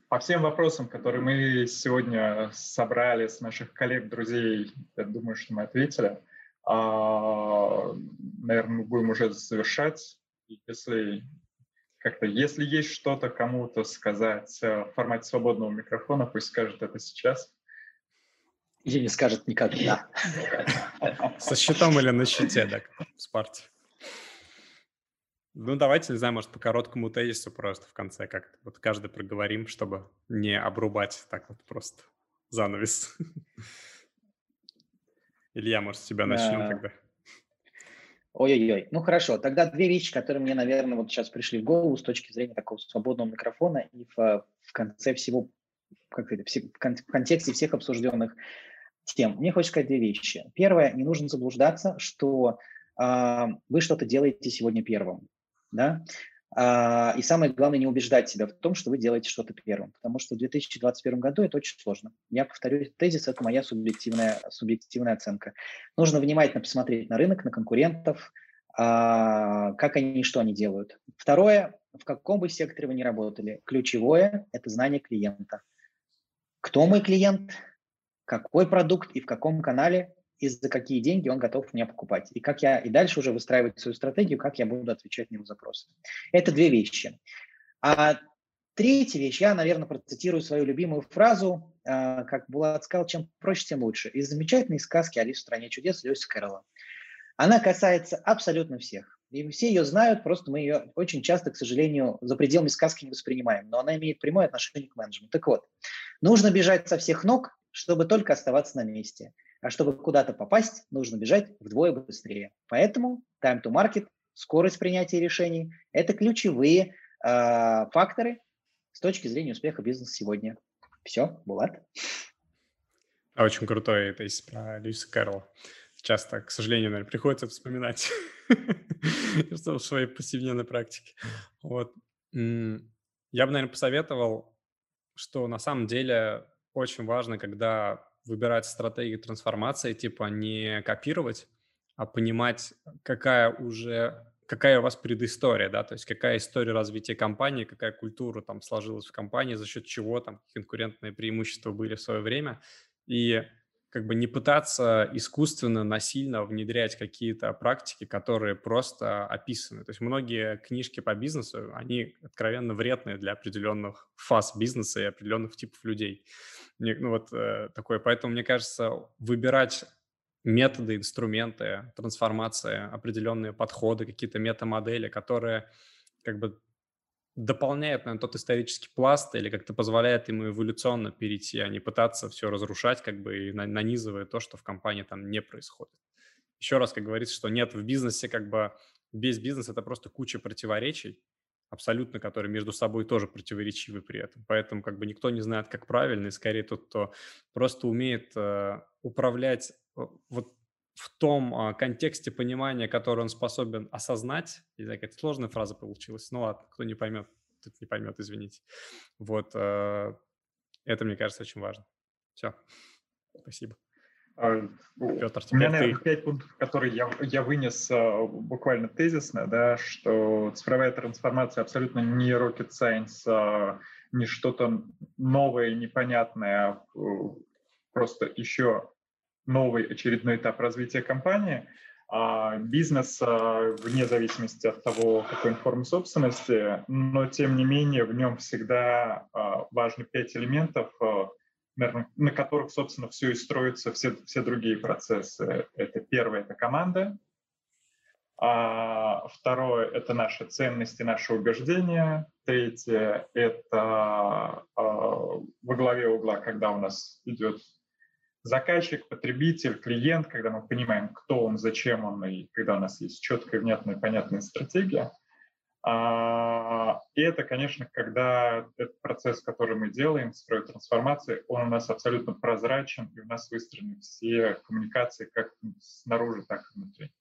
по всем вопросам, которые мы сегодня собрали с наших коллег, друзей, я думаю, что мы ответили. А, наверное, мы будем уже завершать. Если как-то, если есть что-то кому-то сказать э, в формате свободного микрофона, пусть скажет это сейчас. Или не скажет никогда. Со счетом или на счете, да, в спарте. Ну, давайте, не знаю, может, по короткому тезису просто в конце как-то вот каждый проговорим, чтобы не обрубать так вот просто занавес. Илья, может, с тебя начнем тогда? Ой-ой-ой. Ну хорошо, тогда две вещи, которые мне, наверное, вот сейчас пришли в голову с точки зрения такого свободного микрофона и в, в конце всего, как это, в контексте всех обсужденных тем. Мне хочется сказать две вещи. Первое, не нужно заблуждаться, что э, вы что-то делаете сегодня первым. Да? А, и самое главное, не убеждать себя в том, что вы делаете что-то первым, потому что в 2021 году это очень сложно. Я повторю тезис, это моя субъективная, субъективная оценка. Нужно внимательно посмотреть на рынок, на конкурентов, а, как они, что они делают. Второе, в каком бы секторе вы ни работали, ключевое – это знание клиента. Кто мой клиент, какой продукт и в каком канале и за какие деньги он готов меня покупать. И как я и дальше уже выстраивать свою стратегию, как я буду отвечать на его запросы. Это две вещи. А третья вещь, я, наверное, процитирую свою любимую фразу, э, как Булат сказал, чем проще, тем лучше. Из замечательной сказки «Алиса в стране чудес» Льюиса Кэрролла. Она касается абсолютно всех. И все ее знают, просто мы ее очень часто, к сожалению, за пределами сказки не воспринимаем. Но она имеет прямое отношение к менеджменту. Так вот, нужно бежать со всех ног, чтобы только оставаться на месте. А чтобы куда-то попасть, нужно бежать вдвое быстрее. Поэтому time to market скорость принятия решений. Это ключевые э, факторы с точки зрения успеха бизнеса сегодня. Все, Булат. Очень крутой тезис про Льюиса Кэрролла. Часто, к сожалению, наверное, приходится вспоминать в своей повседневной практике. Вот. Я бы, наверное, посоветовал, что на самом деле очень важно, когда выбирать стратегию трансформации, типа не копировать, а понимать, какая уже какая у вас предыстория, да, то есть какая история развития компании, какая культура там сложилась в компании, за счет чего там конкурентные преимущества были в свое время, и как бы не пытаться искусственно, насильно внедрять какие-то практики, которые просто описаны. То есть многие книжки по бизнесу, они откровенно вредные для определенных фаз бизнеса и определенных типов людей. Ну вот э, такое. Поэтому, мне кажется, выбирать методы, инструменты, трансформации, определенные подходы, какие-то метамодели, которые как бы дополняет, наверное, тот исторический пласт или как-то позволяет ему эволюционно перейти, а не пытаться все разрушать, как бы и нанизывая то, что в компании там не происходит. Еще раз, как говорится, что нет в бизнесе как бы весь бизнес – это просто куча противоречий, абсолютно, которые между собой тоже противоречивы при этом. Поэтому как бы никто не знает, как правильно, и скорее тот, кто просто умеет э, управлять э, вот в том а, контексте понимания, который он способен осознать, не знаю, какая-то сложная фраза получилась, ну ладно, кто не поймет, тут не поймет, извините. Вот, э, это, мне кажется, очень важно. Все, спасибо. А, Петр, У меня, наверное, пять пунктов, которые я, я вынес а, буквально тезисно, да, что цифровая трансформация абсолютно не rocket science, не что-то новое, непонятное, просто еще новый очередной этап развития компании. А бизнес, а, вне зависимости от того, какой формы собственности, но тем не менее в нем всегда а, важны пять элементов, а, наверное, на которых, собственно, все и строятся, все, все другие процессы. Это первое – это команда, а второе – это наши ценности, наши убеждения. Третье – это а, во главе угла, когда у нас идет заказчик, потребитель, клиент, когда мы понимаем, кто он, зачем он, и когда у нас есть четкая, внятная, понятная стратегия. А, и это, конечно, когда этот процесс, который мы делаем, цифровой трансформации, он у нас абсолютно прозрачен, и у нас выстроены все коммуникации как снаружи, так и внутри.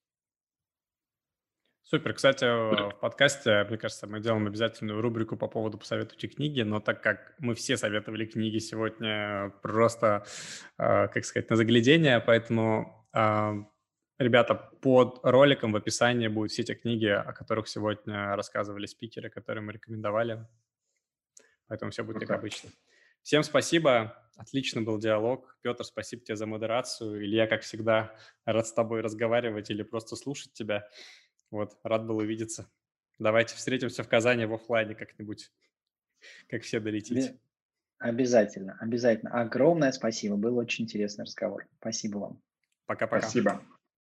Супер. Кстати, в подкасте, мне кажется, мы делаем обязательную рубрику по поводу «Посоветуйте книги», но так как мы все советовали книги сегодня просто, а, как сказать, на заглядение, поэтому, а, ребята, под роликом в описании будут все те книги, о которых сегодня рассказывали спикеры, которые мы рекомендовали. Поэтому все будет как обычно. Всем спасибо. Отлично был диалог. Петр, спасибо тебе за модерацию. Илья, как всегда, рад с тобой разговаривать или просто слушать тебя. Вот, рад был увидеться. Давайте встретимся в Казани в офлайне как-нибудь, как все долетите. Обязательно, обязательно. Огромное спасибо. Был очень интересный разговор. Спасибо вам. Пока-пока. Спасибо.